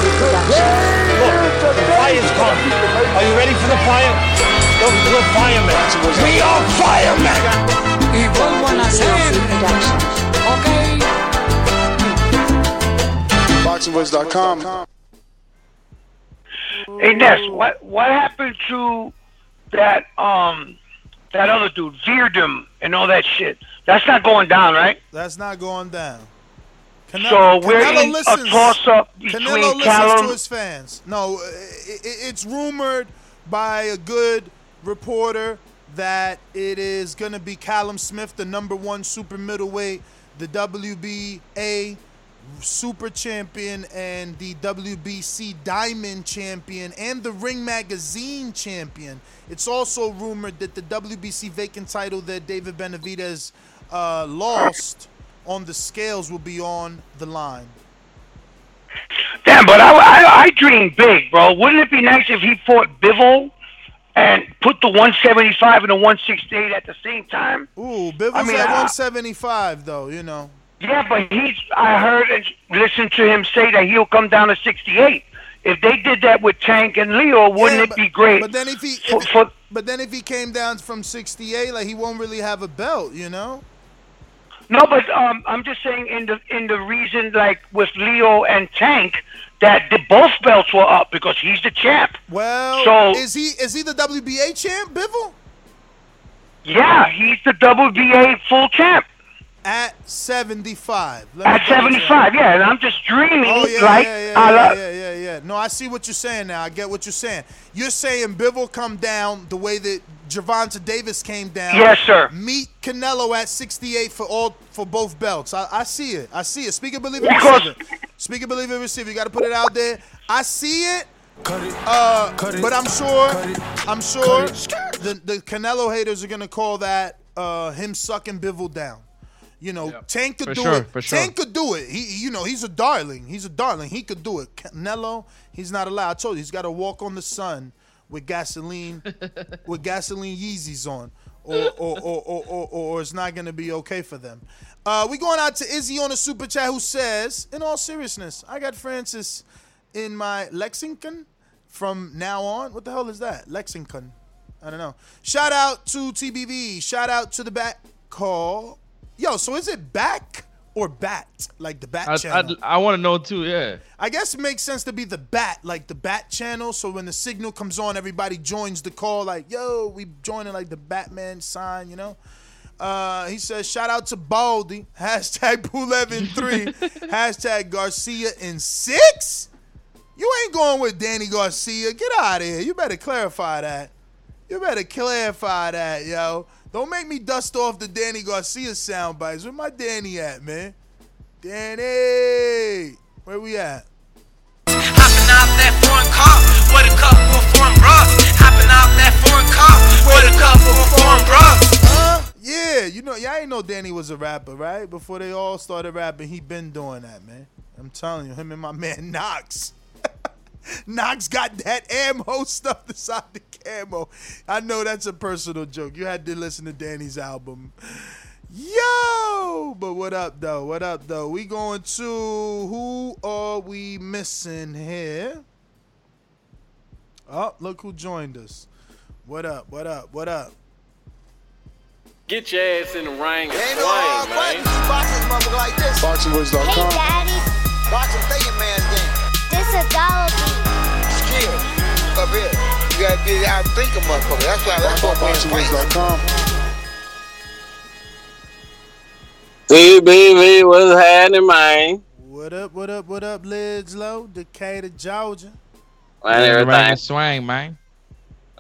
Look, the fire's coming. Are you ready for the fire? Look, we're firemen. We are firemen. Y vuelvo a nacer. Okay. BoxingVoice.com. Hey Ness, what what happened to that um that other dude, Yildirim and all that shit? That's not going down, right? That's not going down. So we're in a toss-up between Canelo listens Callum- to his fans. No, i i it's rumored by a good reporter that it is going to be Callum Smith, the number one super middleweight, the WBA super champion, and the WBC diamond champion, and the Ring Magazine champion. It's also rumored that the WBC vacant title that David Benavidez uh, lost on the scales will be on the line. Damn, but I, I I dream big, bro. Wouldn't it be nice if he fought Bivol and put the 175 and the 168 at the same time? Ooh, Bivol's I mean, at I- 175 though, you know. Yeah, but he's. I heard and listened to him say that he'll come down to 68. If they did that with Tank and Leo, wouldn't Yeah, it be great? But then if he, for, if- for, but then if he came down from 68, like he won't really have a belt, you know. No, but um, I'm just saying in the in the reason like with Leo and Tank that the both belts were up because he's the champ. Well, So- is he is he the WBA champ, Bivol? Yeah, he's the WBA full champ At 75. At 75. Yeah, and I'm just dreaming Oh yeah, like yeah, yeah, I yeah, love. yeah, yeah, yeah. No, I see what you're saying now. I get what you're saying. You're saying Bivol come down the way that Gervonta Davis came down. Yes, sir. Meet Canelo at 68 for all for both belts. I, I see it. I see it. Speak it, believe it, Because- receive it. Speak it, believe it, receive. You got to put it out there. I see it. Uh, but I'm sure, I'm sure the the Canelo haters are gonna call that uh, him sucking Bivol down. You know, Tank could For do sure, it. for sure. Tank could do it. He, you know, he's a darling. He's a darling. He could do it. Canelo, he's not allowed. I told you, he's got to walk on the sun with gasoline, with gasoline Yeezys on, or or, or, or, or, or it's not gonna be okay for them. Uh, we going out to Izzy on the super chat who says, in all seriousness, I got Francis in my Lexington from now on. What the hell is that? Lexington. I don't know. Shout out to TBV. Shout out to the back call. Yo, so is it back or bat? Like the bat I, channel? I, I want to know too. Yeah. I guess it makes sense to be the bat, like the bat channel. So when the signal comes on, everybody joins the call. Like, yo, we joining like the Batman sign, you know. Uh, he says, shout out to Baldy. Hashtag Pulev3. Hashtag Garcia in six. You ain't going with Danny Garcia. Get out of here. You better clarify that. You better clarify that, yo. Don't make me dust off the Danny Garcia sound bites. Where my Danny at, man? Danny, where we at? Hopping out that foreign car with a couple of foreign bras. Hopping out that foreign car with a couple of foreign bras. Huh? Yeah, you know, y'all ain't know Danny was a rapper, right? Before they all started rapping, he been doing that, man. I'm telling you, him and my man Knox. Knox got that ammo stuff the camo. I know that's a personal joke. You had to listen to Danny's album. Yo! But what up, though? What up, though? We going to who are we missing here? Oh, look who joined us. What up? What up? What up? Get your ass in the ring and Ain't no swing, man. buttons. Boxing motherfucker like this. BoxingWiz.com. Hey, Daddy. Boxing thinking man's game. This a dollar Skill. Up here. You gotta be out think a motherfucker. That's why that's what we're fighting. BoxingWiz.com. TBV, what's happening, man? What up? What up? What up, Lids Low, Decatur, Georgia? Man, Ring everything. swing, man.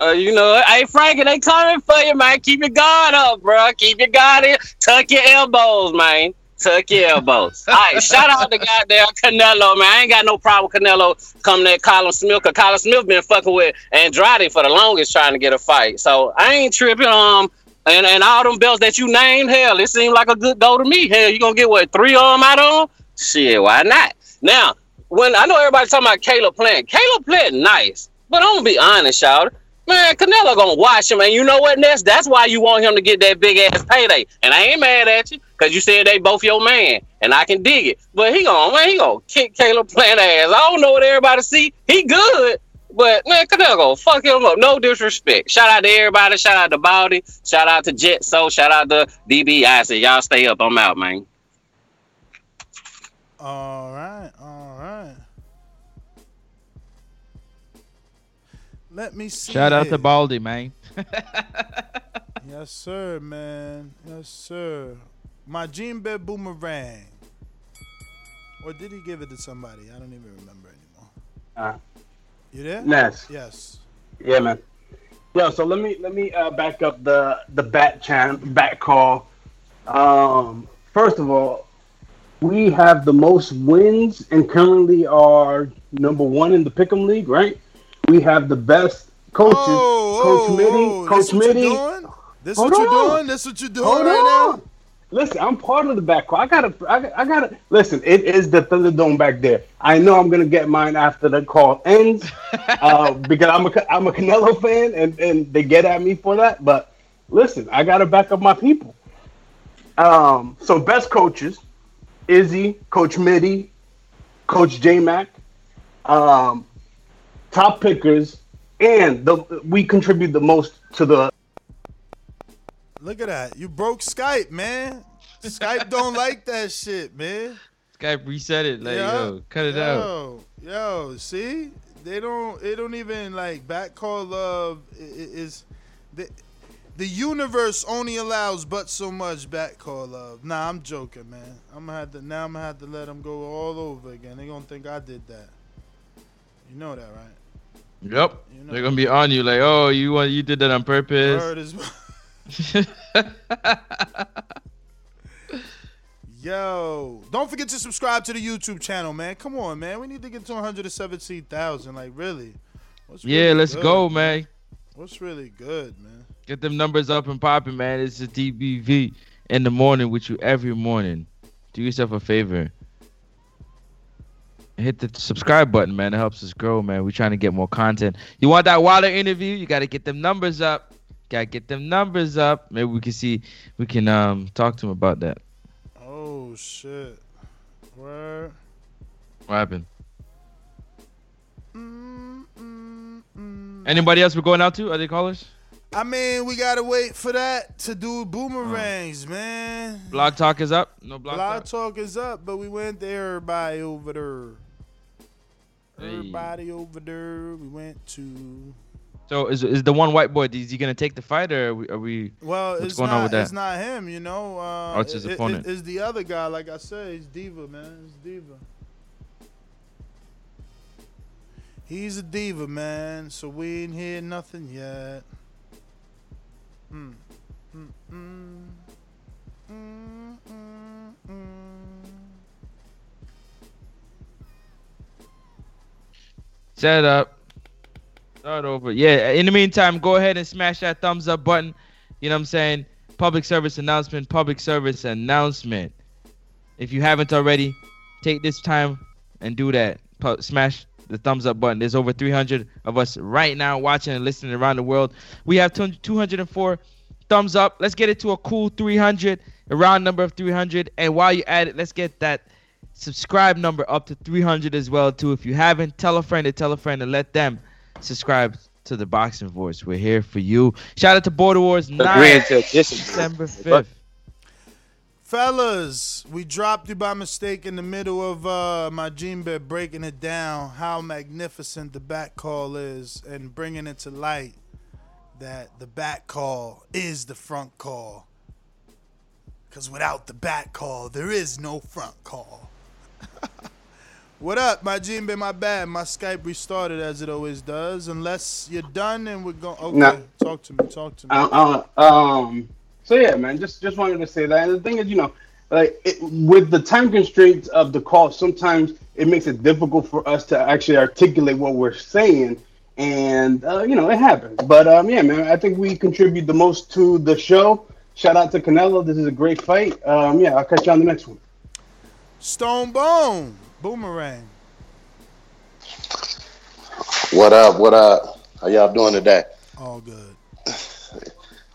Uh, you know, hey Frankie, they coming for you, man. Keep your guard up, bro. Keep your guard in. Tuck your elbows, man. Tuck your elbows. All right, shout out to goddamn Canelo, man. I ain't got no problem with Canelo coming at Callum Smith, cause Callum Smith been fucking with Andrade for the longest trying to get a fight. So I ain't tripping. Um, and and all them belts that you named, hell, it seemed like a good go to me. Hell, you gonna get what three of them out of 'em? Shit, why not? Now, when I know everybody talking about Caleb Plant, Caleb Plant nice, but I'm gonna be honest, y'all. Man, Canelo gonna watch him, and you know what, Ness? That's why you want him to get that big ass payday. And I ain't mad at you, cause you said they both your man, and I can dig it. But he gonna, man, he gonna kick Caleb Plant ass. I don't know what everybody see. He good, but man, Canelo gonna fuck him up. No disrespect. Shout out to everybody. Shout out to Baldy. Shout out to Jet So. Shout out to DB. I said y'all stay up. I'm out, man. All right, all right. Let me see. Shout out here. to Baldy, man. Yes, sir, man. Yes, sir. Bed Boomerang. Or did he give it to somebody? I don't even remember anymore. Uh, You there? Ness. Yes. Yeah, man. Yo, so let me let me uh, back up the the bat chan bat call. Um, first of all, we have the most wins and currently are number one in the Pick'em League, right? We have the best coaches, Coach Mitty, oh, Coach this what you Mitty. doing? This Hold what you're doing? This what you're doing Hold right on. Listen, I'm part of the back call. I gotta, I I gotta. Listen, it is the Thunderdome back there. I know I'm gonna get mine after the call ends, uh, because I'm a, I'm a Canelo fan, and and they get at me for that. But listen, I gotta back up my people. Um, so best coaches: Izzy, Coach Mitty, Coach J Mac. Um, top pickers, and the we contribute the most to the Look at that. You broke Skype, man. Skype don't like that shit, man. Skype reset it. Like, Yeah. yo, cut it out. Yo, yo, see? They don't they don't even like back call love is the the universe only allows but so much back call love. Nah, I'm joking, man. I'm gonna have to now I'm gonna have to let them go all over again. They gonna think I did that. You know that, right? Yep. They're gonna be on you like, oh, you want you did that on purpose. Yo, don't forget to subscribe to the YouTube channel, man. Come on, man. We need to get to 117,000. Like, really? What's yeah, really let's good, go, man. What's really good, man? Get them numbers up and popping, man. It's a TBV in the morning with you every morning. Do yourself a favor. Hit the subscribe button, man. It helps us grow, man. We're trying to get more content. You want that Wilder interview? You got to get them numbers up. Got to get them numbers up. Maybe we can see, we can um talk to him about that. Oh, shit. Where? What happened? Anybody else we're going out to? Are they callers? I mean, we gotta wait for that to do boomerangs, man. Blog Talk is up. No blog, Blog talk. talk is up, but we went there. Everybody over there. Everybody over there. We went to. So is is the one white boy? Is he gonna take the fight or are we? Are we Well, what's it's going not. on with that? It's not him, you know. Uh, Oh, it's his it- it- opponent. it's the other guy. Like I said, he's diva, man. He's diva. He's a diva, man. So we ain't hear nothing yet. Mm. Mm, mm. Mm, mm, mm. Set up. Start over. Yeah. In the meantime, go ahead and smash that thumbs up button. You know what I'm saying? public service announcement, public service announcement. If you haven't already, take this time and do that. Smash the thumbs up button. There's over 300 of us right now watching and listening around the world. We have 200 204 thumbs up. Let's get it to a cool 300, a round number of 300. And while you're at it, let's get that subscribe number up to 300 as well too. If you haven't, tell a friend to tell a friend and let them subscribe to the Boxing Voice. We're here for you. Shout out to Border Wars 9, Agreeing. December 5th. Fellas, we dropped you by mistake in the middle of uh, my Gene bed breaking it down how magnificent the back call is and bringing it to light that the back call is the front call. Because without the back call, there is no front call. what up, my bed? My bad. My Skype restarted as it always does. Unless you're done and we're going. Okay, talk to me. Talk to me. Uh, uh, um. So yeah, man. Just just wanted to say that. And the thing is, you know, like it, with the time constraints of the call, sometimes it makes it difficult for us to actually articulate what we're saying, and uh, you know, it happens. But um, yeah, man. I think we contribute the most to the show. Shout out to Canelo. This is a great fight. Um, yeah, I'll catch you on the next one. Stone Bone, Boomerang. What up? What up? How y'all doing today? All good.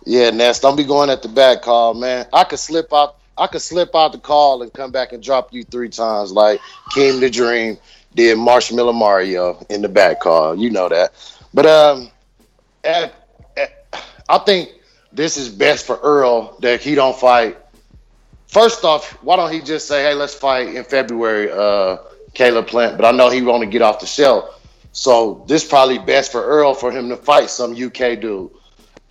Yeah, Ness, don't be going at the back call, man. I could slip out. I could slip out the call and come back and drop you three times, like Keem the Dream did Marshmallow Mario in the back call. You know that. But um, at, at- I think this is best for Errol that he don't fight. First off, why don't he just say, "Hey, let's fight in February, uh, Caleb Plant"? But I know he want to get off the shelf, so this probably best for Errol for him to fight some UK dude.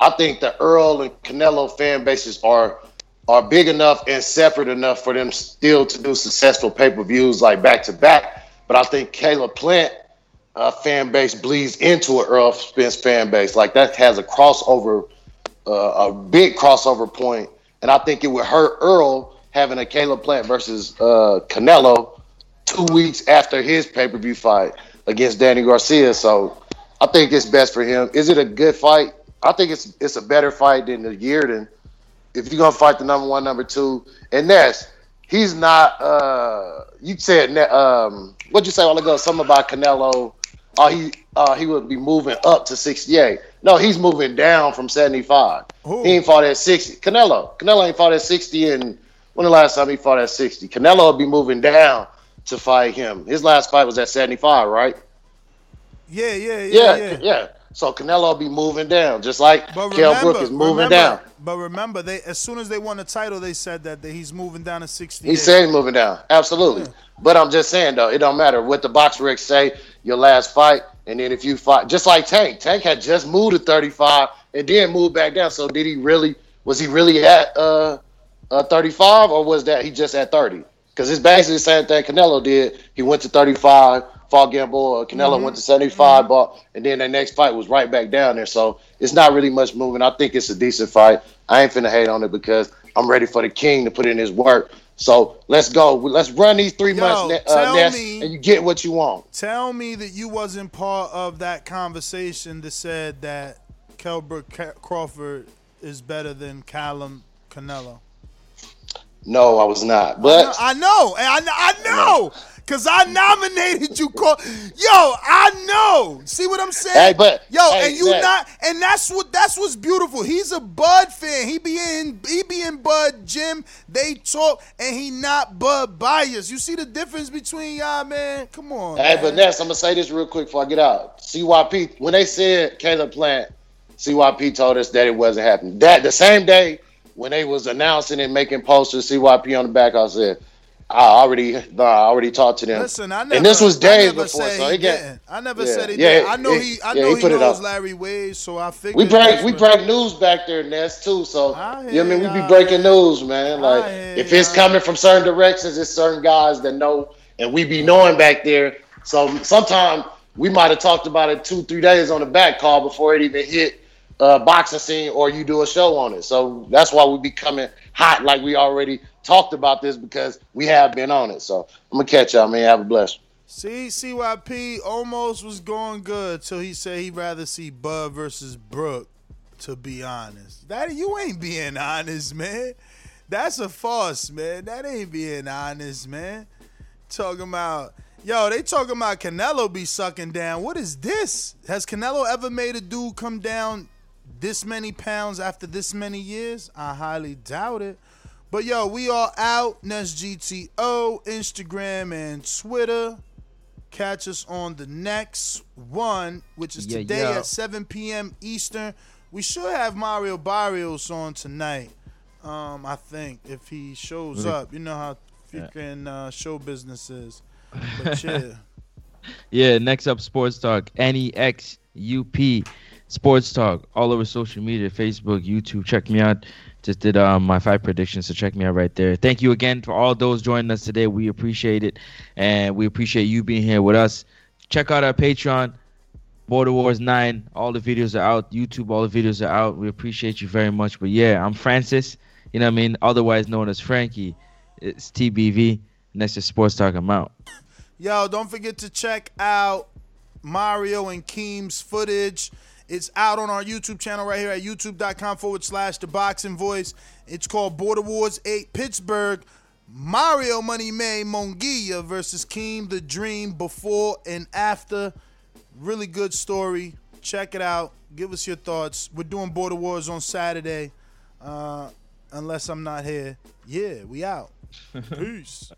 I think the Errol and Canelo fan bases are are big enough and separate enough for them still to do successful pay per views like back to back. But I think Caleb Plant uh, fan base bleeds into an Errol Spence fan base. Like that has a crossover, uh, a big crossover point, and I think it would hurt Errol having a Caleb Plant versus uh, Canelo two weeks after his pay per view fight against Danny Garcia. So I think it's best for him. Is it a good fight? I think it's it's a better fight than the year than if you're gonna fight the number one, number two, and Ness, he's not. uh You said um, what'd you say a while ago? Something about Canelo. Oh, he uh, he would be moving up to 68. No, he's moving down from 75. He ain't fought at 60. Canelo, Canelo ain't fought at 60. And when the last time he fought at 60? Canelo will be moving down to fight him. His last fight was at 75, right? Yeah, yeah, yeah, Yeah, yeah. yeah. So Canelo will be moving down, just like But Kell Brook is moving remember, down. But remember, they as soon as they won the title, they said that, that he's moving down to 60. He said he's moving down. Absolutely. But I'm just saying though, it don't matter what the box regs say, your last fight, and then if you fight just like Tank. Tank had just moved to 35 and then moved back down. So did he really was he really at uh, uh 35 or was that he just at 30? Because it's basically the same thing Canelo did. He went to 35, fought Gamboa. Canelo Mhm. went to 75, bought, and then the next fight was right back down there. So it's not really much moving. I think it's a decent fight. I ain't finna hate on it because I'm ready for the king to put in his work. So let's go. Let's run these three Yo, months, uh, Ness, me- and you get what you want. Tell me that you wasn't part of that conversation that said that Kell Brook Crawford is better than Callum Canelo. No, I was not. But I know, I know, I know, cause I nominated you. Call, yo, I know. See what I'm saying? Hey, but- yo, hey, and you Zach. not, and that's what that's what's beautiful. He's a Bud fan. He be in, he be in Bud gym. They talk, and he not Bud biased. You see the difference between y'all, man? Come on. Hey, man. but Ness, I'm gonna say this real quick before I get out. CYP, when they said Caleb Plant, CYP told us that it wasn't happening. That the same day when they was announcing and making posters, CYP on the back, I said, I already, nah, I already talked to them. Listen, I never, and this was days before, so he got. I never Yeah, said he yeah, did. I know he. I yeah, know he knows. Larry Wade, so I figured. We break we break news back there, Ness too. So you know what I mean, we be breaking news, man. Like hear if it's coming from certain directions, it's certain guys that know, and we be knowing back there. So sometimes we might have talked about it two, three days on the back call before it even hit uh, boxing scene, or you do a show on it. So that's why we be coming hot, like we already talked about this because we have been on it. So I'm gonna catch y'all, man. Have a blessed. See, CYP almost was going good till he said he'd rather see Bud versus Brook To be honest, that you ain't being honest, man. That's a farce, man. That ain't being honest, man. Talking about yo, they talking about Canelo be sucking down. What is this? Has Canelo ever made a dude come down this many pounds after this many years? I highly doubt it. But yo, we are out. Nest GTO, Instagram and Twitter. Catch us on the next one, which is Yeah, today yeah. at 7 p.m. Eastern. We should have Mario Barrios on tonight. Um, I think if he shows Really? up, you know how freaking uh, show business is. But yeah. Yeah, next up, Sports Talk. N E X U P Sports Talk. All over social media, Facebook, YouTube. Check me out. Just did um, my five predictions, so check me out right there. Thank you again for all those joining us today. We appreciate it, and we appreciate you being here with us. Check out our Patreon, Border Wars 9. All the videos are out. YouTube, all the videos are out. We appreciate you very much. But yeah, I'm Francis, you know what I mean? Otherwise known as Frankie. It's TBV. Next is Sports Talk. I'm out. Yo, don't forget to check out Mario and Keem's footage. It's out on our YouTube channel right here at youtube.com forward slash the boxing voice. It's called Border Wars 8 Pittsburgh. Mario Money May Monguia versus Keem the Dream before and after. Really good story. Check it out. Give us your thoughts. We're doing Border Wars on Saturday. Uh, unless I'm not here. Yeah, we out. Peace.